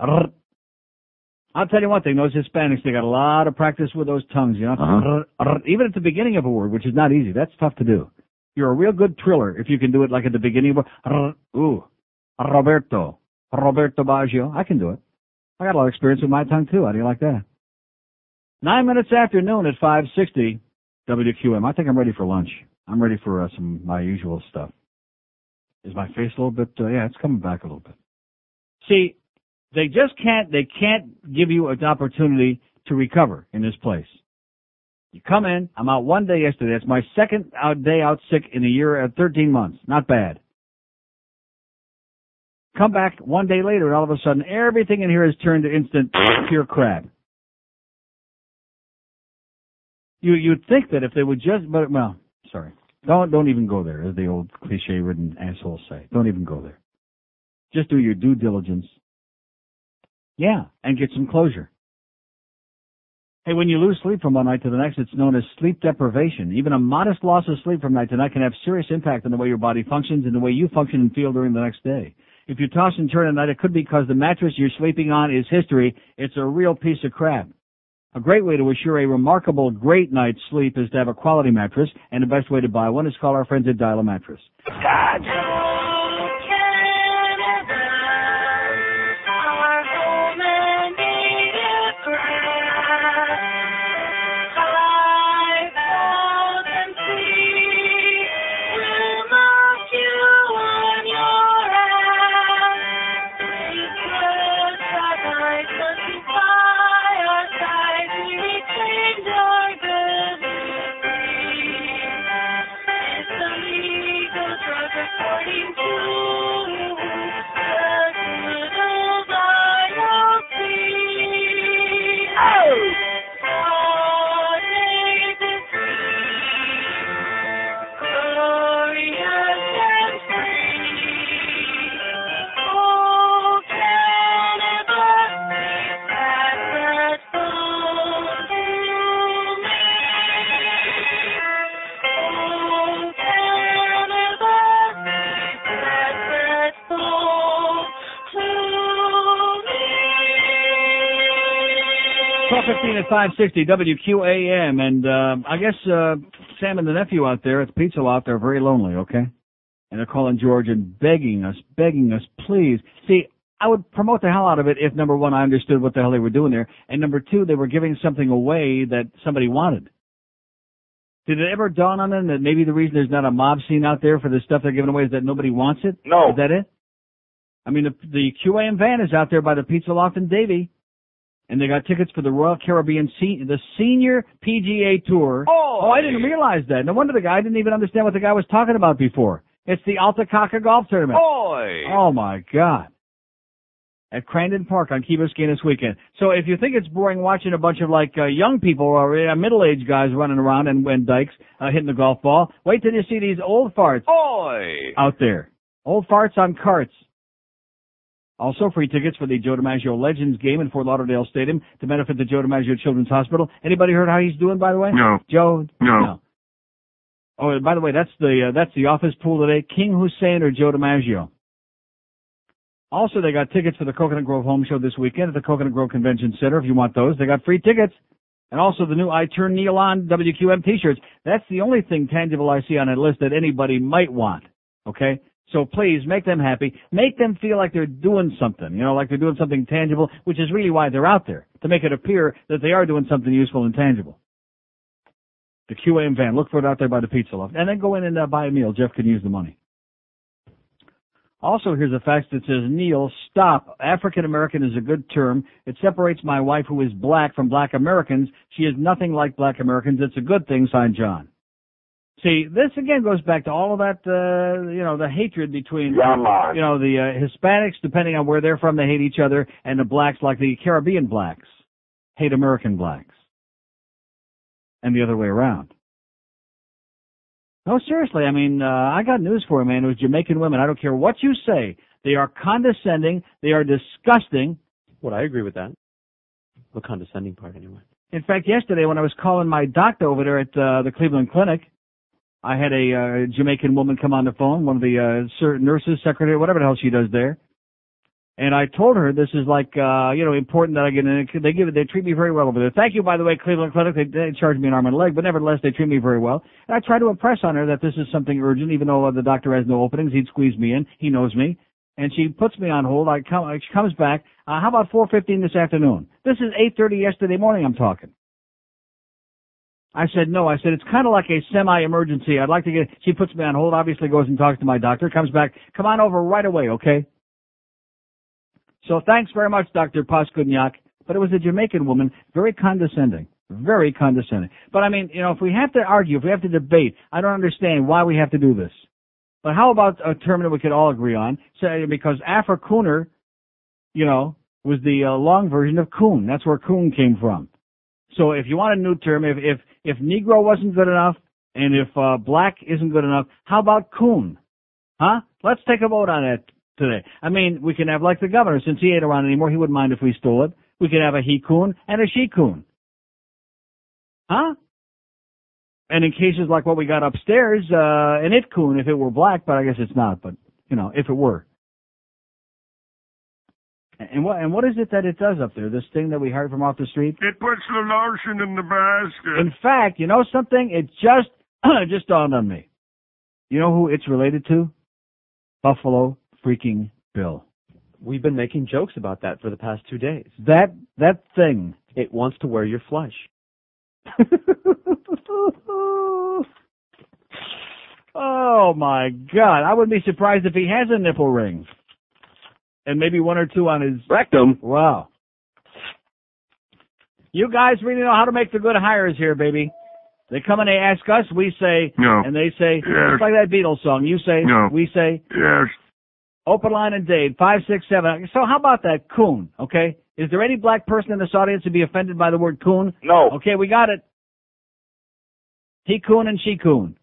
I'll tell you one thing, those Hispanics, they got a lot of practice with those tongues, you know? Uh-huh. Even at the beginning of a word, which is not easy. That's tough to do. You're a real good triller if you can do it like at the beginning of a, ooh, Roberto, Roberto Baggio. I can do it. I got a lot of experience with my tongue too. How do you like that? Nine minutes after noon at 560 WQAM. I think I'm ready for lunch. I'm ready for uh, some my usual stuff. Is my face a little bit? Uh, yeah, it's coming back a little bit. See, they just can't. They can't give you an opportunity to recover in this place. You come in. I'm out one day yesterday. That's my second out day out sick in a year, at 13 months. Not bad. Come back one day later, and all of a sudden, everything in here has turned to instant pure crap. You you'd think that if they would just, but well, sorry, don't don't even go there, as the old cliche-ridden assholes say. Don't even go there. Just do your due diligence. Yeah, and get some closure. Hey, when you lose sleep from one night to the next, it's known as sleep deprivation. Even a modest loss of sleep from night to night can have serious impact on the way your body functions and the way you function and feel during the next day. If you toss and turn at night, it could be because the mattress you're sleeping on is history. It's a real piece of crap. A great way to assure a remarkable great night's sleep is to have a quality mattress, and the best way to buy one is call our friends at Dial a Mattress. God. 15 at 560 WQAM. And uh, I guess uh, Sam and the nephew out there at the pizza lot, they're very lonely, okay? And they're calling George and begging us, begging us, please. See, I would promote the hell out of it if, number one, I understood what the hell they were doing there. And number two, they were giving something away that somebody wanted. Did it ever dawn on them that maybe the reason there's not a mob scene out there for the stuff they're giving away is that nobody wants it? No. Is that it? I mean, the, the QAM van is out there by the pizza loft in Davie and they got tickets for the Royal Caribbean se- the Senior PGA Tour. Oh, I didn't realize that. No wonder the guy didn't even understand what the guy was talking about before. It's the Alta Caca Golf Tournament. Boy. Oh my God. At Crandon Park on Key Biscayne this weekend. So if you think it's boring watching a bunch of like uh, young people or uh, middle-aged guys running around and, and dykes uh, hitting the golf ball, wait till you see these old farts Boy. out there. Old farts on carts. Also, free tickets for the Joe DiMaggio Legends game in Fort Lauderdale Stadium to benefit the Joe DiMaggio Children's Hospital. Anybody heard how he's doing, by the way? No. Joe? No. Oh, and by the way, that's the uh, that's the office pool today. King Hussein or Joe DiMaggio. Also, they got tickets for the Coconut Grove Home Show this weekend at the Coconut Grove Convention Center. If you want those, they got free tickets. And also the new I Turn Neil On WQAM t-shirts. That's the only thing tangible I see on that list that anybody might want. Okay? So please make them happy. Make them feel like they're doing something, you know, like they're doing something tangible, which is really why they're out there, to make it appear that they are doing something useful and tangible. The QAM van, look for it out there by the pizza loft. And then go in and uh, buy a meal. Jeff can use the money. Also, here's a fax that says, Neil, stop. African American is a good term. It separates my wife who is black from black Americans. She is nothing like black Americans. It's a good thing, signed John. See, this again goes back to all of that, uh, you know, the hatred between, Yeah, you know, the uh, Hispanics, depending on where they're from, they hate each other, and the blacks, like the Caribbean blacks, hate American blacks. And the other way around. No, seriously, I mean, uh, I got news for you, man. It was Jamaican women. I don't care what you say. They are condescending. They are disgusting. What I agree with that. The condescending part, anyway. In fact, yesterday when I was calling my doctor over there at uh, the Cleveland Clinic, I had a uh, Jamaican woman come on the phone, one of the uh, nurses, secretary, whatever the hell she does there. And I told her this is like, uh, you know, important that I get in. They give it, they treat me very well over there. Thank you, by the way, Cleveland Clinic. They, they charge me an arm and a leg, but nevertheless, they treat me very well. And I try to impress on her that this is something urgent, even though uh, the doctor has no openings. He'd squeeze me in. He knows me. And she puts me on hold. I come, she comes back. Uh, how about 4.15 this afternoon? This is 8.30 yesterday morning I'm talking. I said, no. I said, it's kind of like a semi-emergency. I'd like to get, she puts me on hold, obviously goes and talks to my doctor, comes back, come on over right away, okay? So thanks very much, Dr. Paskudnyak. But it was a Jamaican woman, very condescending. Very condescending. But I mean, you know, if we have to argue, if we have to debate, I don't understand why we have to do this. But how about a term that we could all agree on? Say because Africooner, you know, was the uh, long version of coon. That's where coon came from. So if you want a new term, if if if Negro wasn't good enough, and if uh, black isn't good enough, how about coon? Huh? Let's take a vote on it today. I mean, we can have like the governor, since he ain't around anymore, he wouldn't mind if we stole it. We could have a he coon and a she coon. Huh? And in cases like what we got upstairs, uh, an it coon if it were black, but I guess it's not, but, you know, if it were. And what, and what is it that it does up there? This thing that we heard from off the street? It puts the lotion in the basket. In fact, you know something? It just, just dawned on me. You know who it's related to? Buffalo freaking Bill. We've been making jokes about that for the past two days. That, that thing. It wants to wear your flesh. oh my god. I wouldn't be surprised if he has a nipple ring. And maybe one or two on his rectum. Wow. You guys really know how to make the good hires here, baby. They come and they ask us, we say, No. and they say, Yes. it's like that Beatles song. You say, No. we say, Yes. open line and Dade, five, six, seven. So how about that coon? Okay. Is there any black person in this audience to be offended by the word coon? No. Okay, we got it. He coon and she coon.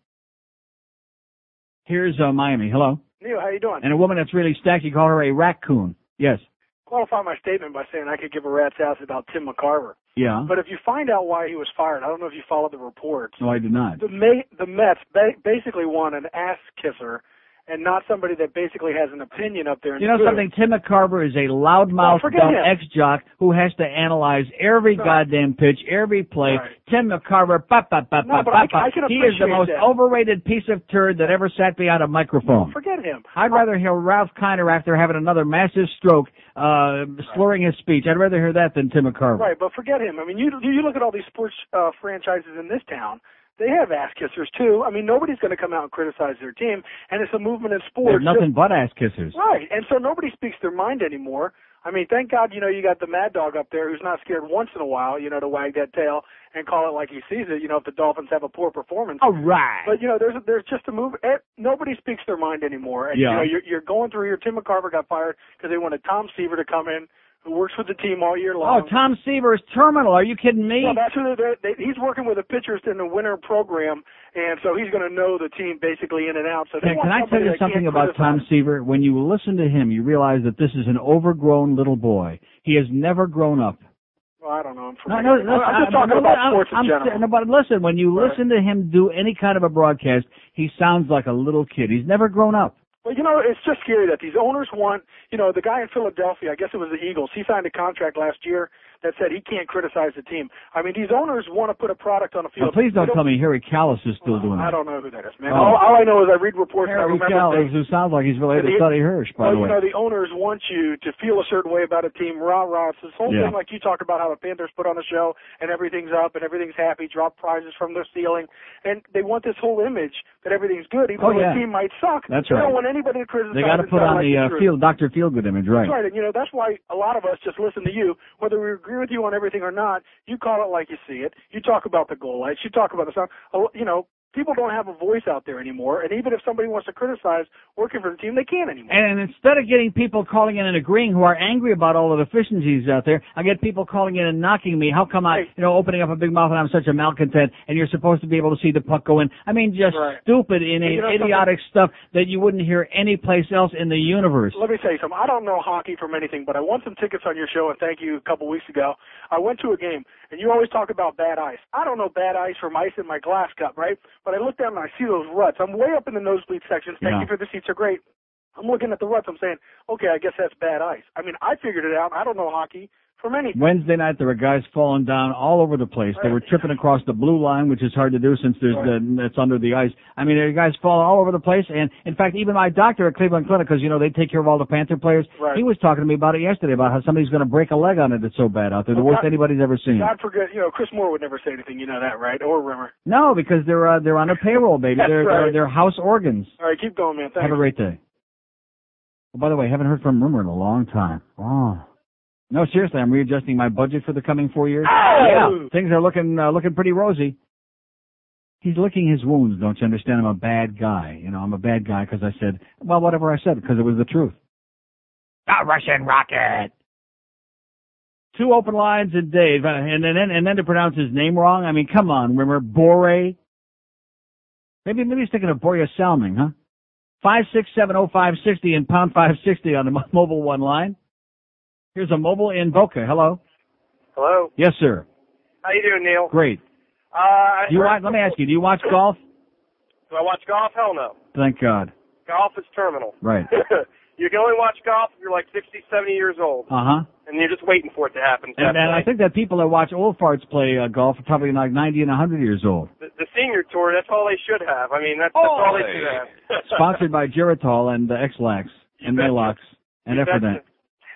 Here's uh, Miami. Hello. Neil, how you doing? And a woman that's really stacked, you call her a raccoon. Yes. Qualify my statement by saying I could give a rat's ass about Tim McCarver. Yeah. But if you find out why he was fired, I don't know if you followed the reports. No, I did not. The May, the Mets ba- basically want an ass kisser, and not somebody that basically has an opinion up there. In You know something? Tim McCarver is a loudmouth, Well, dumb ex-jock who has to analyze every Right. goddamn pitch, every play. Right. Tim McCarver, ba, ba, ba, No, ba, ba, I- ba. I he is the most that. overrated piece of turd that ever sat behind a microphone. Forget him. I'd rather hear Ralph Kiner after having another massive stroke, uh, slurring his speech. I'd rather hear that than Tim McCarver. Right, but forget him. I mean, you you look at all these sports uh, franchises in this town. They have ass kissers too. I mean, nobody's going to come out and criticize their team, and it's a movement in sports. There's nothing but ass kissers. Right, and so nobody speaks their mind anymore. I mean, thank God, you know, you got the mad dog up there who's not scared once in a while, you know, to wag that tail and call it like he sees it. You know, if the Dolphins have a poor performance. All right. But you know, there's there's just a move. eh, Nobody speaks their mind anymore. And, Yeah. You know, you're, you're going through here. Tim McCarver got fired because they wanted Tom Seaver to come in, who works with the team all year long. Oh. Tom Seaver is terminal. Are you kidding me? Well, that's who they're, they, he's working with the pitchers in the winter program, and so he's going to know the team basically in and out. So they Can, I tell you something about Tom. Seaver? When you listen to him, you realize that this is an overgrown little boy. He has never grown up. Well, I don't know. I'm, No, no, I'm just talking about I'm- sports in I'm general. no, but listen, when you Right. listen to him do any kind of a broadcast, he sounds like a little kid. He's never grown up. Well, you know, it's just scary that these owners want, you know, the guy in Philadelphia, I guess it was the Eagles, he signed a contract last year that said he can't criticize the team. I mean, these owners want to put a product on the Now, field. please don't They tell me Harry Kalas is still doing I that. don't know who that is, man. Oh. All, all I know is I read reports I Harry Kalas, who sounds like he's related to Sonny Hirsch, by well, the you know, the owners want you to feel a certain way about a team. Rah rah. It's this whole Yeah. thing, like you talk about how the Panthers put on a show and everything's up and everything's happy, drop prizes from the ceiling, and they want this whole image that everything's good, even Oh, though yeah. the team might suck. That's they right. don't want anybody to criticize. They got to put on like the uh, field, Dr. Feelgood image, right? That's right, and you know that's why a lot of us just listen to you, whether we agree with you on everything or not. You call it like you see it. You talk about the goal lights. You talk about the sound. You know, people don't have a voice out there anymore, and even if somebody wants to criticize working for the team, they can't anymore. And instead of getting people calling in and agreeing who are angry about all the deficiencies out there, I get people calling in and knocking me. How come I, you know, opening up a big mouth and I'm such a malcontent and you're supposed to be able to see the puck go in? I mean, just Right. stupid, inane, You know idiotic stuff that you wouldn't hear anyplace else in the universe. Let me tell you something. I don't know hockey from anything, but I won some tickets on your show, and thank you a couple weeks ago. I went to a game, and you always talk about bad ice. I don't know bad ice from ice in my glass cup, right? But I look down and I see those ruts. I'm way up in the nosebleed sections. Thank Yeah. you for the seats are great. I'm looking at the ruts. I'm saying, okay, I guess that's bad ice. I mean, I figured it out. I don't know hockey from anything. Wednesday night, there were guys falling down all over the place. They were tripping across the blue line, which is hard to do since there's the, it's under the ice. I mean, there were guys falling all over the place. And in fact, even my doctor at Cleveland Clinic, because you know they take care of all the Panther players, Right. he was talking to me about it yesterday about how somebody's going to break a leg on it. It's so bad out there, the Well, worst God- anybody's ever seen. God forget, you know, Chris Moore would never say anything. You know that, right? Or Rimer. No, because they're uh, they're on a payroll, baby. They're, they're they're house organs. All right, keep going, man. Thanks. Have a great day. Oh, by the way, haven't heard from Rumor in a long time. Oh. No, seriously, I'm readjusting my budget for the coming four years. Oh! Yeah, things are looking uh, looking pretty rosy. He's licking his wounds, don't you understand? I'm a bad guy. You know, I'm a bad guy because I said, well, whatever I said, because it was the truth. A Russian rocket. Two open lines and Dade, uh, and then and then to pronounce his name wrong. I mean, come on, remember Bore? Maybe maybe he's thinking of Borje Salming, huh? Five six seven oh five sixty and pound five sixty on the mobile one line. Here's a mobile in Boca. Hello. Hello. Yes, sir. How you doing, Neil? Great. Uh, Do you watch? Let me ask you. Do you watch golf? Do I watch golf? Hell no. Thank God. Golf is terminal. Right. you can only watch golf if you're like 60, 70 years old, Uh huh. and you're just waiting for it to happen. And, and I think that people that watch old farts play uh, golf are probably like 90 and 100 years old. the, the senior tour, that's all they should have. I mean, that's, that's all they should have. Sponsored by Geritol and uh, Ex-Lax and. Maalox and. Efferdent.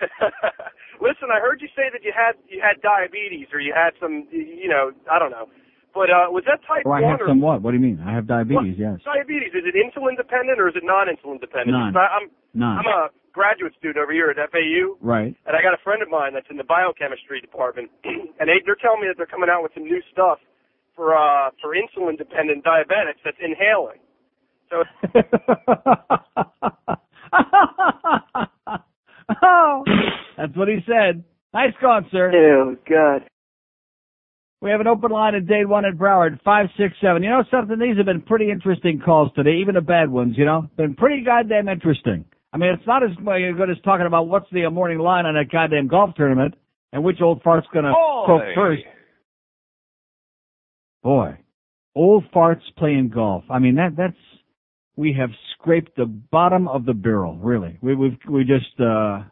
Listen, I heard you say that you had you had diabetes or you had some, you know, I don't know. But uh was that type Or I have or some what? What do you mean? I have diabetes, yes. diabetes? Is it insulin dependent or is it non-insulin dependent? None. I, I'm None. I'm a graduate student over here at FAU, Right. and I got a friend of mine that's in the biochemistry department, and they, they're telling me that they're coming out with some new stuff for uh for insulin dependent diabetics that's inhaling. So oh, that's what he said. Nice going, sir. Ew, God. We have an open line at Dade 1 at Broward, 567. You know something? These have been pretty interesting calls today, even the bad ones, you know? Been pretty goddamn interesting. I mean, it's not as good as talking about what's the morning line on that goddamn golf tournament and which old fart's gonna croak Boy. first. Boy. Old farts playing golf. I mean, that, that's, we have scraped the bottom of the barrel, really. We, we've, we just, uh,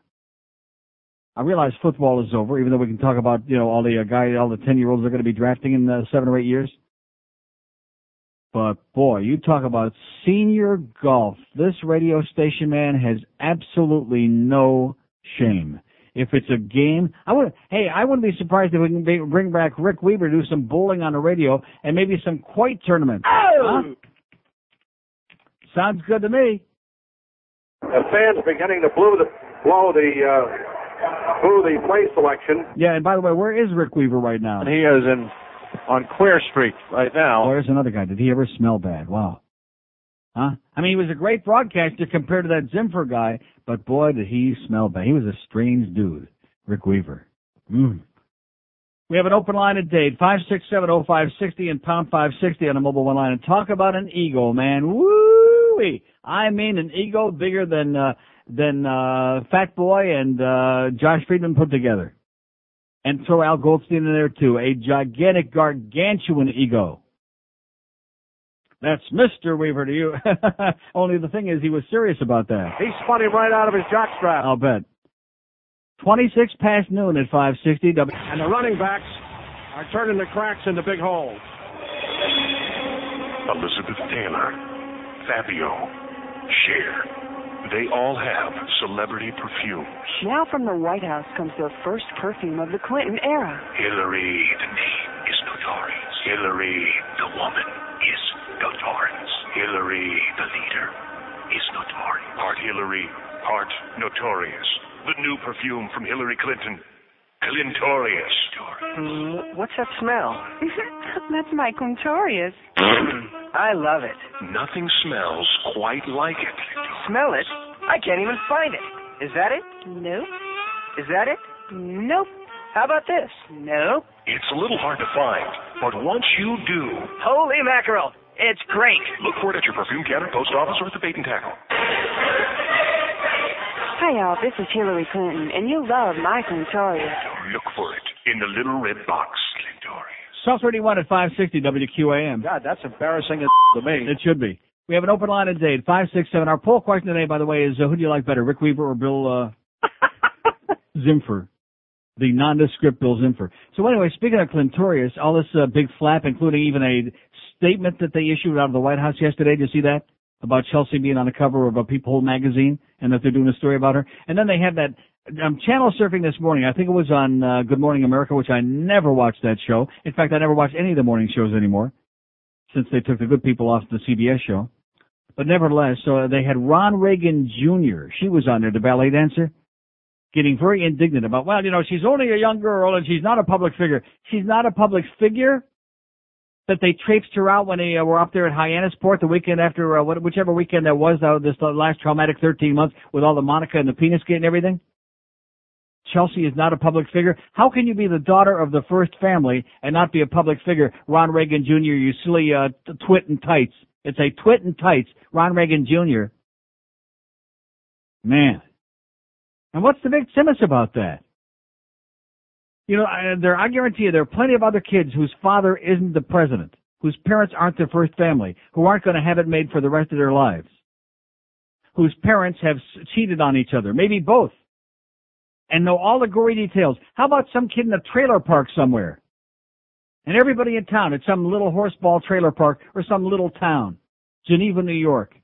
I realize football is over, even though we can talk about, you know, all the uh, guy, all the 10 year olds are going to be drafting in uh, seven or eight years. But boy, you talk about senior golf. This radio station, man, has absolutely no shame. If it's a game, I would, hey, I wouldn't be surprised if we can bring back Rick Weaver, do some bowling on the radio, and maybe some quite tournaments. Huh? Sounds good to me. The fans beginning to blow the blow the uh, blow the play selection. Yeah, and by the way, where is Rick Weaver right now? And he is in on Queer Street right now. Oh, there's another guy. Did he ever smell bad? Wow. Huh? I mean, he was a great broadcaster compared to that Zimfer guy, but boy, did he smell bad. He was a strange dude, Rick Weaver. Mm. We have an open line at Dade, 5670560 and pound 560 on a mobile one line. And talk about an ego, man. Woo! I mean, an ego bigger than, uh, than, uh, Fat Boy and, uh, Josh Friedman put together. And throw Al Goldstein in there too. A gigantic, gargantuan ego. That's Mr. Weaver to you. Only the thing is, he was serious about that. He spun him right out of his jockstrap. I'll bet. 26 past noon at 560. W- And the running backs are turning the cracks into big holes. Elizabeth Taylor, Fabio, Cher. They all have celebrity perfumes. Now from the White House comes the first perfume of the Clinton era. Hillary, the name is notorious. Hillary, the woman, is notorious. Hillary, the leader, is notorious. Part Hillary, part notorious. The new perfume from Hillary Clinton, Clintorious. Mm, what's that smell? That's my Clintorious. I love it. Nothing smells quite like it. Smell it? I can't even find it. Is that it? Nope. Is that it? Nope. How about this? Nope. It's a little hard to find, but once you do, Holy mackerel! It's great. look for it at your perfume counter, post office, or at the bait and tackle. Hi, y'all. This is Hillary Clinton, and you love my Clintorious. Look for it in the little red box. South 31 at 560 WQAM. God, that's embarrassing as to me. It should be. We have an open line at Dade, 567. Our poll question today, by the way, is uh, who do you like better, Rick Weaver or Bill uh, Zimfer? The nondescript Bill Zimfer. So anyway, speaking of Clintorious, all this uh, big flap, including even a statement that they issued out of the White House yesterday. Did you see that? About Chelsea being on the cover of a People magazine and that they're doing a story about her. And then they have that, I'm channel surfing this morning. I think it was on uh, Good Morning America, which I never watched that show. In fact, I never watch any of the morning shows anymore since they took the good people off the CBS show. But nevertheless, so they had Ron Reagan Jr. She was on there, the ballet dancer, getting very indignant about, well, you know, she's only a young girl and she's not a public figure. She's not a public figure? That they traipsed her out when they uh, were up there at Hyannisport the weekend after uh, what, whichever weekend that was, uh, this last traumatic 13 months with all the Monica and the penis gate and everything? Chelsea is not a public figure. How can you be the daughter of the first family and not be a public figure? Ron Reagan Jr., you silly uh, twit and tights. It's a twit and tights. Ron Reagan Jr. Man. And what's the big simus about that? You know, I, there, I guarantee you there are plenty of other kids whose father isn't the president, whose parents aren't their first family, who aren't going to have it made for the rest of their lives, whose parents have cheated on each other, maybe both, and know all the gory details. How about some kid in a trailer park somewhere? And everybody in town at some little horseball trailer park or some little town, Geneva, New York.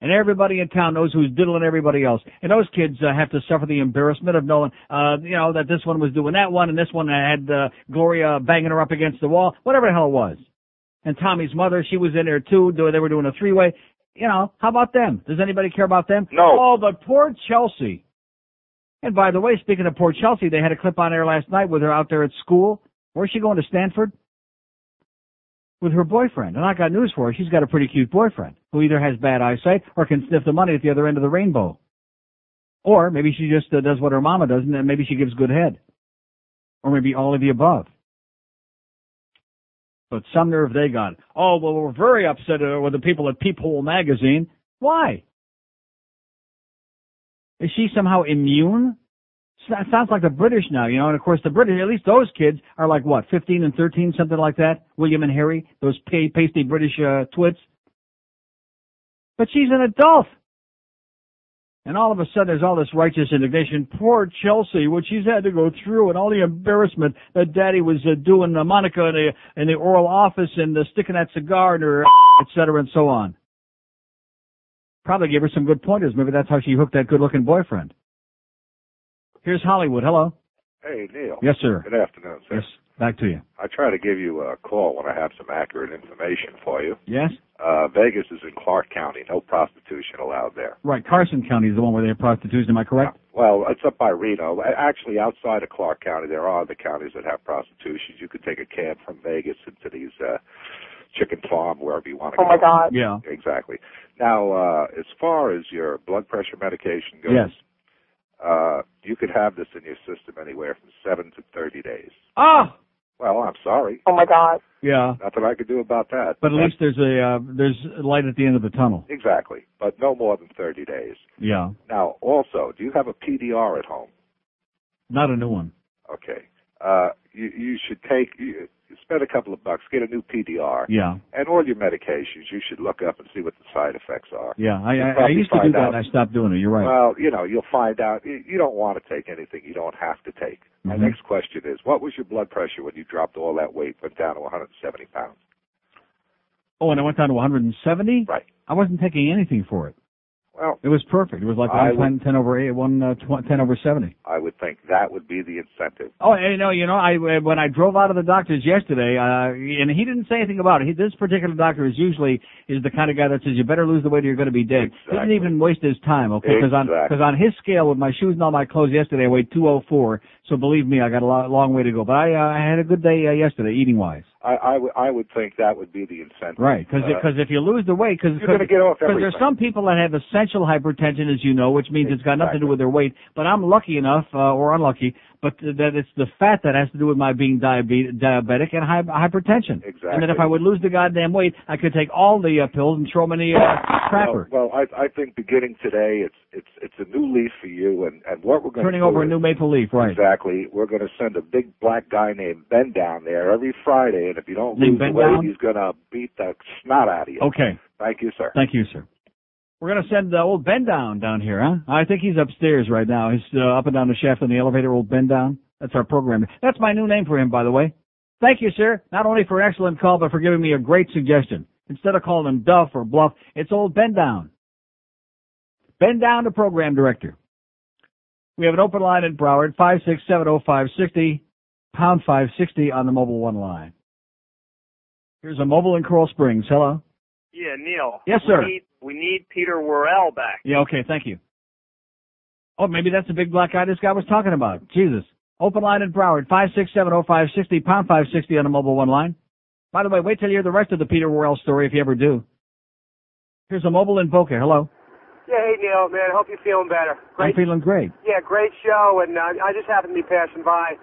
And everybody in town knows who's diddling everybody else. And those kids uh, have to suffer the embarrassment of knowing, uh, you know, that this one was doing that one and this one had uh, Gloria banging her up against the wall, whatever the hell it was. And Tommy's mother, she was in there too. They were doing a three-way. You know, how about them? Does anybody care about them? No. Oh, but poor Chelsea. And by the way, speaking of poor Chelsea, they had a clip on air last night with her out there at school. Where's she going to Stanford? With her boyfriend. And I got news for her. She's got a pretty cute boyfriend who either has bad eyesight or can sniff the money at the other end of the rainbow. Or maybe she just uh, does what her mama does and maybe she gives good head. Or maybe all of the above. But some nerve they got. Oh, well, we're very upset uh, with the people at Peephole magazine. Why? Is she somehow immune? S- Sounds like the British now, you know, and of course the British, at least those kids are like what, 15 and 13, something like that? William and Harry, those pa- pasty British, uh, twits. But she's an adult. And all of a sudden there's all this righteous indignation. Poor Chelsea, what she's had to go through and all the embarrassment that daddy was uh, doing uh, Monica in the, in the oral office and uh, sticking that cigar in her, et cetera and so on. Probably gave her some good pointers. Maybe that's how she hooked that good looking boyfriend. Here's Hollywood. Hello. Hey, Neil. Yes, sir. Good afternoon, sir. Yes. Back to you. I try to give you a call when I have some accurate information for you. Yes? Uh, Vegas is in Clark County. No prostitution allowed there. Right. Carson County is the one where they have prostitution. Am I correct? Well, it's up by Reno. Actually, outside of Clark County, there are other counties that have prostitution. You could take a cab from Vegas into these uh, chicken farm, wherever you want to Oh go. my God. Yeah. Exactly. Now, uh, as far as your blood pressure medication goes, Yes. Uh, you could have this in your system anywhere from seven to thirty days. Oh! Well, I'm sorry. Oh my God. Yeah. Nothing I could do about that. But at least there's a, uh, there's light at the end of the tunnel. Exactly, but no more than 30 days. Yeah. Now, also, do you have a PDR at home? Not a new one. Okay. Uh, you, you should take, you, you spend a couple of bucks, get a new PDR. Yeah. And all your medications, you should look up and see what the side effects are. Yeah. I, I, I used to do that out- and I stopped doing it. You're right. Well, you know, you'll find out. You, you don't want to take anything you don't have to take. My Mhm. next question is, what was your blood pressure when you dropped all that weight, went down to 170 pounds? oh, and I went down to 170? Right. I wasn't taking anything for it. Well, It was perfect. It was like I 110 10 over 8, 1, uh, tw- 10 over 70. I would think that would be the incentive. Oh, you know, you know, I when I drove out of the doctor's yesterday, uh, and he didn't say anything about it. He, this particular doctor is usually is the kind of guy that says you better lose the weight or you're going to be dead. He didn't even waste his time, okay? Because on because on his scale with my shoes and all my clothes yesterday, I weighed 204. So believe me, I got a lo- long way to go. But I uh, I had a good day uh, yesterday, eating wise. I, I, would, I would think that would be the incentive. Right, because Uh, because if you lose the weight, because You're gonna get off there's some people that have essential hypertension, as you know, which means it's got nothing to do with their weight. But I'm lucky enough, uh, or unlucky, but that it's the fat that has to do with my being diabe- diabetic and hy- hypertension. Exactly. And that if I would lose the goddamn weight, I could take all the uh, pills and throw them in the uh, crapper. Well, well, I, I think beginning today, it's it's it's a new leaf for you, and and what we're going Turning over a new maple leaf, right? Exactly. We're going to send a big black guy named Ben down there every Friday, and if you don't lose Ben the weight, down? he's going to beat the snot out of you. Okay. Thank you, sir. Thank you, sir. We're gonna send uh, old Ben down down here, huh? I think he's upstairs right now. He's uh, up and down the shaft in the elevator. Old Ben down. That's our program. That's my new name for him, by the way. Thank you, sir. Not only for an excellent call, but for giving me a great suggestion. Instead of calling him Duff or Bluff, it's old Ben down. Ben down, the program director. We have an open line in Broward, five six seven oh five sixty, pound five sixty on the mobile one line. Here's a mobile in Coral Springs. Hello. Yeah, Neil. Yes, sir. We need, we need Peter Worrell back. Yeah, okay, thank you. Oh, maybe that's the big black guy this guy was talking about. Jesus. Open line in Broward, 5670560, pound 560 on the mobile one line. By the way, wait till you hear the rest of the Peter Worrell story if you ever do. Here's a mobile in Boca. Hello. Yeah, hey Neil, man, I hope you're feeling better. I'm feeling great. yeah, great show, and uh, I just happened to be passing by.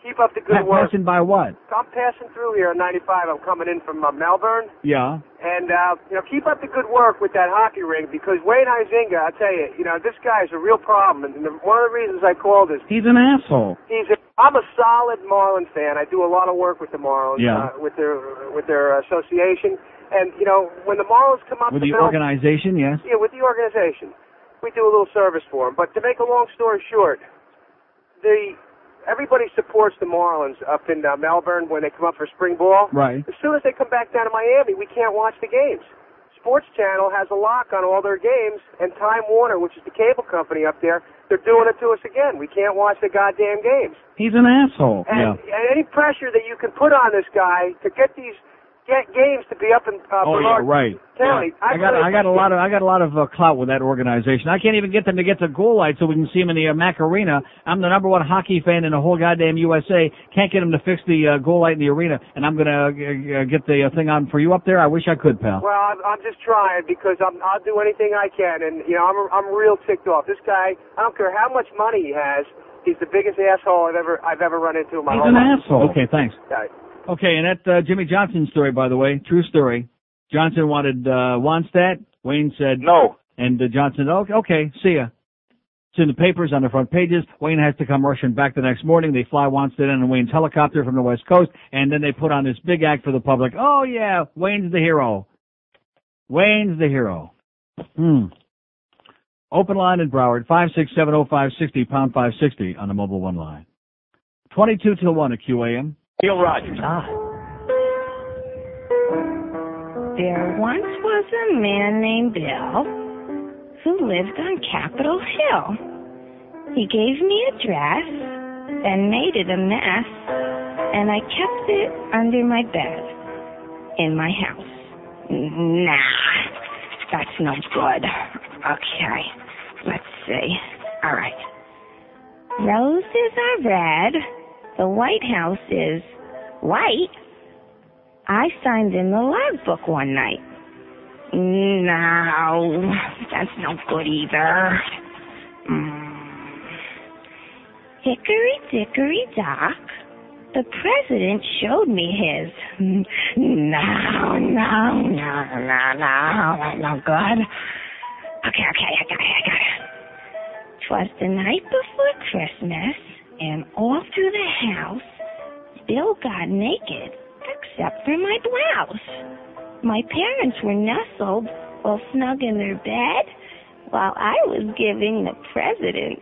Keep up the good work. passing by what? I'm passing through here on 95. I'm coming in from uh, Melbourne, Yeah. and uh, you know, keep up the good work with that hockey ring because Wayne Huizinga, I tell you, you know, this guy is a real problem, and the, one of the reasons I called is He's an asshole. he's a, I'm a solid Marlins fan. I do a lot of work with the Marlins, Yeah. uh, with their with their association, and you know, when the Marlins come up With the Mel- organization, yes. yeah, with the organization. We do a little service for them. But to make a long story short, the everybody supports the Marlins up in uh, Melbourne when they come up for spring ball. Right. As soon as they come back down to Miami, we can't watch the games. Sports Channel has a lock on all their games, and Time Warner, which is the cable company up there, they're doing it to us again. We can't watch the goddamn games. He's an asshole. And, yeah. and any pressure that you can put on this guy to get these get games to be up in uh, Oh yeah, Bernard right. County, I got I got a lot of I got a lot of uh, clout with that organization. I can't even get them to get to goal light so we can see them in the uh, Mac Arena. I'm the number one hockey fan in the whole goddamn USA. Can't get them to fix the uh, goal light in the arena, and I'm gonna uh, uh, get the uh, thing on for you up there. I wish I could, pal. Well, I'm, I'm just trying because I'm, I'll do anything I can, and you know I'm I'm real ticked off. This guy, I don't care how much money he has, he's the biggest asshole I've ever I've ever run into in my whole life. He's an asshole. Okay, thanks. Okay, and that uh, Jimmy Johnson story, by the way, true story. Johnson wanted uh, Wannstedt. Wayne said no, and uh, Johnson, okay, okay, see ya. It's in the papers on the front pages. Wayne has to come rushing back the next morning. They fly Wannstedt in a Wayne's helicopter from the West Coast, and then they put on this big act for the public. Oh yeah, Wayne's the hero. Wayne's the hero. Hmm. Open line in Broward, five six seven oh five sixty pound five sixty on the mobile one line. Twenty two till one at QAM. Neil Rogers. Ah. There once was a man named Bill who lived on Capitol Hill. He gave me a dress, then made it a mess, and I kept it under my bed in my house. Nah, that's no good. Okay, let's see. All right. Roses are red. The White House is white. I signed in the logbook one night. No, that's no good either. Mm. Hickory dickory dock. The president showed me his. No, no, no, no, no, that's no good. Okay, okay, I got it, I got it. 'Twas the night before Christmas, and all through the house, Bill got naked, except for my blouse. My parents were nestled, all snug in their bed, while I was giving the president.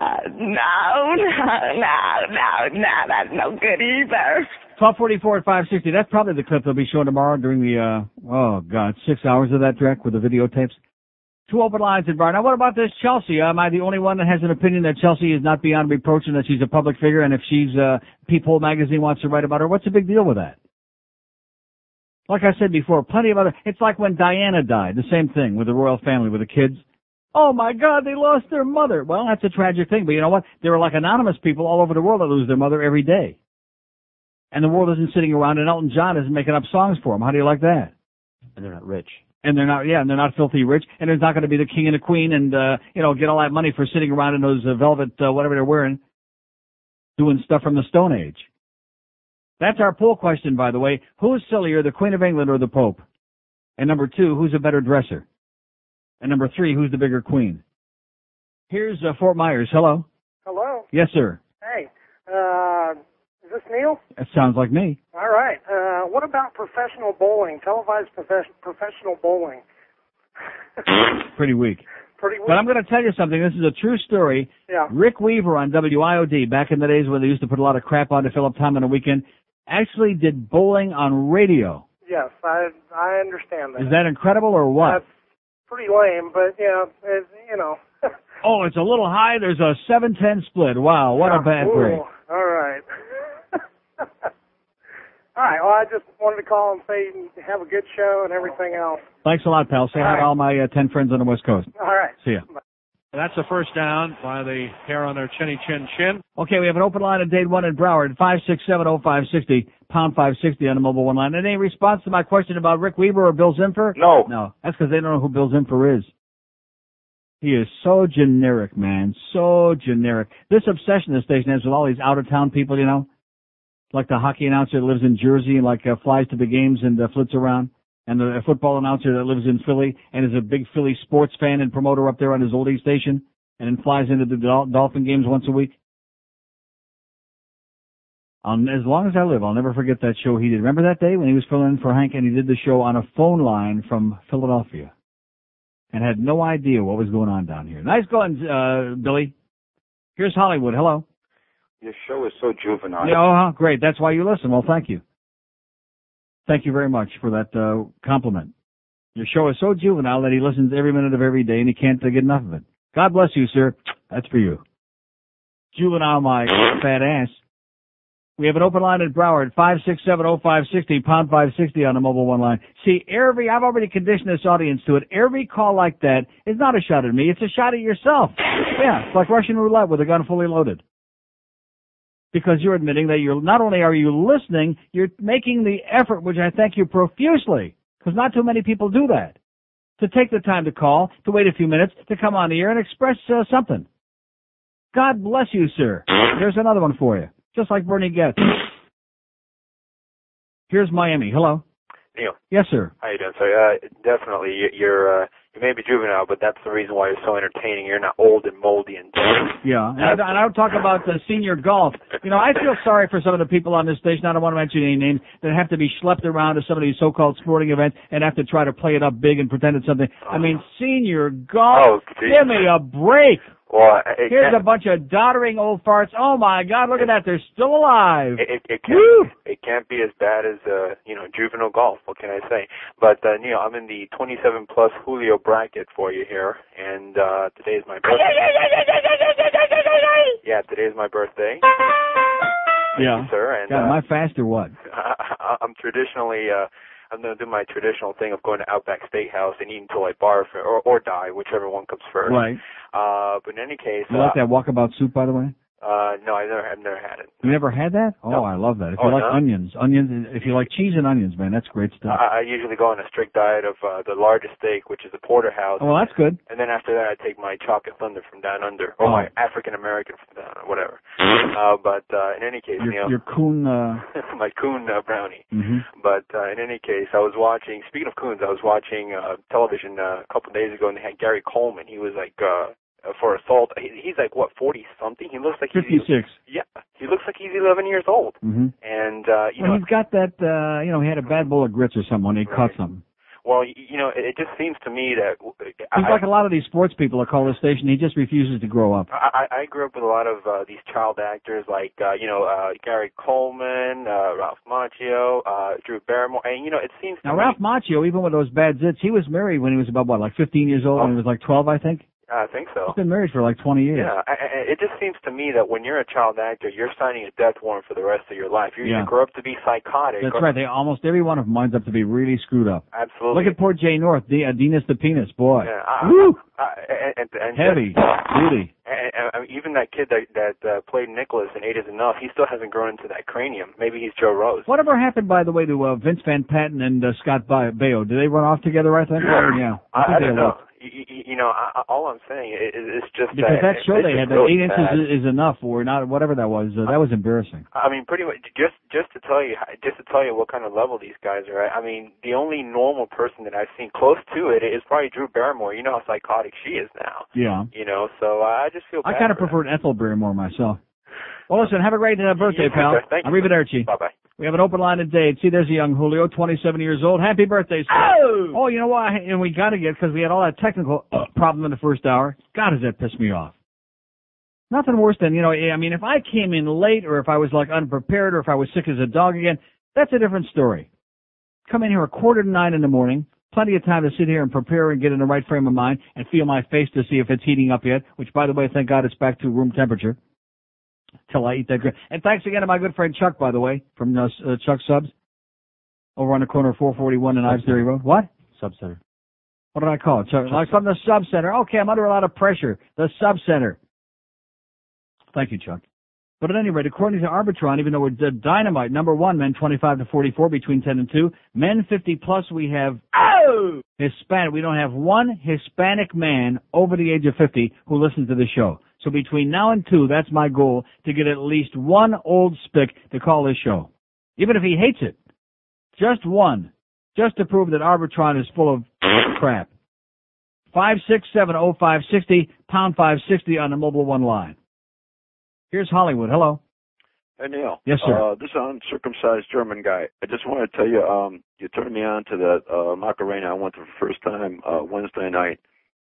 Uh, no, no, no, no, no, that's no good either. 1244 at 560. That's probably the clip they'll be showing tomorrow during the, uh, oh God, six hours of that Drek with the videotapes. Two open lines in. Now what about this Chelsea? Am I the only one that has an opinion that Chelsea is not beyond reproach and that she's a public figure and if she's, uh, Peephole magazine wants to write about her, what's the big deal with that? Like I said before, plenty of other, it's like when Diana died, the same thing with the royal family, with the kids. Oh my God, they lost their mother. Well, that's a tragic thing, but you know what? There are like anonymous people all over the world that lose their mother every day. And the world isn't sitting around and Elton John isn't making up songs for them. How do you like that? And they're not rich. And they're not, yeah, and they're not filthy rich, and there's not going to be the king and the queen and, uh, you know, get all that money for sitting around in those uh, velvet, uh, whatever they're wearing, doing stuff from the Stone Age. That's our poll question, by the way. Who's sillier, the Queen of England or the Pope? And number two, who's a better dresser? And number three, who's the bigger queen? Here's uh, Fort Myers. Hello. Hello. Yes, sir. Hey, uh, is this Neil? That sounds like me. All right. Uh, what about professional bowling? Televised prof- professional bowling. Pretty weak. Pretty weak. But I'm going to tell you something. This is a true story. Yeah. Rick Weaver on WIOD, back in the days when they used to put a lot of crap on to fill up time on the weekend, actually did bowling on radio. Yes, I I understand that. Is that incredible or what? That's pretty lame, but yeah, it, you know. Oh, it's a little high. There's a 7-10 split. Wow, what a bad Ooh, break. All right. all right. Well, I just wanted to call and say have a good show and everything else. Thanks a lot, pal. Say hi to all my uh, 10 friends on the West Coast. All right. See ya. That's the first down by the hair on their chinny chin chin. Okay, we have an open line at Dade 1 in Broward, 5670560, pound 560 on the mobile one line. And any response to my question about Rick Weaver or Bill Zimpfer? No. No. That's because they don't know who Bill Zimpfer is. He is so generic, man. So generic. This obsession the station has with all these out of town people, you know? Like the hockey announcer that lives in Jersey and like uh, flies to the games and uh, flits around. And the football announcer that lives in Philly and is a big Philly sports fan and promoter up there on his oldie station and then flies into the Dol- Dolphin games once a week. Um, as long as I live, I'll never forget that show he did. Remember that day when he was filling in for Hank and he did the show on a phone line from Philadelphia and had no idea what was going on down here. Nice going, uh, Billy. Here's Hollywood. Hello. Your show is so juvenile. Yeah, oh, great. That's why you listen. Well, thank you. Thank you very much for that uh, compliment. Your show is so juvenile that he listens every minute of every day and he can't get enough of it. God bless you, sir. That's for you. Juvenile, my fat ass. We have an open line at Broward, 5670560, pound 560 on the mobile one line. See, every, I've already conditioned this audience to it. Every call like that is not a shot at me, it's a shot at yourself. Yeah, it's like Russian roulette with a gun fully loaded. Because you're admitting that you're, not only are you listening, you're making the effort, which I thank you profusely. Because not too many people do that. To take the time to call, to wait a few minutes, to come on the air and express uh, something. God bless you, sir. There's another one for you just like Bernie gets. Here's Miami. Hello. Neil. Yes, sir. How you doing? So, uh, definitely, you- you're, uh, you may be juvenile, but that's the reason why you're so entertaining. You're not old and moldy and Yeah, and I, and I would talk about the senior golf. You know, I feel sorry for some of the people on this station. I don't want to mention any names that have to be schlepped around to some of these so-called sporting events and have to try to play it up big and pretend it's something. I mean, senior golf. Oh, geez. give me a break. Well, it, Here's a bunch of doddering old farts. Oh my God, look at that. They're still alive. it, it, it can't it can't be as bad as uh you know juvenile golf. What can I say? But uh, Neil, I'm in the 27 plus Julio bracket for you here, and uh today is my birthday. yeah, today is my birthday. Yeah. sir. And God, uh, am I fast or what? I, I'm traditionally uh I'm gonna do my traditional thing of going to Outback Steakhouse and eating until I barf or or die, whichever one comes first. Right. Uh, but in any case, You uh, like that walkabout soup, by the way? Uh, no, I never, I've never had it. You never had that? Oh, I love that. If Oh, you like no? onions, onions, if you like cheese and onions, man, that's great stuff. I, I usually go on a strict diet of uh, the largest steak, which is a porterhouse. Oh, well, that's good. And then after that, I take my chocolate thunder from down under, or Oh. my African American from down under, whatever. Uh, but uh, in any case, Your, Neil, your coon, uh, my coon uh, brownie. mhm. But uh, in any case, I was watching. Speaking of coons, I was watching uh, television uh, a couple of days ago, and they had Gary Coleman. He was like uh, for assault. He's like what forty something. He looks like he's 56. yeah. He looks like he's eleven years old. hmm And uh, you Well, know, he's got that, uh, you know, he had a bad bowl of grits or something when he caught something. well, you know, it, just seems to me that He's like a lot of these sports people that call this station. He just refuses to grow up. I, I I grew up with a lot of uh, these child actors like uh, you know uh, Gary Coleman, uh, Ralph Macchio, uh, Drew Barrymore, and you know it seems to Now, me, Ralph Macchio, even with those bad zits, he was married when he was about, what, like 15 years old? And he was like 12, I think? I think so. He's been married for like 20 years. Yeah, I, I, it just seems to me that when you're a child actor, you're signing a death warrant for the rest of your life. You Yeah. either grow up to be psychotic. That's right. They almost every one of them winds up to be really screwed up. Absolutely. Look at poor Jay North, the, uh, the penis, boy. Yeah, I, Woo! I, and, and, and Heavy. And, and, and even that kid that that uh, played Nicholas in Eight Is Enough, he still hasn't grown into that cranium. Maybe he's Joe Rose. Whatever happened, by the way, to uh, Vince Van Patten and uh, Scott Baio? Did they run off together? I think. yeah. I, I think they don't know. left. You, know, I, all I'm saying is, is just Because that show they had, really eight inches is, enough, or not, whatever that was. Uh, that was embarrassing. I mean, pretty much just just to tell you just to tell you what kind of level these guys are at. I mean, the only normal person that I've seen close to it is probably Drew Barrymore. You know how psychotic she is now. Yeah. You know, so I just feel. I kind of preferred Ethel Barrymore myself. Well, listen, have a great uh, birthday, too, pal. sir. Thank you. Arrivederci. Bye bye. We have an open line today. See, there's a young Julio, 27 years old. Happy birthday, sir. Oh! Oh, you know why? And we got to get, because we had all that technical uh, problem in the first hour. God, does that piss me off. Nothing worse than, you know, I mean, if I came in late or if I was like unprepared or if I was sick as a dog again, that's a different story. Come in here a quarter to nine in the morning, plenty of time to sit here and prepare and get in the right frame of mind and feel my face to see if it's heating up yet, which by the way, thank God it's back to room temperature till I eat that. gra- And thanks again to my good friend Chuck, by the way, from uh, uh, Chuck Subs over on the corner of 441 and Ives Dairy Road. What? Sub Center. What did I call it? Chuck, like from the Sub Center. Okay, I'm under a lot of pressure. The Sub Center. Thank you, Chuck. But at any rate, according to Arbitron, even though we're d- dynamite, number one, men 25 to 44 between 10 and 2. Men 50 plus, we have oh! Hispanic. We don't have one Hispanic man over the age of 50 who listens to the show. So between now and 2, that's my goal, to get at least one old spick to call this show. Even if he hates it. Just one. Just to prove that Arbitron is full of crap. 5670560, pound 560 on the mobile one line. Here's Hollywood. Hello. Hey Neil. Yes, sir. Uh, this uncircumcised German guy. I just want to tell you, um, you turned me on to that uh, Macarena. I went to the first time uh, Wednesday night,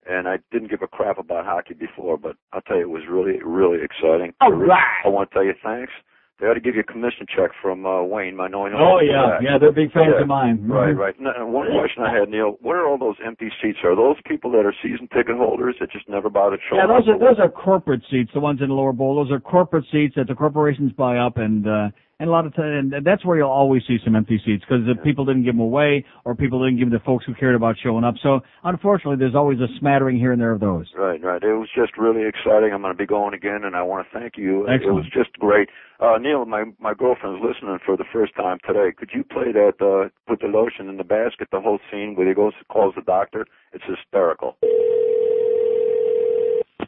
and I didn't give a crap about hockey before, but I'll tell you, it was really, really exciting. All right. I want to tell you thanks. They ought to give you a commission check from uh, Wayne, my knowing Oh, yeah. Yeah, they're big fans Yeah. of mine. Right, Mhm. right. Now, one question I had, Neil, what are all those empty seats? Are those people that are season ticket holders that just never bothered showing Yeah, those are those are corporate seats. The ones in the lower bowl, those are corporate seats that the corporations buy up, and uh, and a lot of time, and that's where you'll always see some empty seats because the people didn't give them away, or people didn't give them to folks who cared about showing up. So unfortunately, there's always a smattering here and there of those. Right, right. It was just really exciting. I'm going to be going again, and I want to thank you. Excellent. It was just great. Uh, Neil, my my girlfriend's listening for the first time today. Could you play that? Uh, put the lotion in the basket. The whole scene where he goes calls the doctor. It's hysterical.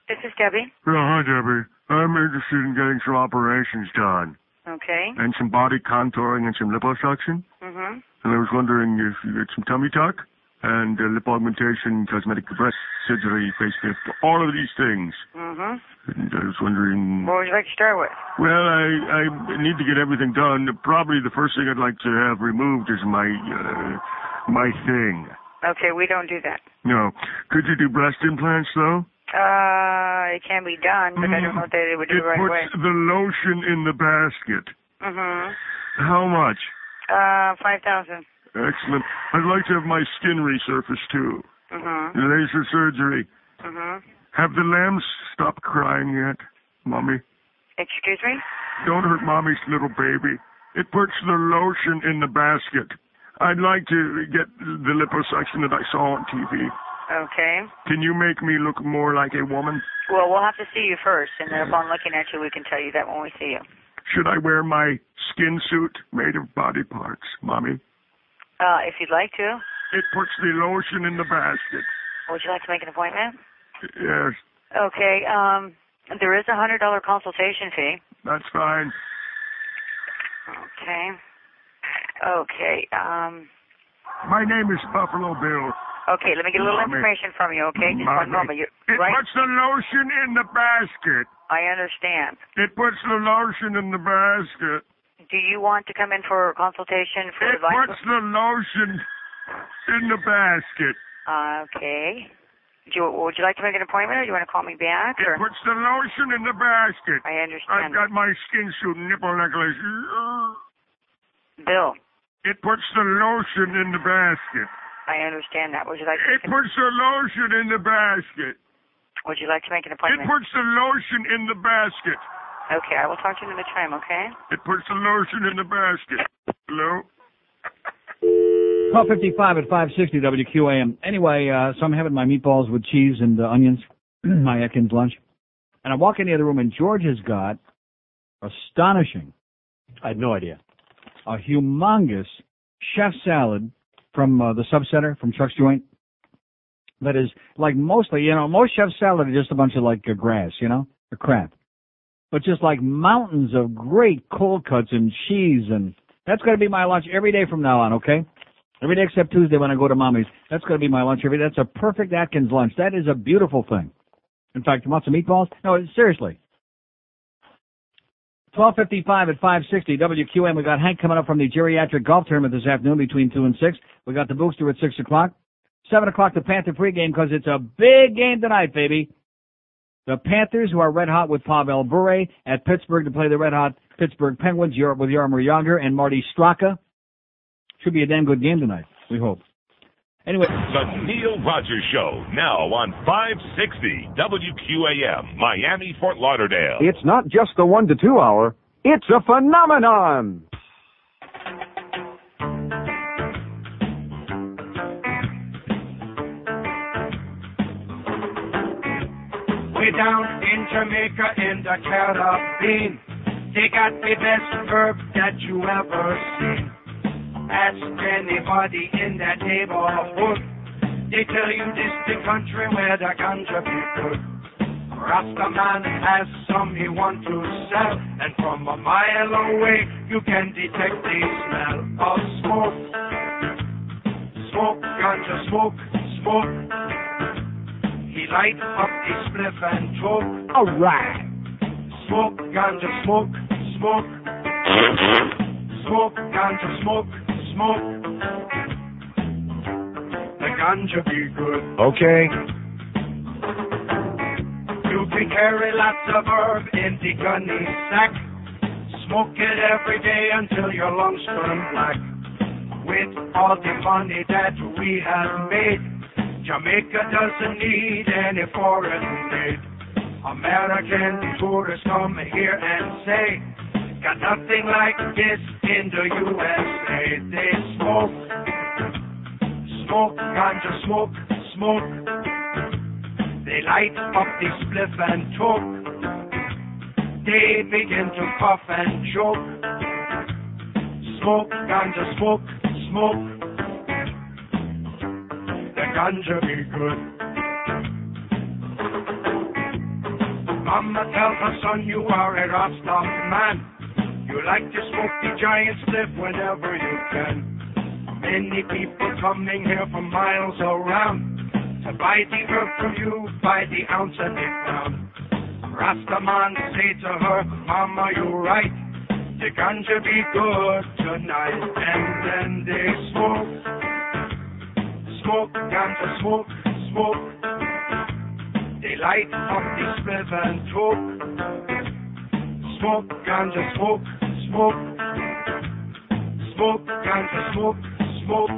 This is Debbie. Yeah, hi, Debbie. I'm interested in getting some operations done. Okay. And some body contouring and some liposuction. Mhm. And I was wondering if you get some tummy tuck and uh, lip augmentation, cosmetic breast surgery, facelift, all of these things. Mhm. And I was wondering. What would you like to start with? Well, I I need to get everything done. Probably the first thing I'd like to have removed is my uh, my thing. Okay, we don't do that. No, could you do breast implants though? Uh, it can be done, but I don't know that it would do It it right puts away. the lotion in the basket. Mhm. How much? Uh, five thousand. Excellent. I'd like to have my skin resurfaced too. Mhm. Laser surgery. Mhm. Have the lambs stopped crying yet, Mommy? Excuse me. Don't hurt Mommy's little baby. It puts the lotion in the basket. I'd like to get the liposuction that I saw on TV. Okay. Can you make me look more like a woman? Well, we'll have to see you first, and then upon looking at you, we can tell you that when we see you. Should I wear my skin suit made of body parts, Mommy? Uh, if you'd like to. It puts the lotion in the basket. Would you like to make an appointment? Yes, Okay. Um, there is a hundred dollar consultation fee. that's fine. Okay. Okay. Um. My name is Buffalo Bill. Okay. Let me get a little Mommy. information from you. Okay. Just one moment. You It right? puts the lotion in the basket. I understand. It puts the lotion in the basket. Do you want to come in for a consultation for It advice? puts the lotion in the basket. Okay. Do you, would you like to make an appointment, or do you want to call me back? It puts the lotion in the basket. I understand. I've got my skin suit nipple necklace. Bill, It puts the lotion in the basket. I understand that. Would you like to? It puts the lotion in the basket. Would you like to make an appointment? It puts the lotion in the basket. Okay, I will talk to you another time. Okay. It puts the lotion in the basket. Hello? 1255 at 560 WQAM. Anyway, uh, so I'm having my meatballs with cheese and uh, onions, my Atkins lunch. And I walk in the other room and George has got astonishing, I had no idea. a humongous chef salad from uh, the sub center from Chuck's Joint. That is like mostly, you know, most chef salad are just a bunch of like uh, grass, you know, or crap. But just like mountains of great cold cuts and cheese and that's going to be my lunch every day from now on, okay? Every day except Tuesday when I go to mommy's. That's going to be my lunch every day. That's a perfect Atkins lunch. That is a beautiful thing. In fact, you want some meatballs? No, seriously. 1255 at 560 WQAM. We got Hank coming up from the geriatric golf tournament this afternoon between 2 and 6. We got the booster at 6 o'clock. 7 o'clock, the Panther pregame because it's a big game tonight, baby. The Panthers, who are red hot with Pavel Bure at Pittsburgh to play the red hot Pittsburgh Penguins Europe with Jaromir Jagr and Marty Straka. Should be a damn good game tonight, we hope. Anyway. The Neil Rogers Show, now on 560 WQAM, Miami, Fort Lauderdale. It's not just the one to two hour, it's a phenomenon. Way down in Jamaica in the Caribbean. They got the best herb that you ever seen. Ask anybody in that neighborhood. They tell you this the country where the ganja be good. Rastaman has some he want to sell, and from a mile away you can detect the smell of smoke. Smoke, ganja, smoke, smoke. He light up the spliff and choke. All right. Smoke, ganja, smoke, smoke. Smoke, ganja, smoke, smoke. The ganja be good. Okay. You can carry lots of herb in the gunny sack. Smoke it every day until your lungs turn black. With all the money that we have made, Jamaica doesn't need any foreign aid. American tourists come here and say, got nothing like this in the USA. They smoke, smoke, ganja smoke, smoke. They light up the spliff and talk. They begin to puff and choke. Smoke, ganja smoke, smoke. The ganja be good. Mama tells her son you are a Rasta man. You like to smoke the giant spliff whenever you can. Many people coming here from miles around to buy the herb from you by the ounce and the pound. Rastaman say to her, Mama, you're right. The ganja be good tonight. And then they smoke, smoke, ganja smoke, smoke. They light up the spliff and choke. Smoke, ganja smoke, smoke. Smoke, ganja smoke, smoke.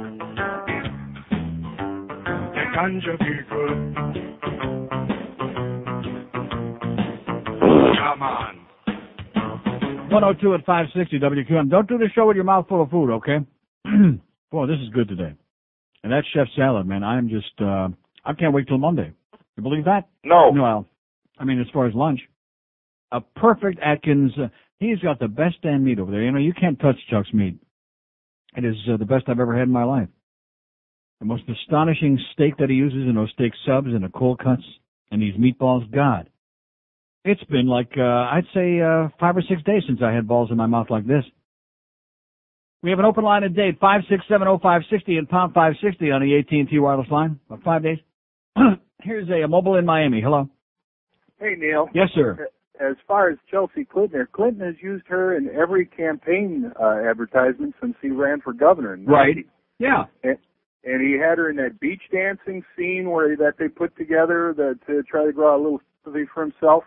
The ganja be good. Come on. 102 at 560 WQAM. Don't do the show with your mouth full of food, okay? Boy, this is good today. And that chef salad, man, I am just, uh, I can't wait till Monday. You believe that? No. Well, I mean, as far as lunch, a perfect Atkins, uh, he's got the best damn meat over there. You know, you can't touch Chuck's meat. It is uh, the best I've ever had in my life. The most astonishing steak that he uses in those steak subs and the cold cuts and these meatballs, God. It's been like, uh, I'd say, uh, five or six days since I had balls in my mouth like this. We have an open line at date, 5670560 and pound 560 on the AT&T wireless line. About five days. Here's a, a mobile in Miami. Hello. Hey, Neil. Yes, sir. As far as Chelsea Clinton, Clinton has used her in every campaign uh, advertisement since he ran for governor. in Right. 90s. Yeah. And, and he had her in that beach dancing scene where that they put together that to try to draw a little sympathy for himself.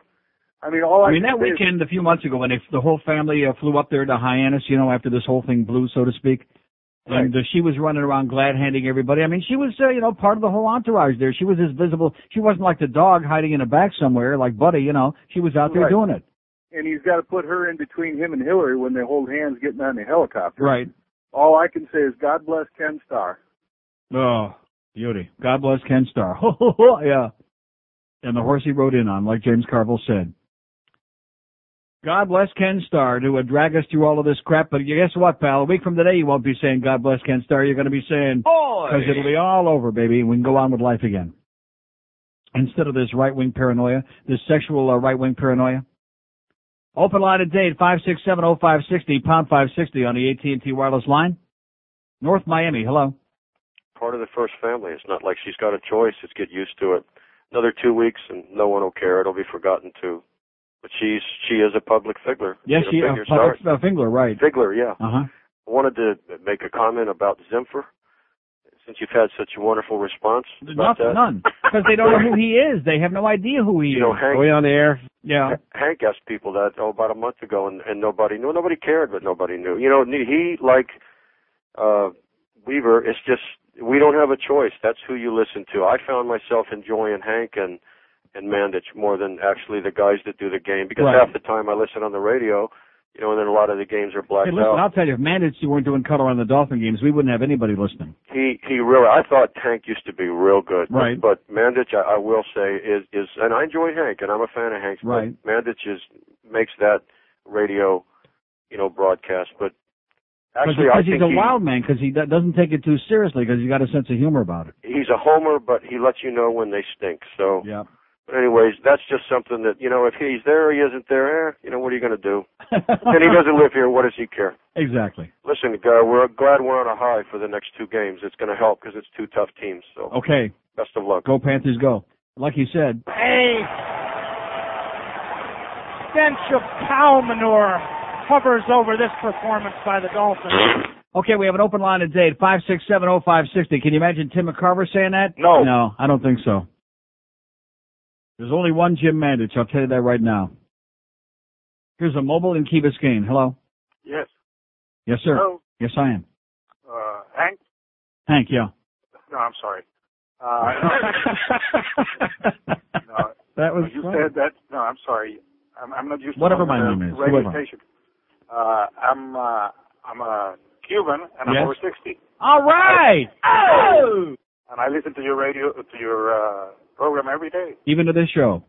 I mean, all I, I mean, that say is- weekend a few months ago when they, the whole family uh, flew up there to Hyannis, you know, after this whole thing blew, so to speak. And uh, she was running around glad handing everybody. I mean, she was, uh, you know, part of the whole entourage there. She was as visible. She wasn't like the dog hiding in the back somewhere, like Buddy, you know. She was out there Right. doing it. and he's got to put her in between him and Hillary when they hold hands getting on the helicopter. Right. All I can say is God bless Ken Starr. Oh, beauty. God bless Ken Starr. yeah. And the horse he rode in on, like James Carville said. God bless Ken Starr who uh, drag us through all of this crap. But you guess what, pal? A week from today, you won't be saying God bless Ken Starr. You're going to be saying, because it'll be all over, baby. We can go on with life again. Instead of this right-wing paranoia, this sexual uh, right-wing paranoia. Open line at date, 5670560, pound 560 on the AT&T wireless line. North Miami, hello. part of the first family. It's not like she's got a choice. It's get used to it. Another two weeks and no one will care. It'll be forgotten too. But she's she is a public figure. Yes, You she, uh, figure public, uh, Fingler, right. Figler, yeah. Uh-huh. I wanted to make a comment about Zimpfer. Since you've had such a wonderful response that. none. Because they don't know who he is. They have no idea who he You know, is. Hank- Going on the air. Yeah. Hank asked people that oh about a month ago, and, and nobody knew. Nobody cared, but nobody knew. You know, he like uh Weaver. It's just we don't have a choice. That's who you listen to. I found myself enjoying Hank and and Mandich more than actually the guys that do the game because Right. half the time I listen on the radio, you know, and then a lot of the games are blacked Hey, listen, out. I'll tell you, if Mandich weren't doing color on the Dolphin games, we wouldn't have anybody listening. he he really I thought Tank used to be real good. Right. But Mandich I, I will say is is and I enjoy Hank and I'm a fan of Hank's Right. but Mandich is makes that radio, you know, broadcast. But Because actually, I he's a he, wild man because he do- doesn't take it too seriously because he's got a sense of humor about it. he's a homer, but he lets you know when they stink. So, yeah. But anyways, that's just something that you know. If he's there, he isn't there. Eh, you know, what are you going to do? and he doesn't live here. What does he care? Exactly. Listen, guy, we're glad we're on a high for the next two games. It's going to help because it's two tough teams. So, Okay, best of luck. go Panthers, go. Like you said, A stench of cow manure hovers over this performance by the Dolphins. Okay, we have an open line today at five six seven oh five sixty. Can you imagine Tim McCarver saying that? No. No, I don't think so. There's only one Jim Mandich, I'll tell you that right now. Here's a mobile in Key Biscayne. Hello? Yes. Yes, sir. Hello. Yes, I am. Uh, Hank? Hank, yeah. No, I'm sorry. Uh, no, That was you funny. said that. No, I'm sorry. I'm, I'm not used Whatever to my name is, Uh, I'm uh, I'm a Cuban and I'm Yes. over 60, All right. Oh! and I listen to your radio to your uh, program every day. Even to this show.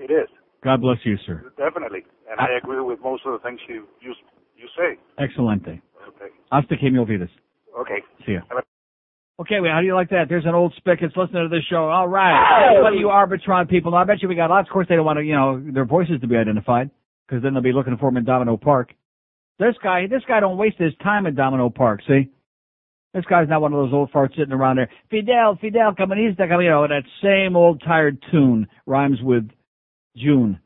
It is God bless you, sir. definitely, and I agree with most of the things you you you say. Excelente. Okay. Hasta que me olvides. Okay. See ya. Okay, well, how do you like that? There's an old spigot listening to this show. All right. What you Arbitron people? Now, I bet you we got lots. Of course, they don't want to, you know, their voices to be identified because then they'll be looking for them in Domino Park. This guy, this guy don't waste his time in Domino Park, see? This guy's not one of those old farts sitting around there. Fidel, Fidel, comunista, you know, that same old tired tune rhymes with June.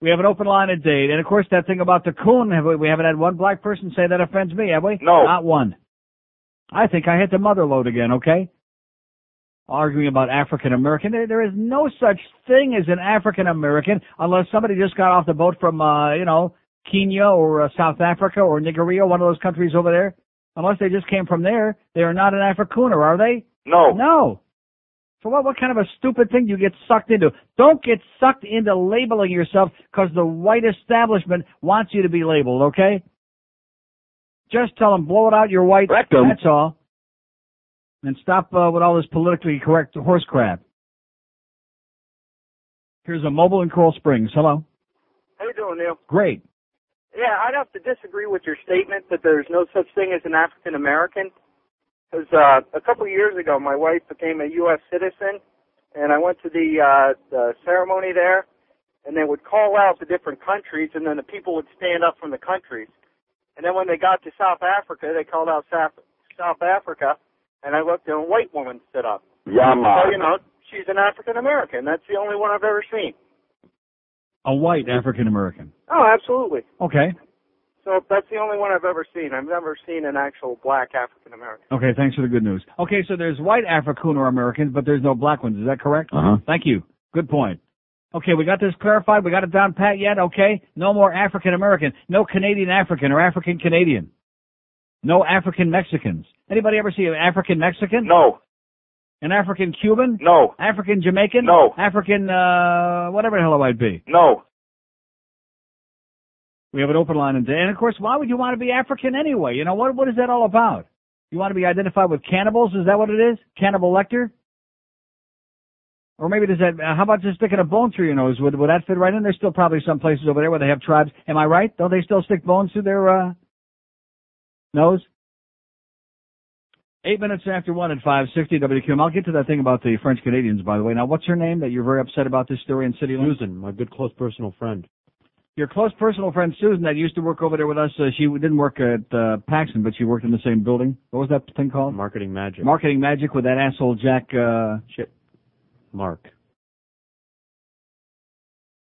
We have an open line a date. And of course, that thing about the coon, have we, we haven't had one black person say that offends me, have we? No. Not one. I think I hit the mother load again, okay? Arguing about African American. There, there is no such thing as an African American unless somebody just got off the boat from, uh, you know, Kenya or uh, South Africa or Nigeria, one of those countries over there. Unless they just came from there, they are not an Africooner, are they? No. No. So what, what kind of a stupid thing do you get sucked into? Don't get sucked into labeling yourself because the white establishment wants you to be labeled, okay? Just tell them, blow it out, you're white. Rectum. That's all. And stop uh, with all this politically correct horse crap. Here's a mobile in Coral Springs. Hello. How you doing, Neil? Great. Yeah, I'd have to disagree with your statement that there's no such thing as an African American. Because uh, a couple of years ago, my wife became a U.S. citizen, and I went to the, uh, the ceremony there, and they would call out the different countries, and then the people would stand up from the countries. And then when they got to South Africa, they called out South, South Africa, and I looked, and a white woman stood up. Yeah, So, you know, she's an African American. That's the only one I've ever seen. A white African American. Oh, absolutely. Okay. So that's the only one I've ever seen. I've never seen an actual black African American. Okay, thanks for the good news. Okay, so there's white Africooner Americans, but there's no black ones. Is that correct? Uh-huh. Thank you. Good point. Okay, we got this clarified. We got it down pat yet. Okay, no more African American. No Canadian African or African Canadian. No African Mexicans. Anybody ever see an African Mexican? No. An African Cuban? No. African Jamaican? No. African uh whatever the hell it might be. No. We have an open line today. And of course, why would you want to be African anyway? You know, what what is that all about? You want to be identified with cannibals? Is that what it is? Cannibal Lecter? Or maybe does that, uh, how about just sticking a bone through your nose? Would, would that fit right in? There's still probably some places over there where they have tribes. Am I right? Don't they still stick bones through their, uh, nose? Eight minutes after one at 560 WQAM. I'll get to that thing about the French Canadians, by the way. Now, what's her name that you're very upset about this story in City Limits? Susan, my good close personal friend. Your close personal friend Susan that used to work over there with us, uh, she didn't work at uh, Paxson, but she worked in the same building. What was that thing called? Marketing magic. Marketing Magic with that asshole Jack, uh, Shit. Mark.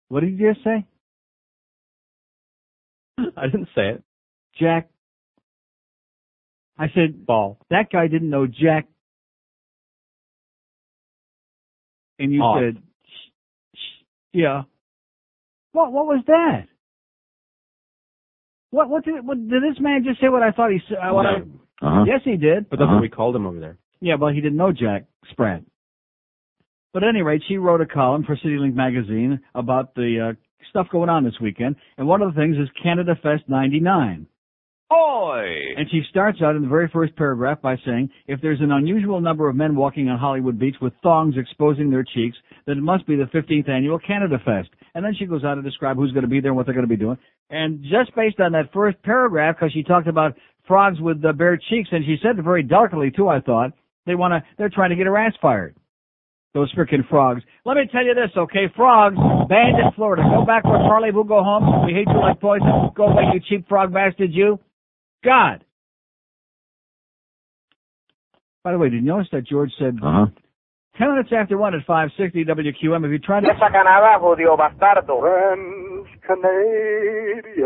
what did you just say? I didn't say it. Jack. I said, Ball. that guy didn't know Jack. And you Off. said, "Sh- sh- yeah. What, what was that? What, what did, what, did this man just say what I thought he said? Uh, what I, Uh-huh. yes, he did. But that's what we called him over there. Yeah, well, he didn't know Jack Spratt. But at any rate, she wrote a column for CityLink magazine about the uh, stuff going on this weekend, and one of the things is Canada Fest 99. Oi! And she starts out in the very first paragraph by saying, if there's an unusual number of men walking on Hollywood Beach with thongs exposing their cheeks, then it must be the 15th annual Canada Fest. And then she goes on to describe who's going to be there and what they're going to be doing. And just based on that first paragraph, because she talked about frogs with uh, bare cheeks, and she said it very delicately too, I thought, they want to, they're trying to get her ass fired. Those frickin' frogs. Let me tell you this, okay? Frogs banned in Florida. Go back where Parley will go home. We hate you like poison. Go away, you cheap frog bastard, you. God. By the way, did you notice that George said Uh-huh. 10 minutes after 1 at 560 WQAM, if you try to... Le sacan abajo, Dio bastardo. Friends,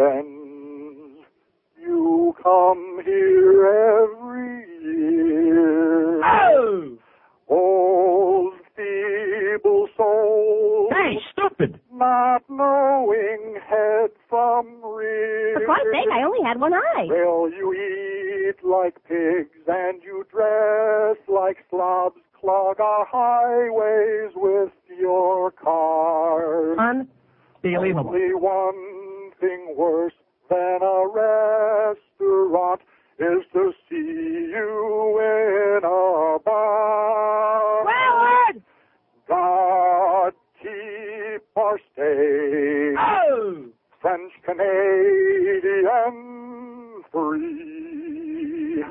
Canadians, you come here every year. Oh! Old feeble souls. Hey, stupid! Not knowing head from rear. For Christ's sake, I only had one eye. Well, you eat like pigs and you dress like slobs. Clog our highways with your cars. Unbelievable. Only one thing worse than a restaurant is to see you in a bar. Howard! God our state. Oh! French Canadian free.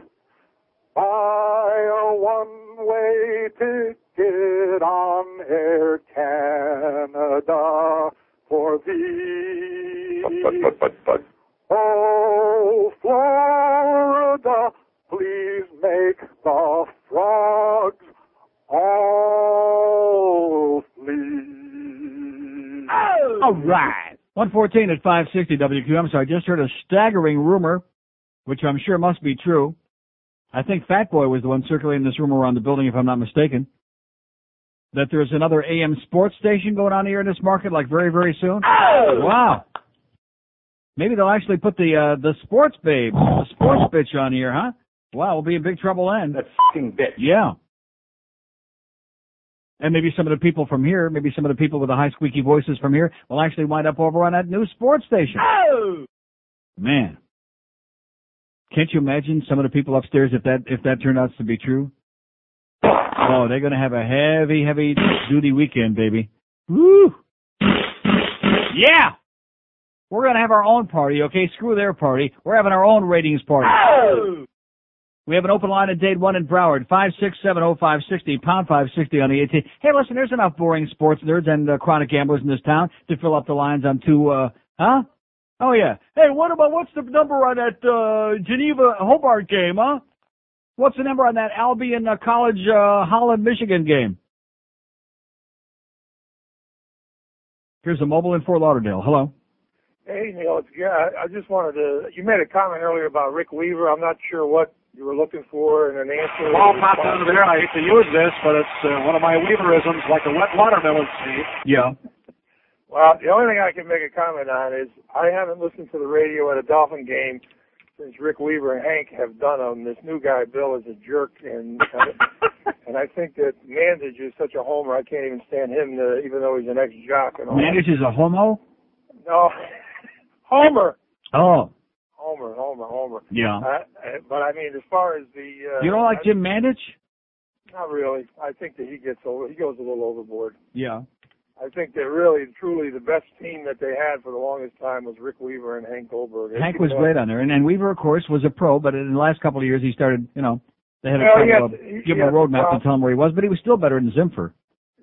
Buy a one-way ticket on Air Canada for thee. But, but, but, but, Oh, Florida, please make the frogs all flee. All right. 114 at 560 WQAM. So I just heard a staggering rumor, which I'm sure must be true. I think Fat Boy was the one circulating this rumor around the building, if I'm not mistaken. That there's another AM sports station going on here in this market, like very, very soon. Wow. Maybe they'll actually put the uh, the sports babe, the sports bitch on here, huh? Wow, we'll be in big trouble then. That fucking bitch. Yeah. And maybe some of the people from here, maybe some of the people with the high squeaky voices from here will actually wind up over on that new sports station. Oh! Man. Can't you imagine some of the people upstairs if that if that turned out to be true? Oh, they're gonna have a heavy, heavy duty weekend, baby. Woo! Yeah! We're gonna have our own party, okay? Screw their party. We're having our own ratings party. Oh! We have an open line at Dade 1 in Broward, 5670560, pound 560 on the 18. Hey, listen, there's enough boring sports nerds and uh, chronic gamblers in this town to fill up the lines on two, uh, huh? Oh yeah. Hey, what about, what's the number on that, uh, Geneva Hobart game, huh? What's the number on that Albion uh, College, uh, Holland, Michigan game? Here's a mobile in Fort Lauderdale. Hello. Hey, Neil, it's yeah. I just wanted to. You made a comment earlier about Rick Weaver. I'm not sure what you were looking for in an answer. Well, popped under there. I hate to use this, but it's uh, one of my Weaverisms, like a wet watermelon seed. Yeah. Well, the only thing I can make a comment on is I haven't listened to the radio at a Dolphin game since Rick Weaver and Hank have done them. This new guy, Bill, is a jerk, and and I think that Mandich is such a homer. I can't even stand him, to, even though he's an ex-jock and all. Mandich is a homo? No, Homer. Oh. Homer, Homer, Homer. Yeah. Uh, uh, but I mean, as far as the uh, You don't like I- Jim Mandich? Not really. I think that he gets over. He goes a little overboard. Yeah. I think that really, and truly, the best team that they had for the longest time was Rick Weaver and Hank Goldberg. Hank was great on there, and, and Weaver, of course, was a pro. But in the last couple of years, he started, you know, they had a Well, he had- of give him a roadmap to tell him where he was. But he was still better than Zimpfer.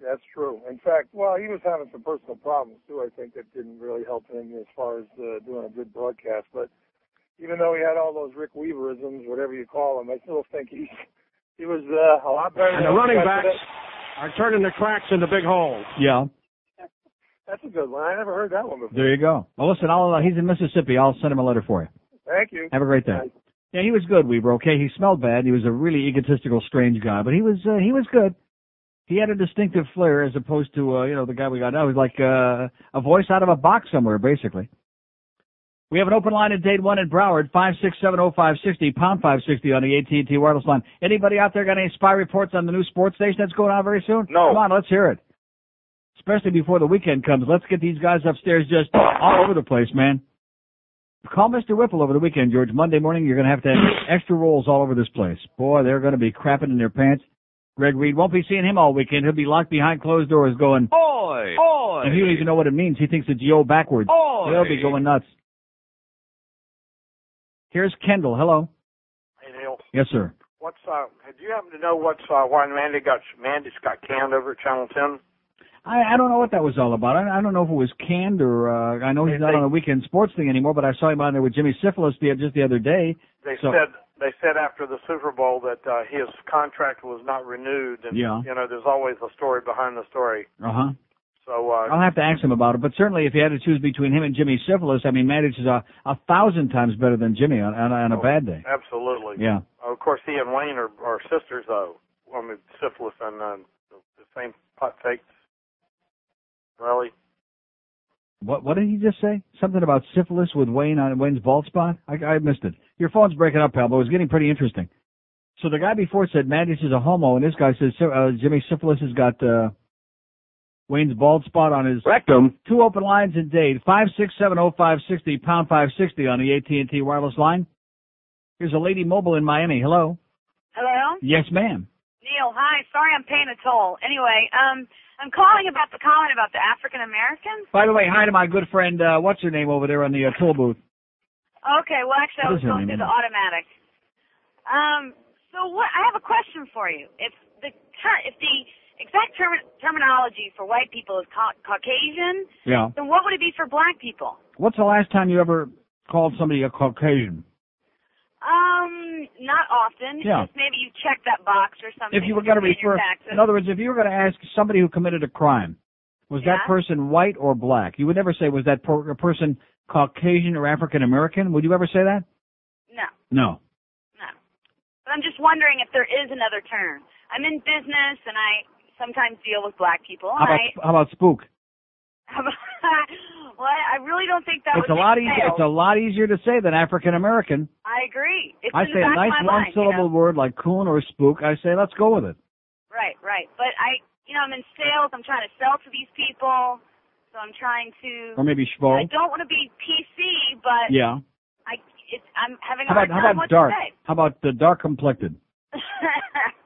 That's true. In fact, well, he was having some personal problems too. I think that didn't really help him as far as uh, doing a good broadcast. But even though he had all those Rick Weaverisms, whatever you call them, I still think he's he was uh, a lot better. And than the running backs today. are turning the cracks into big holes. Yeah. That's a good one. I never heard that one before. There you go. Well, listen, I'll, uh, he's in Mississippi. I'll send him a letter for you. Thank you. Have a great day. Yeah, he was good, Weaver. Okay, he smelled bad. He was a really egotistical, strange guy, but he was uh, he was good. He had a distinctive flair as opposed to uh, you know the guy we got now. He was like uh, a voice out of a box somewhere, basically. We have an open line at Dade One in Broward, five six seven oh five sixty pound five sixty on the AT and T wireless line. Anybody out there got any spy reports on the new sports station that's going on very soon? No. Come on, let's hear it. Especially before the weekend comes. Let's get these guys upstairs just all over the place, man. Call Mr. Whipple over the weekend, George. Monday morning, you're going to have to have extra rolls all over this place. Boy, they're going to be crapping in their pants. Greg Reed won't be seeing him all weekend. He'll be locked behind closed doors going, Oi! Oi! and he don't even know what it means. He thinks it's yo backwards. Oi! He'll be going nuts. Here's Kendall. Hello. Hey Neil, Yes, sir. what's uh? Do you happen to know what's uh, why Mandy got Mandy's got canned over at Channel Ten? I, I don't know what that was all about. I, I don't know if it was canned or uh, I know he's not on the weekend sports thing anymore. But I saw him on there with Jimmy Syphilis the, just the other day. They So- said they said after the Super Bowl that uh, his contract was not renewed, and Yeah. you know there's always a story behind the story. Uh huh. So uh, I'll have to ask him about it. But certainly, if you had to choose between him and Jimmy Syphilis, I mean, Mandich is a a thousand times better than Jimmy on on, on a bad day. absolutely, Yeah. Of course, he and Wayne are, are sisters, though. I mean, syphilis and uh, the, same pot faked. Really? What what did he just say? Something about syphilis with Wayne on Wayne's bald spot? I, I missed it. Your phone's breaking up, pal, but it was getting pretty interesting. So the guy before said Mandich is a homo, and this guy says uh, Jimmy Syphilis has got uh, Wayne's bald spot on his rectum. Two open lines in Dade. Five six seven oh five sixty pound five sixty on the AT and T wireless line. Here's a lady mobile in Miami. Hello. Hello? Yes, ma'am. Neil, hi. Sorry I'm paying a toll. Anyway, um, I'm calling about the comment about the African Americans. By the way, hi to my good friend. Uh, what's her name over there on the uh, toll booth? Okay, well actually I was is her going name? through the automatic. Um, so what, I have a question for you. If the ter- if the exact term- terminology for white people is ca- Caucasian, Yeah. then what would it be for black people? What's the last time you ever called somebody a Caucasian? Um, not often. Yeah. Just maybe you check that box or something. If you were going to refer, in other words, if you were going to ask somebody who committed a crime, was that person white or black? You would never say was that per- person Caucasian or African American. Would you ever say that? No. No. No. But I'm just wondering if there is another term. I'm in business and I sometimes deal with black people. How about I, how about spook? well, I really don't think that it's would a lot easier. It's a lot easier to say than African American. I agree. It's I say a nice one mind, you know? syllable word like coon or spook. I say let's go with it. Right, right. But I, you know, I'm in sales. I'm trying to sell to these people. So I'm trying to. Or maybe schvo. I don't want to be PC, but Yeah. I, it's, I'm having a How hard about how about dark? How about the dark complected?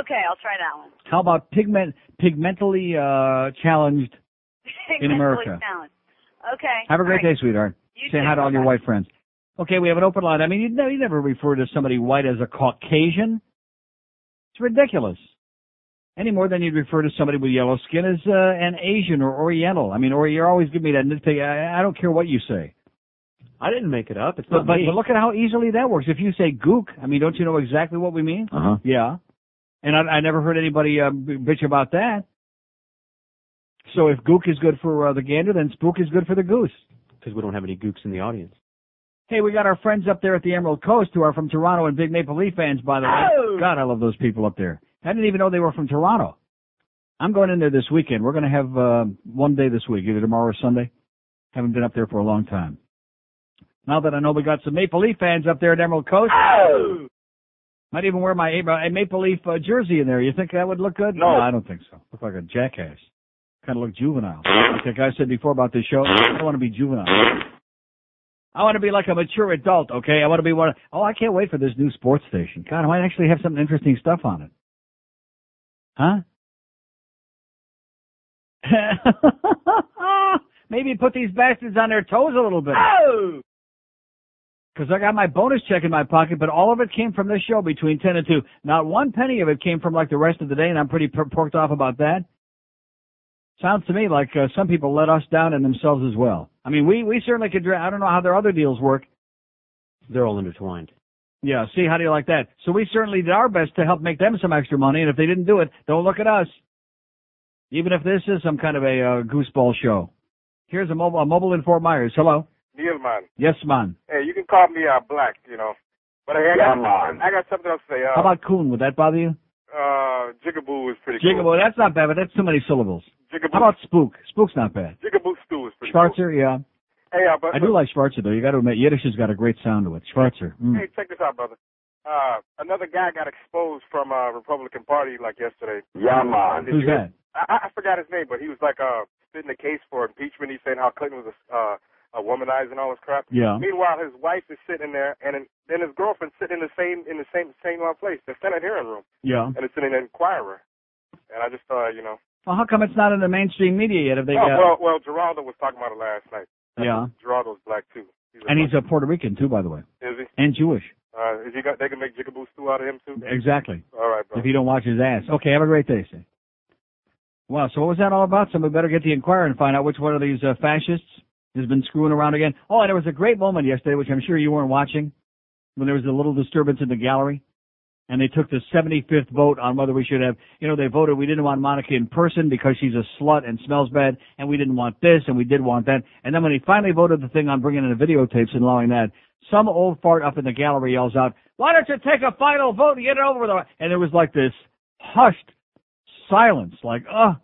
okay, I'll try that one. How about pigment pigmentally uh challenged in America? challenged. Okay. Have a great all right. day, sweetheart. You Say too. hi to all your white friends. Okay, we have an open line. I mean, you never, you never refer to somebody white as a Caucasian. It's ridiculous. Any more than you'd refer to somebody with yellow skin as uh, an Asian or Oriental. I mean, or you're always giving me that nitpick. I, I don't care what you say. I didn't make it up. It's But, not but, me. but look at how easily that works. If you say gook, I mean, don't you know exactly what we mean? Uh-huh. Yeah. And I, I never heard anybody uh, bitch about that. So if gook is good for uh, the gander, then spook is good for the goose. Because we don't have any gooks in the audience. Hey, we got our friends up there at the Emerald Coast who are from Toronto and big Maple Leaf fans, by the way. Oh! God, I love those people up there. I didn't even know they were from Toronto. I'm going in there this weekend. We're going to have uh, one day this week, either tomorrow or Sunday. Haven't been up there for a long time. Now that I know we got some Maple Leaf fans up there at Emerald Coast, might even wear my a Maple Leaf uh, jersey in there. You think that would look good? No. I don't think so. Look like a jackass. Kind of look juvenile. Like that guy said before about this show, I don't want to be juvenile. I want to be like a mature adult, okay? I want to be one. Oh, I can't wait for this new sports station. God, I might actually have some interesting stuff on it. Huh? Maybe put these bastards on their toes a little bit. Because I got my bonus check in my pocket, but all of it came from this show between 10 and 2. Not one penny of it came from like the rest of the day, and I'm pretty per- porked off about that. Sounds to me like uh, some people let us down and themselves as well. I mean, we, we certainly could, I don't know how their other deals work. They're all intertwined. Yeah, see, how do you like that? So we certainly did our best to help make them some extra money, and if they didn't do it, don't look at us. Even if this is some kind of a uh, gooseball show. Here's a mobile, a mobile in Fort Myers. Hello. Neil, man. Yes, man. Hey, you can call me uh, Black, you know. But I, I Yeah, got man. I got something else to say. Uh, How about coon? Would that bother you? uh, Jigaboo is pretty Jigaboo, cool. that's not bad, but that's too many syllables. Jigaboo. How about spook? Spook's not bad. Jigaboo stew is pretty Schwarzer, yeah. Hey, uh, but I do like Schwarzer though. You got to admit, Yiddish has got a great sound to it. Schwarzer. Mm. Hey, check this out, brother. Uh, another guy got exposed from uh Republican Party like yesterday. Yeah, man. Who's that? I, I forgot his name, but he was like uh spitting the case for impeachment. He's saying how Clinton was a uh womanizing all this crap. Yeah. Meanwhile, his wife is sitting there, and then- his girlfriend's sitting in the same in the same same place, the Senate hearing room, Yeah. and it's in an Inquirer. And I just thought, you know, Well, how come it's not in the mainstream media yet? Have they? oh, uh, well, well, Geraldo was talking about it last night. yeah. Geraldo's black too. He's a- And he's a Puerto Rican too, by the way, is he? and Jewish. Uh, is he got? They can make jigaboo stew out of him too. Exactly. All right, bro. If you don't watch his ass. Okay, have a great day, Steve. Wow, so what was that all about? Somebody better get the Inquirer and find out which one of these uh, fascists has been screwing around again. Oh, and there was a great moment yesterday, which I'm sure you weren't watching, when there was a little disturbance in the gallery, and they took the 75th vote on whether we should have, you know, they voted we didn't want Monica in person because she's a slut and smells bad, and we didn't want this, and we did want that. And then when he finally voted the thing on bringing in the videotapes and allowing that, some old fart up in the gallery yells out, why don't you take a final vote and get it over with? And it was like this hushed silence, like, uh.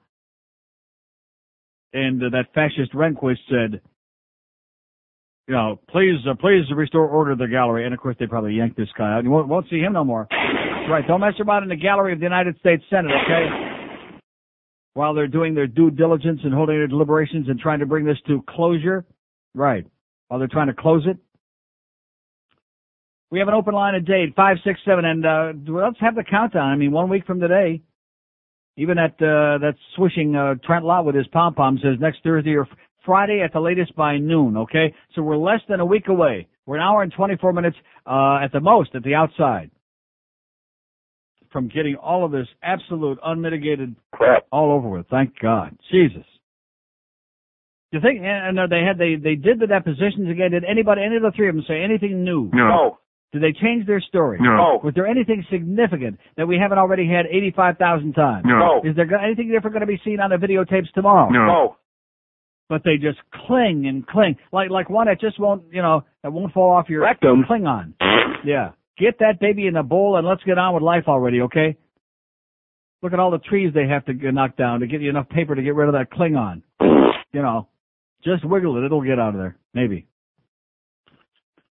And uh, that fascist Rehnquist said, you know, please, uh, please restore order to the gallery. And of course, they probably yanked this guy out. You won't, won't see him no more. Right. Don't mess around in the gallery of the United States Senate, okay? While they're doing their due diligence and holding their deliberations and trying to bring this to closure. Right. While they're trying to close it. We have an open line at Dade, 567, and uh, let's have the countdown. I mean, one week from today, even that uh, that swishing uh, Trent Lott with his pom pom says next Thursday or Friday at the latest by noon. Okay, so we're less than a week away. We're an hour and 24 minutes uh, at the most at the outside from getting all of this absolute unmitigated crap all over with. Thank God, Jesus. You think? And and they had they they did the depositions again. Did anybody, any of the three of them, say anything new? No. Did they change their story? No. Was there anything significant that we haven't already had 85,000 times? No. Is there anything different going to be seen on the videotapes tomorrow? No. But they just cling and cling, like like one that just won't, you know, that won't fall off your Rectum. Cling on. Yeah. Get that baby in the bowl and let's get on with life already, okay? Look at all the trees they have to knock down to get you enough paper to get rid of that Klingon. You know, just wiggle it; it'll get out of there, maybe.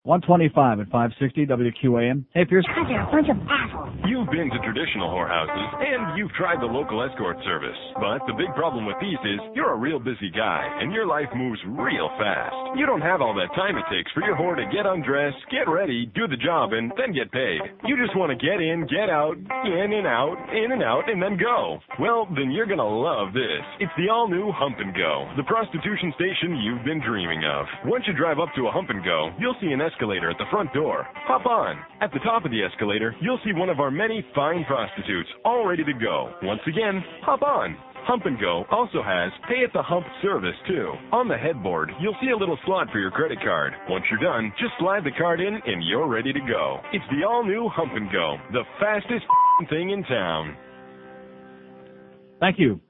125 at 560 WQAM. Hey, Pierce. They're a bunch of assholes. You've been to traditional whorehouses and you've tried the local escort service. But the big problem with these is you're a real busy guy and your life moves real fast. You don't have all that time it takes for your whore to get undressed, get ready, do the job, and then get paid. You just want to get in, get out, in and out, in and out, and then go. Well, then you're gonna love this. It's the all new Hump and Go, the prostitution station you've been dreaming of. Once you drive up to a Hump and Go, you'll see an escalator at the front door. Hop on. At the top of the escalator, you'll see one of our many fine prostitutes, all ready to go. Once again, hop on. Hump and Go also has Pay at the Hump service too. On the headboard, you'll see a little slot for your credit card. Once you're done, just slide the card in and you're ready to go. It's the all new Hump and Go, the fastest thing in town. Thank you.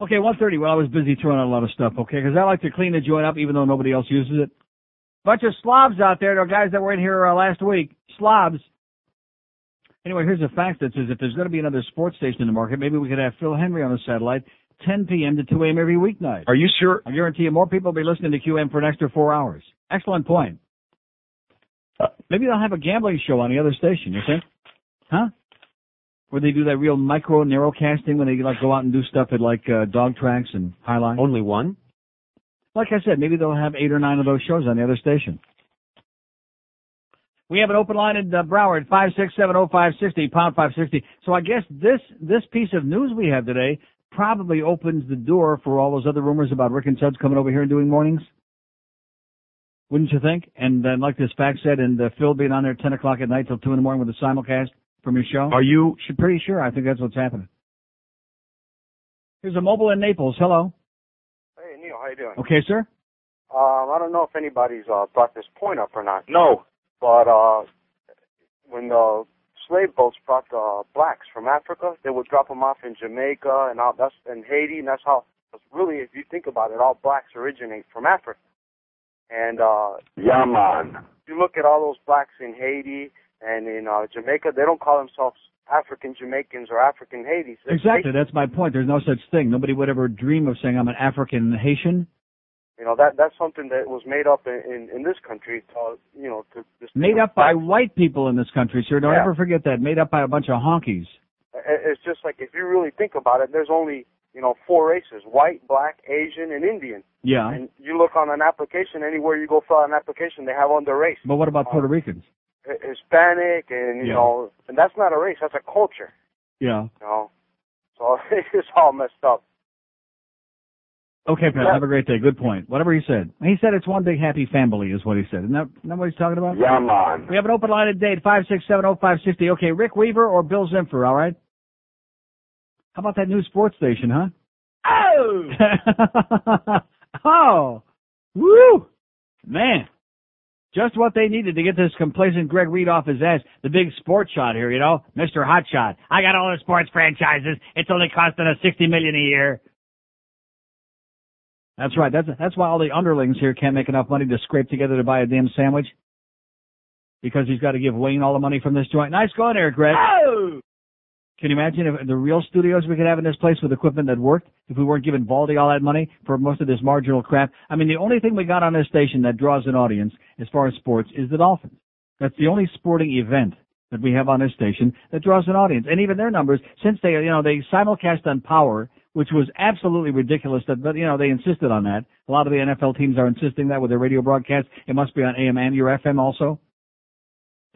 Okay, 130. Well, I was busy throwing out a lot of stuff, okay, because I like to clean the joint up even though nobody else uses it. Bunch of slobs out there. There are guys that were in here uh, last week. Slobs. Anyway, here's a fact that says if there's going to be another sports station in the market, maybe we could have Phil Henry on the satellite, 10 p.m. to 2 a.m. every weeknight. Are you sure? I guarantee you more people will be listening to QAM for an extra four hours. Excellent point. Maybe they'll have a gambling show on the other station, you think? Huh? Where they do that real micro narrowcasting when they like go out and do stuff at like uh, dog tracks and jai alai. Only one? Like I said, maybe they'll have eight or nine of those shows on the other station. We have an open line in uh, Broward, five six seven oh five sixty pound five sixty. So I guess this this piece of news we have today probably opens the door for all those other rumors about Rick and Suds coming over here and doing mornings. Wouldn't you think? And then, like this fact said, and uh, Phil being on there ten o'clock at night till two in the morning with a simulcast from your show. Are you? Should pretty sure. I think that's what's happening. Here's a mobile in Naples. Hello. How you doing? Okay, sir. Um, I don't know if anybody's uh, brought this point up or not. No. But uh, when the slave boats brought the blacks from Africa, they would drop them off in Jamaica and all that's in Haiti, and that's how. Really, if you think about it, all blacks originate from Africa. And uh, Yeah, man. you look at all those blacks in Haiti and in uh, Jamaica, they don't call themselves African Jamaicans or African Haitians. Exactly. That's my point. There's no such thing. Nobody would ever dream of saying I'm an African Haitian. You know that that's something that was made up in in, in this country. To, you know, to just Made up by white people in this country, sir. Don't Yeah. ever forget that. Made up by a bunch of honkies. It's just like if you really think about it, there's only you know, four races: white, black, Asian, and Indian. Yeah. And you look on an application anywhere you go fill out an application, they have on their race But what about uh, Puerto Ricans? Hi- Hispanic, and you Yeah. know, and that's not a race; that's a culture. Yeah. You know, so it's all messed up. Okay. Yeah. Have a great day. Good point. Whatever he said. He said it's one big happy family is what he said. Isn't that, isn't that what he's talking about? Yeah, man. We have an open line at Dade, 5670560. Okay, Rick Weaver or Bill Zimpfer, all right? How about that new sports station, huh? Oh! oh! Woo! Man. Just what they needed to get this complacent Greg Reed off his ass. The big sports shot here, you know? Mr. Hotshot. I got all the sports franchises. It's only costing us 60 million a year. That's right. That's that's why all the underlings here can't make enough money to scrape together to buy a damn sandwich. Because he's got to give Wayne all the money from this joint. Nice going there, Greg. Ah! Can you imagine if the real studios we could have in this place with equipment that worked if we weren't giving Baldy all that money for most of this marginal crap? I mean, the only thing we got on this station that draws an audience as far as sports is the Dolphins. That's the only sporting event that we have on this station that draws an audience. And even their numbers, since they, you know, they simulcast on Power, which was absolutely ridiculous that, but, you know, they insisted on that. A lot of the NFL teams are insisting that with their radio broadcast. It must be on AM and your FM also.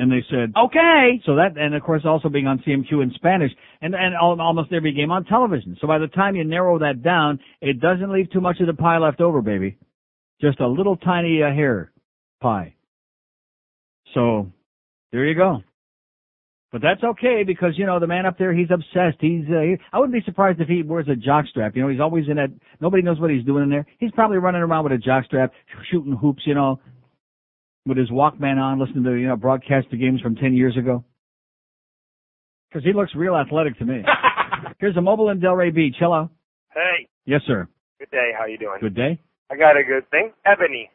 And they said, okay. So that, and of course also being on CMQ in Spanish and, and almost every game on television. So by the time you narrow that down, it doesn't leave too much of the pie left over, baby. Just a little tiny uh, hair pie. So there you go. But that's okay because you know the man up there he's obsessed. He's uh, he, I wouldn't be surprised if he wears a jockstrap. You know he's always in that. Nobody knows what he's doing in there. He's probably running around with a jockstrap, shooting hoops. You know, with his Walkman on, listening to you know broadcast the games from ten years ago. Because he looks real athletic to me. Here's a mobile in Delray Beach. Hello. Hey, Yes, sir. good day. How you doing? Good day. I got a good thing. Ebony.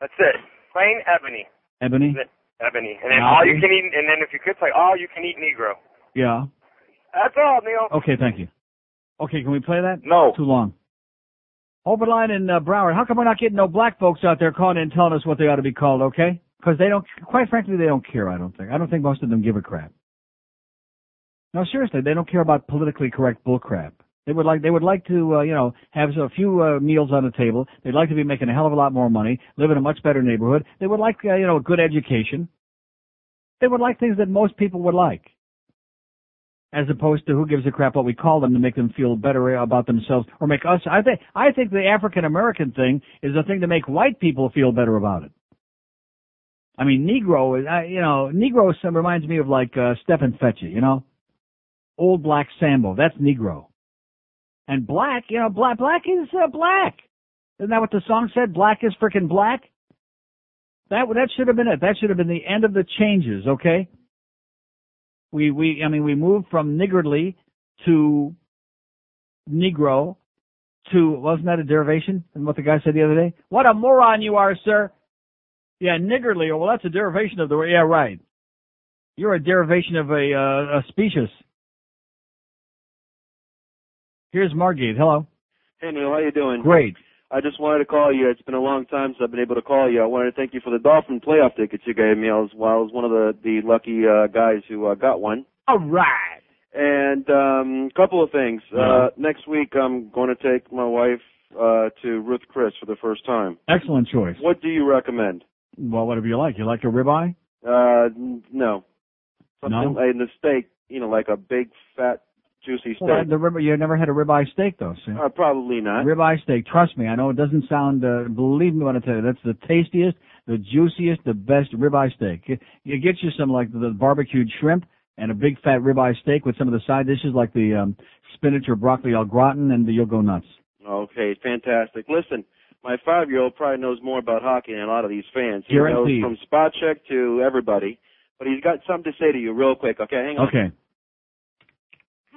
That's it. Plain ebony. Ebony. Ebony. And then Now, all you can eat, and then if you could say all you can eat Negro. Yeah. That's all, Neil. Okay, thank you. Okay, can we play that? No. Too long. Open in uh, Broward. How come we're not getting no black folks out there calling in and telling us what they ought to be called, okay? Because they don't, quite frankly, they don't care, I don't think. I don't think most of them give a crap. No, seriously, they don't care about politically correct bull crap. They would like, they would like to, uh, you know, have a few uh, meals on the table. They'd like to be making a hell of a lot more money, live in a much better neighborhood. They would like, uh, you know, a good education. They would like things that most people would like as opposed to who gives a crap what we call them to make them feel better about themselves or make us. I think I think the African American thing is the thing to make white people feel better about it. I mean, Negro is, I, you know, Negro reminds me of like uh, Stepin Fetchit, you know, old black Sambo. That's Negro. And black, you know, black black is uh, black. Isn't that what the song said? Black is frickin' black. That that should have been it. That should have been the end of the changes. Okay. We we I mean we moved from niggardly to Negro to wasn't that a derivation? And what the guy said the other day? What a moron you are, sir. Yeah, niggardly. Well, that's a derivation of the word. Yeah, right. You're a derivation of a uh, a species. Here's Margate. Hello. Hey Neil, how you doing? Great. I just wanted to call you. It's been a long time since I've been able to call you. I wanted to thank you for the Dolphin playoff tickets you gave me. I was, well, I was one of the the lucky uh, guys who uh, got one. All right. And um, a couple of things. Uh, next week, I'm going to take my wife uh, to Ruth Chris for the first time. Excellent choice. What do you recommend? Well, whatever you like. You like a ribeye? Uh, n- no. Something No? in the steak, you know, like a big, fat, juicy steak. Well, the rib- you never had a ribeye steak though, see? uh, probably not. Ribeye steak. Trust me, I know it doesn't sound. Uh, believe me when I tell you, that's the tastiest, the juiciest, the best ribeye steak. You, you get you some like the barbecued shrimp and a big fat ribeye steak with some of the side dishes like the um, spinach or broccoli au gratin, and you'll go nuts. Okay, fantastic. Listen, my five-year-old probably knows more about hockey than a lot of these fans. He Guaranteed. knows from spot check to everybody. But he's got something to say to you real quick. Okay, hang on. Okay,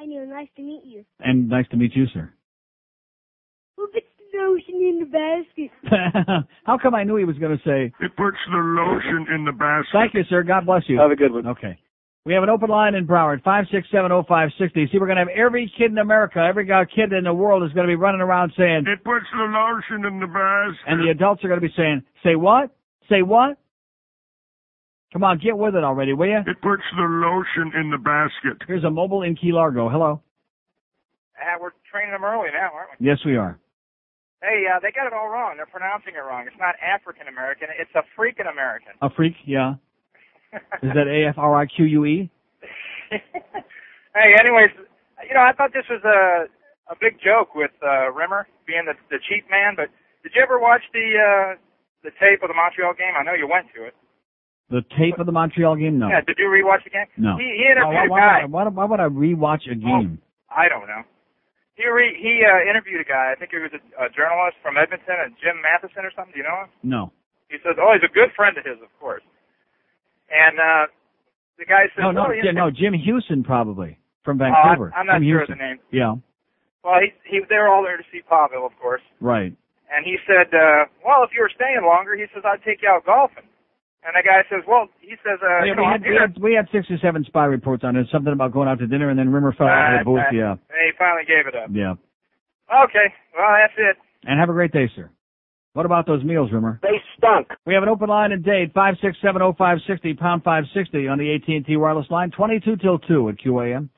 Hi, Neil. Nice to meet you. and nice to meet you, sir. Who puts the lotion in the basket? How come I knew he was going to say? It puts the lotion in the basket. Thank you, sir. God bless you. Have a good one. Okay. We have an open line in Broward, five six seven oh five sixty. See, we're going to have every kid in America, every kid in the world is going to be running around saying, It puts the lotion in the basket. and the adults are going to be saying, "Say what? Say what?" Come on, get with it already, will you? It puts the lotion in the basket. Here's a mobile in Key Largo. Hello. Uh, we're training them early now, aren't we? Yes, we are. Hey, uh, they got it all wrong. They're pronouncing it wrong. It's not African American. It's a freaking American. A freak, yeah. Is that A F R I Q U E? hey, anyways, you know, I thought this was a a big joke with uh, Rimer being the the cheap man. But did you ever watch the uh, the tape of the Montreal game? I know you went to it. The tape of the Montreal game? No. Yeah. Did you rewatch the game? No. He, he interviewed why, a why, guy. why, why would I rewatch a game? I don't know. He re, he uh, interviewed a guy. I think he was a, a journalist from Edmonton, and Jim Matheson or something. Do you know him? No. He says, "Oh, he's a good friend of his, of course." And uh, the guy says, No, no, "Oh, know- no, Jim Houston probably from Oh, Vancouver. I'm, I'm not Jim sure of the name. Yeah, Well, he he they were all there to see Pavel, of course. right. And he said, uh, "Well, if you were staying longer, he says I'd take you out golfing." And the guy says, "Well, he says, uh, Yeah, you know, we, had, we, had, we had six or seven spy reports on it. Something about going out to dinner, and then Rimer fell out of the booth. Yeah, And he finally gave it up. yeah. Okay, well, that's it. And have a great day, sir. What about those meals, Rimer? They stunk. We have an open line in Dade, five six seven oh five sixty pound five sixty on the AT and T wireless line, twenty two till two at QAM.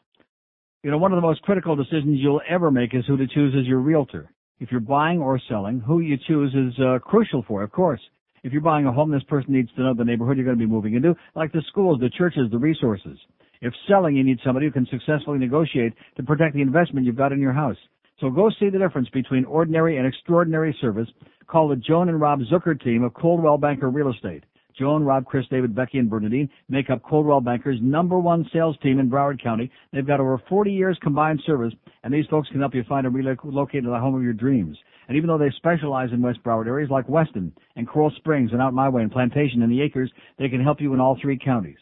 You know, one of the most critical decisions you'll ever make is who to choose as your realtor. If you're buying or selling, who you choose is uh, crucial for, of course. If you're buying a home, this person needs to know the neighborhood you're going to be moving into, like the schools, the churches, the resources. If selling, you need somebody who can successfully negotiate to protect the investment you've got in your house. So go see the difference between ordinary and extraordinary service. Call the Joan and Rob Zucker team of Coldwell Banker Real Estate. Joan, Rob, Chris, David, Becky, and Bernadine make up Coldwell Banker's number one sales team in Broward County. They've got over 40 years combined service, and these folks can help you find and relocate to the home of your dreams. And even though they specialize in West Broward areas like Weston and Coral Springs and out my way and Plantation and the Acres, they can help you in all three counties.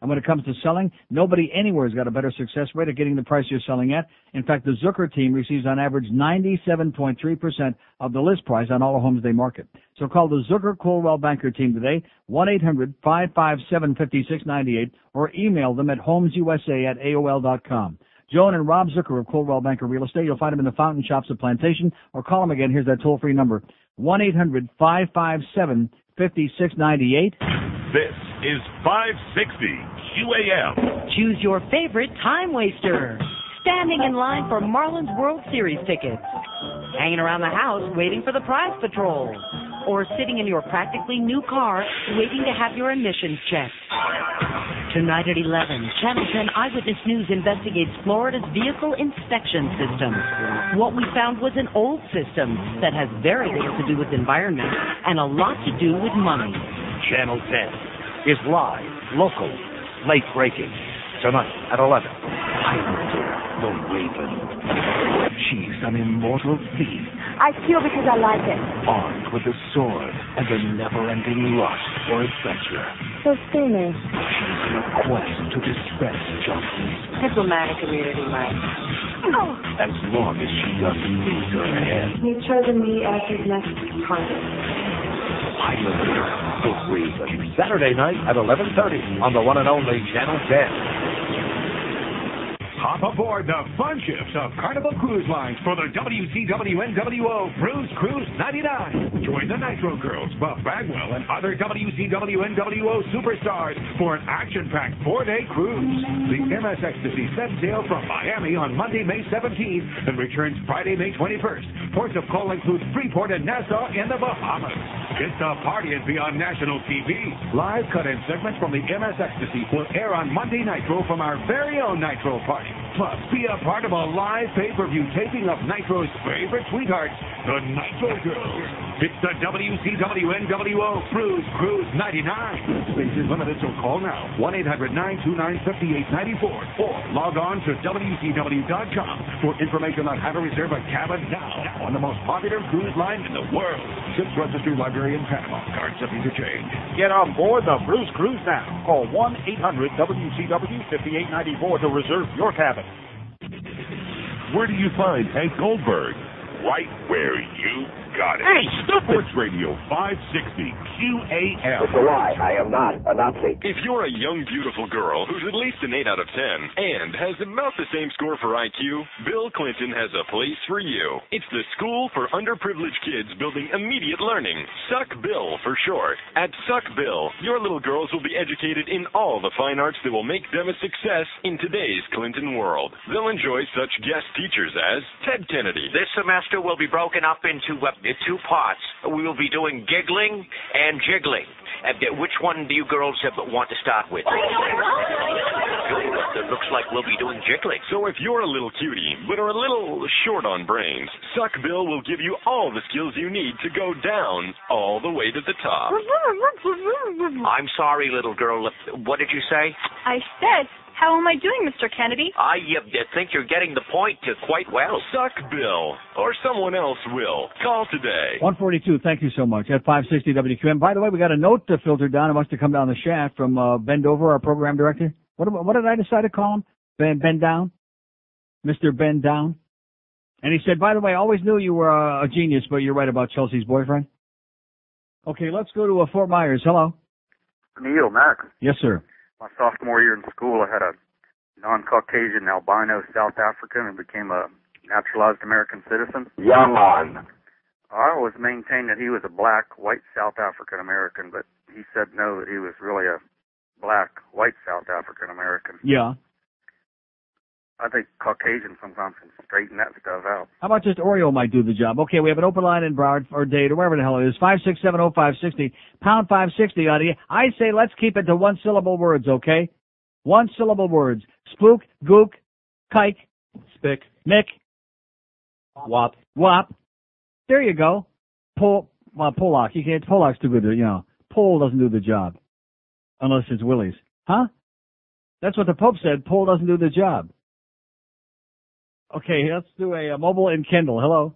And when it comes to selling, nobody anywhere has got a better success rate of getting the price you're selling at. In fact, the Zucker team receives on average 97.3% of the list price on all the homes they market. So call the Zucker Coldwell Banker team today, 1-800-557-5698, or email them at homesusa at AOL.com. Joan and Rob Zucker of Coldwell Banker Real Estate. You'll find them in the fountain shops of Plantation, or call them again. Here's that toll-free number, 1-800-557-5698. This is 560 QAM. Choose your favorite time waster. Standing in line for Marlins World Series tickets. Hanging around the house waiting for the prize patrol. Or sitting in your practically new car waiting to have your emissions checked. Tonight at 11, Channel 10 Eyewitness News investigates Florida's vehicle inspection system. What we found was an old system that has very little to do with environment and a lot to do with money. Channel 10 is live, local, late breaking. Tonight at 11. Highlander, the Raven. She's an immortal thief, I steal because I like it. armed with a sword and a never-ending lust for adventure. So steamy. She's in a quest to dispense justice. Diplomatic immunity, Mike. Oh. As long as she doesn't lose her head. He's chosen me as his next target. Highlander, the Raven. Saturday night at 11.30 on the one and only Channel 10. Hop aboard the fun ships of Carnival Cruise Lines for the WCW NWO Bruise Cruise 99. Join the Nitro Girls, Buff Bagwell, and other WCW NWO superstars for an action-packed four-day cruise. The MS Ecstasy sets sail from Miami on Monday, May 17th and returns Friday, May 21st. Ports of call include Freeport and Nassau in the Bahamas. It's a party and be on national TV. Live cut-in segments from the MS Ecstasy will air on Monday Nitro from our very own Nitro party. Plus, be a part of a live pay-per-view taping of Nitro's favorite sweethearts, the Nitro Girls. It's the WCW NWO Cruise Cruise 99. Space is limited, so call now. 1-800-929-5894 or log on to WCW.com for information on how to reserve a cabin now on the most popular cruise line in the world. Ships Registry Liberia in Panama. Cards subject to change. Get on board the Bruise Cruise now. Call 1-800-WCW-5894 to reserve your cabin. Where do you find Hank Goldberg? Right where you got it. Hey, stupid! Sports Radio 560 QAM. It's a lie. I am not a Nazi. If you're a young, beautiful girl who's at least an 8 out of 10 and has about the same score for IQ, Bill Clinton has a place for you. It's the School for Underprivileged Kids Building Immediate Learning, Suck Bill for short. At Suck Bill, your little girls will be educated in all the fine arts that will make them a success in today's Clinton world. They'll enjoy such guest teachers as Ted Kennedy. This semester will be broken up into uh, two parts. We will be doing giggling and jiggling. Which one do you girls want to start with? It looks like we'll be doing jiggling. So if you're a little cutie, but are a little short on brains, Suck Bill will give you all the skills you need to go down all the way to the top. I'm sorry, little girl. What did you say? I said, how am I doing, Mr. Kennedy? I uh, think you're getting the point quite well. Suck Bill, or someone else will. Call today. 142, thank you so much. At 560 WQAM. By the way, we got a note to filter down. It must have come down the shaft from uh, Ben Dover, our program director. What, what did I decide to call him? Ben, ben Down? Mr. Ben Down? And he said, by the way, I always knew you were a, a genius, but you're right about Chelsea's boyfriend. Okay, let's go to uh, Fort Myers. Hello. Neil, Max. Yes, sir. My sophomore year in school, I had a non-Caucasian albino South African who became a naturalized American citizen. Yeah, man. I always maintained that he was a black, white South African American, but he said no, that he was really a black, white South African American. Yeah. I think Caucasian sometimes can straighten that stuff out. How about just Oreo might do the job? Okay, we have an open line in Broward or Dade or wherever the hell it is. Five six seven oh five sixty pound five sixty on you. I say let's keep it to one syllable words, okay? One syllable words. Spook, gook, kike, Spick. mick, Wop. wop. There you go. Pull, well, Pollock. You can't. Pollock's too good to you know. Pole doesn't do the job, unless it's Willie's, huh? That's what the Pope said. Pole doesn't do the job. Okay, let's do a, a mobile and Kendall. Hello.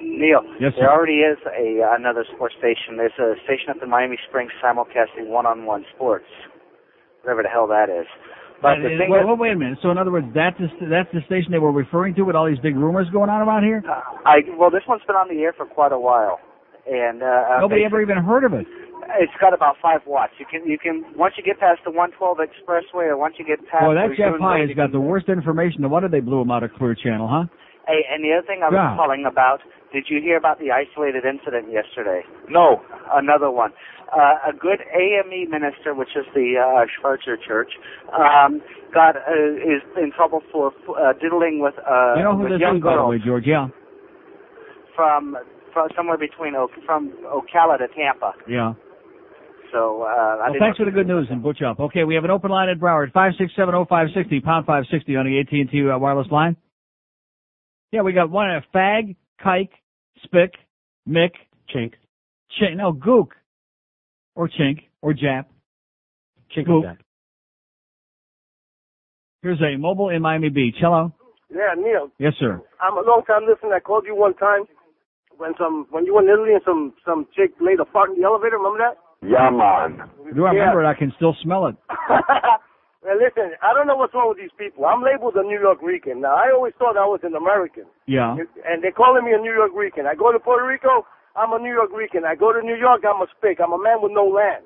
Neil, Yes, there sir. already is a uh, another sports station. There's a station up in Miami Springs simulcasting one-on-one sports, whatever the hell that is. But And- the and- thing wait, is, wait, wait a minute. So in other words, that's the, that's the station they were referring to with all these big rumors going on around here. I well, this one's been on the air for quite a while, and uh, uh, Nobody ever even heard of it. It's got about five watts. You can you can once you get past the 112 expressway, or once you get past. Boy, that Jeff Lagoon High has got the worst information. No wonder they blew him out of Clear Channel, huh? Hey, and the other thing I was God. calling about, did you hear about the isolated incident yesterday? No. Another one. Uh, a good AME minister, which is the uh, Schwarzer Church, um, got uh, is in trouble for uh, diddling with uh, you know who this young is, by the girls way, George? Yeah, from from somewhere between o- from Ocala to Tampa. yeah. So uh, I Well, thanks for the good news and butch up. Okay, we have an open line at Broward, five six seven oh five sixty pound five sixty on the AT and T uh, wireless line. Yeah, we got one uh, fag, kike, spick, mick, chink, chink. No, gook, or chink, or jap. Chink Gook. Jack. Here's a mobile in Miami Beach. Hello. Yeah, Neil. Yes, sir. I'm a long time listener. I called you one time when some when you were in Italy and some some chick laid a fart in the elevator. Remember that? Yeah, man. Do I Yeah. remember it? I can still smell it. well, listen, I don't know what's wrong with these people. I'm labeled a New York Rican. Now, I always thought I was an American, Yeah. and they're calling me a New York Rican. I go to Puerto Rico, I'm a New York Rican. I go to New York, I'm a spick. I'm a man with no land.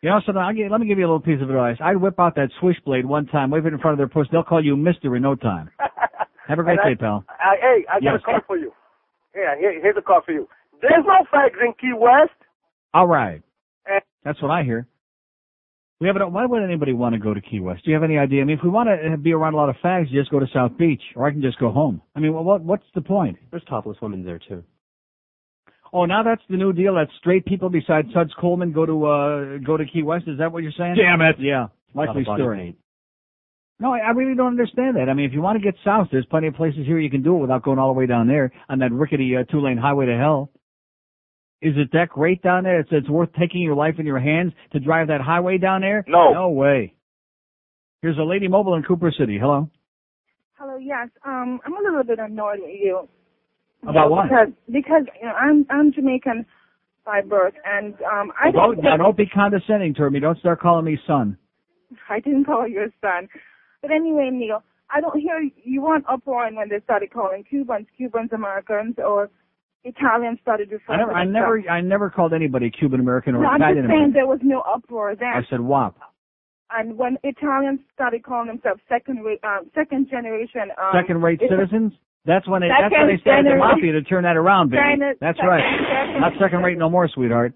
You know something? I'll give, let me give you a little piece of advice. I'd whip out that switchblade one time, wave it in front of their puss. They'll call you Mister in no time. Have a great I- day, pal. I, hey, I got Yes. a card for you. Yeah, here, here's a card for you. There's no fags in Key West. All right. That's what I hear. We have it. Why would anybody want to go to Key West? Do you have any idea? I mean, if we want to be around a lot of fags, just go to South Beach, or I can just go home. I mean, what what's the point? There's topless women there too. Oh, now that's the new deal. That straight people besides Suds Coleman go to uh go to Key West. Is that what you're saying? Damn it. Yeah, likely Lot of body story. paint. No, I I really don't understand that. I mean, if you want to get south, there's plenty of places here you can do it without going all the way down there on that rickety uh, two-lane highway to hell. Is it that great down there? It's it's worth taking your life in your hands to drive that highway down there? No. No way. Here's a lady mobile in Cooper City. Hello. Hello, yes. Um, I'm a little bit annoyed with you. About what? Because because you know, I'm I'm Jamaican by birth, and um, I Don't, don't now don't be condescending to me. Don't start calling me son. I didn't call you a son, but anyway, Neil, I don't hear you weren't uproaring when they started calling Cubans Cubans Americans or Italians started referring I never, I never, I never called anybody Cuban American or No, I'm just saying American. there was no uproar then. I said WAP. And when Italians started calling themselves second rate, um, second generation, um, Second-rate citizens. That's when they. That's when Second they started the mafia to turn that around, baby. China- That's second- right. second- Not second-rate no more, sweetheart.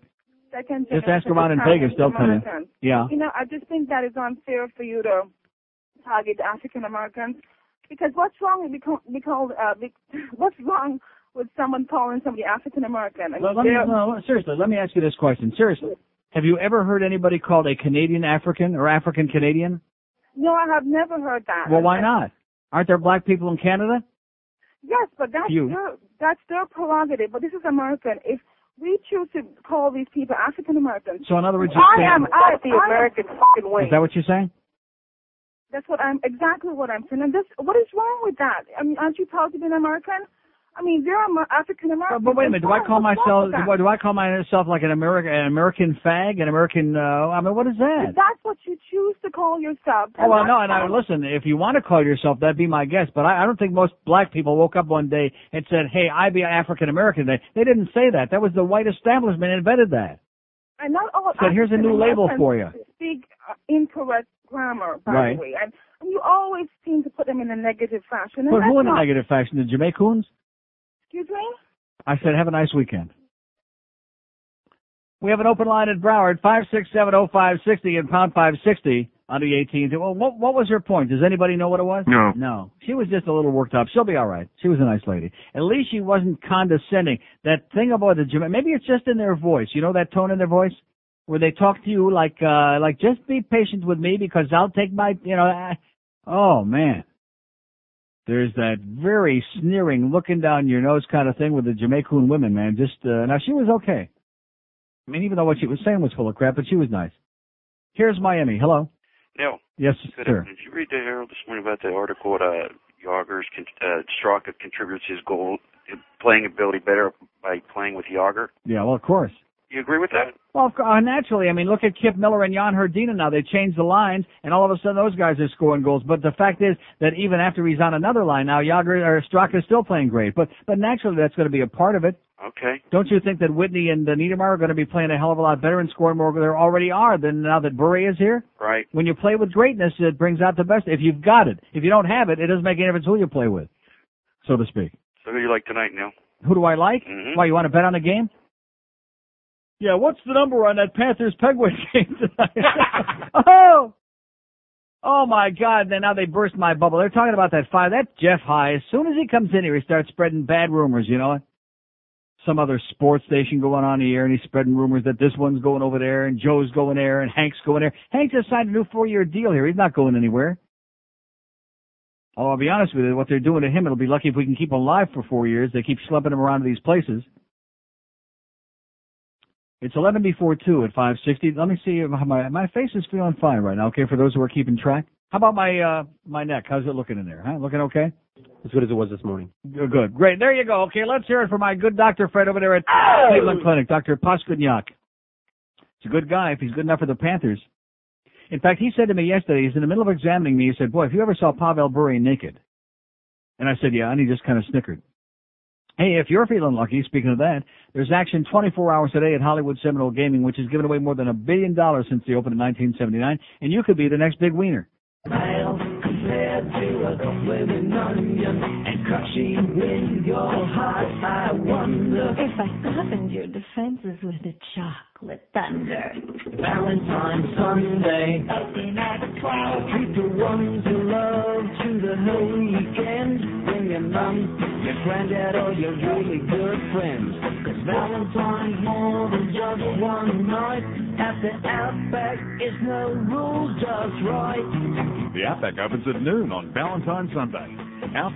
second Just ask around in Vegas, they'll tell you. Americans. Yeah. You know, I just think that is unfair for you to target African Americans because what's wrong with beco- because uh, be- what's wrong with someone calling somebody African American? I mean, Let, let me, no, seriously, let me ask you this question. Seriously, have you ever heard anybody called a Canadian African or African Canadian? no, I have never heard that. Well, why not? Aren't there black people in Canada? Yes, but that's You. their that's their prerogative. But this is American. If we choose to call these people African Americans, So in other words, you're I saying- am I, the I am- American fucking way. Is that what you're saying? That's what I'm exactly what I'm saying. And this, what is wrong with that? I mean, aren't you proud to be an American? I mean, they're Amer- African American. But wait a minute. Do I call myself? Do I, do I call myself like an American, an American fag, an American? Uh, I mean, what is that? That's what you choose to call yourself. Oh well, no, and I listen. If you want to call yourself that, be my guest. But I, I don't think most black people woke up one day and said, "Hey, I be African American." They they didn't say that. That was the white establishment invented that. And not all Said, "Here's a new label for you." Americans Speak uh, incorrect grammar, by Right. the way, and, and you always seem to put them in a negative fashion. But who in a negative fashion? The Jamaicans? Excuse me. I said, have a nice weekend. We have an open line at Broward, five six seven oh five sixty and pound five sixty on the 18th. Well, what, what was her point? Does anybody know what it was? No. No. She was just a little worked up. She'll be all right. She was a nice lady. At least she wasn't condescending. That thing about the Jama- maybe it's just in their voice. You know that tone in their voice where they talk to you like, uh, like just be patient with me because I'll take my, you know. I, oh man. There's that very sneering, looking down your nose kind of thing with the Jamaican women, man. Just uh, now, she was okay. I mean, even though what she was saying was full of crap, but she was nice. Here's Miami. Hello. Neil, Yes, good sir. Did you read the Herald this morning about the article that uh, Jagr's uh, Straka contributes his goal playing ability better by playing with Jagr? Yeah, well, of course. You agree with that? Well, uh, naturally. I mean, look at Kip Miller and Jan Hrdina now. They changed the lines, and all of a sudden those guys are scoring goals. But the fact is that even after he's on another line now, Jagr or Straka is still playing great. But but naturally, that's going to be a part of it. Okay. Don't you think that Whitney and uh, Niedermayer are going to be playing a hell of a lot better and scoring more than they already are than now that Bure is here? Right. When you play with greatness, it brings out the best. If you've got it, if you don't have it, it doesn't make any difference who you play with, so to speak. So who do you like tonight, Neil? Who do I like? Mhm. Why you want to bet on the game? Yeah, what's the number on that Panthers Penguins game tonight? oh, oh my God! Then now they burst my bubble. They're talking about that five. That Jeff High. As soon as he comes in here, he starts spreading bad rumors. You know, some other sports station going on here, and he's spreading rumors that this one's going over there, and Joe's going there, and Hank's going there. Hank just signed a new four-year deal here. He's not going anywhere. Oh, I'll be honest with you. What they're doing to him, it'll be lucky if we can keep him alive for four years. They keep schlepping him around to these places. It's 11 before 2 at 560. Let me see if my, my face is feeling fine right now, okay, for those who are keeping track. How about my, uh, my neck? How's it looking in there? Huh? Looking okay? As good as it was this morning. Good, good. Great. There you go. Okay, let's hear it from my good Dr. Fred over there at Cleveland Clinic, Dr. Paskudnyak. He's a good guy if he's good enough for the Panthers. In fact, he said to me yesterday, he's in the middle of examining me, he said, boy, if you ever saw Pavel Bure naked. And I said, yeah, and he just kind of snickered. Hey, if you're feeling lucky, speaking of that, there's action 24 hours a day at Hollywood Seminole Gaming, which has given away more than a billion dollars since they opened in 1979, and you could be the next big wiener. To a flaming onion and crushing in your heart. I wonder if I softened your defenses with a chocolate thunder. Valentine's Sunday, looking at the clouds. Treat the ones you love to the whole weekend. Bring your mom, your granddad, or your really good friends. Cause Valentine's more than just one night. At the Outback, it's no rules, just right. The Outback opens at noon on Valentine's Sunday. Out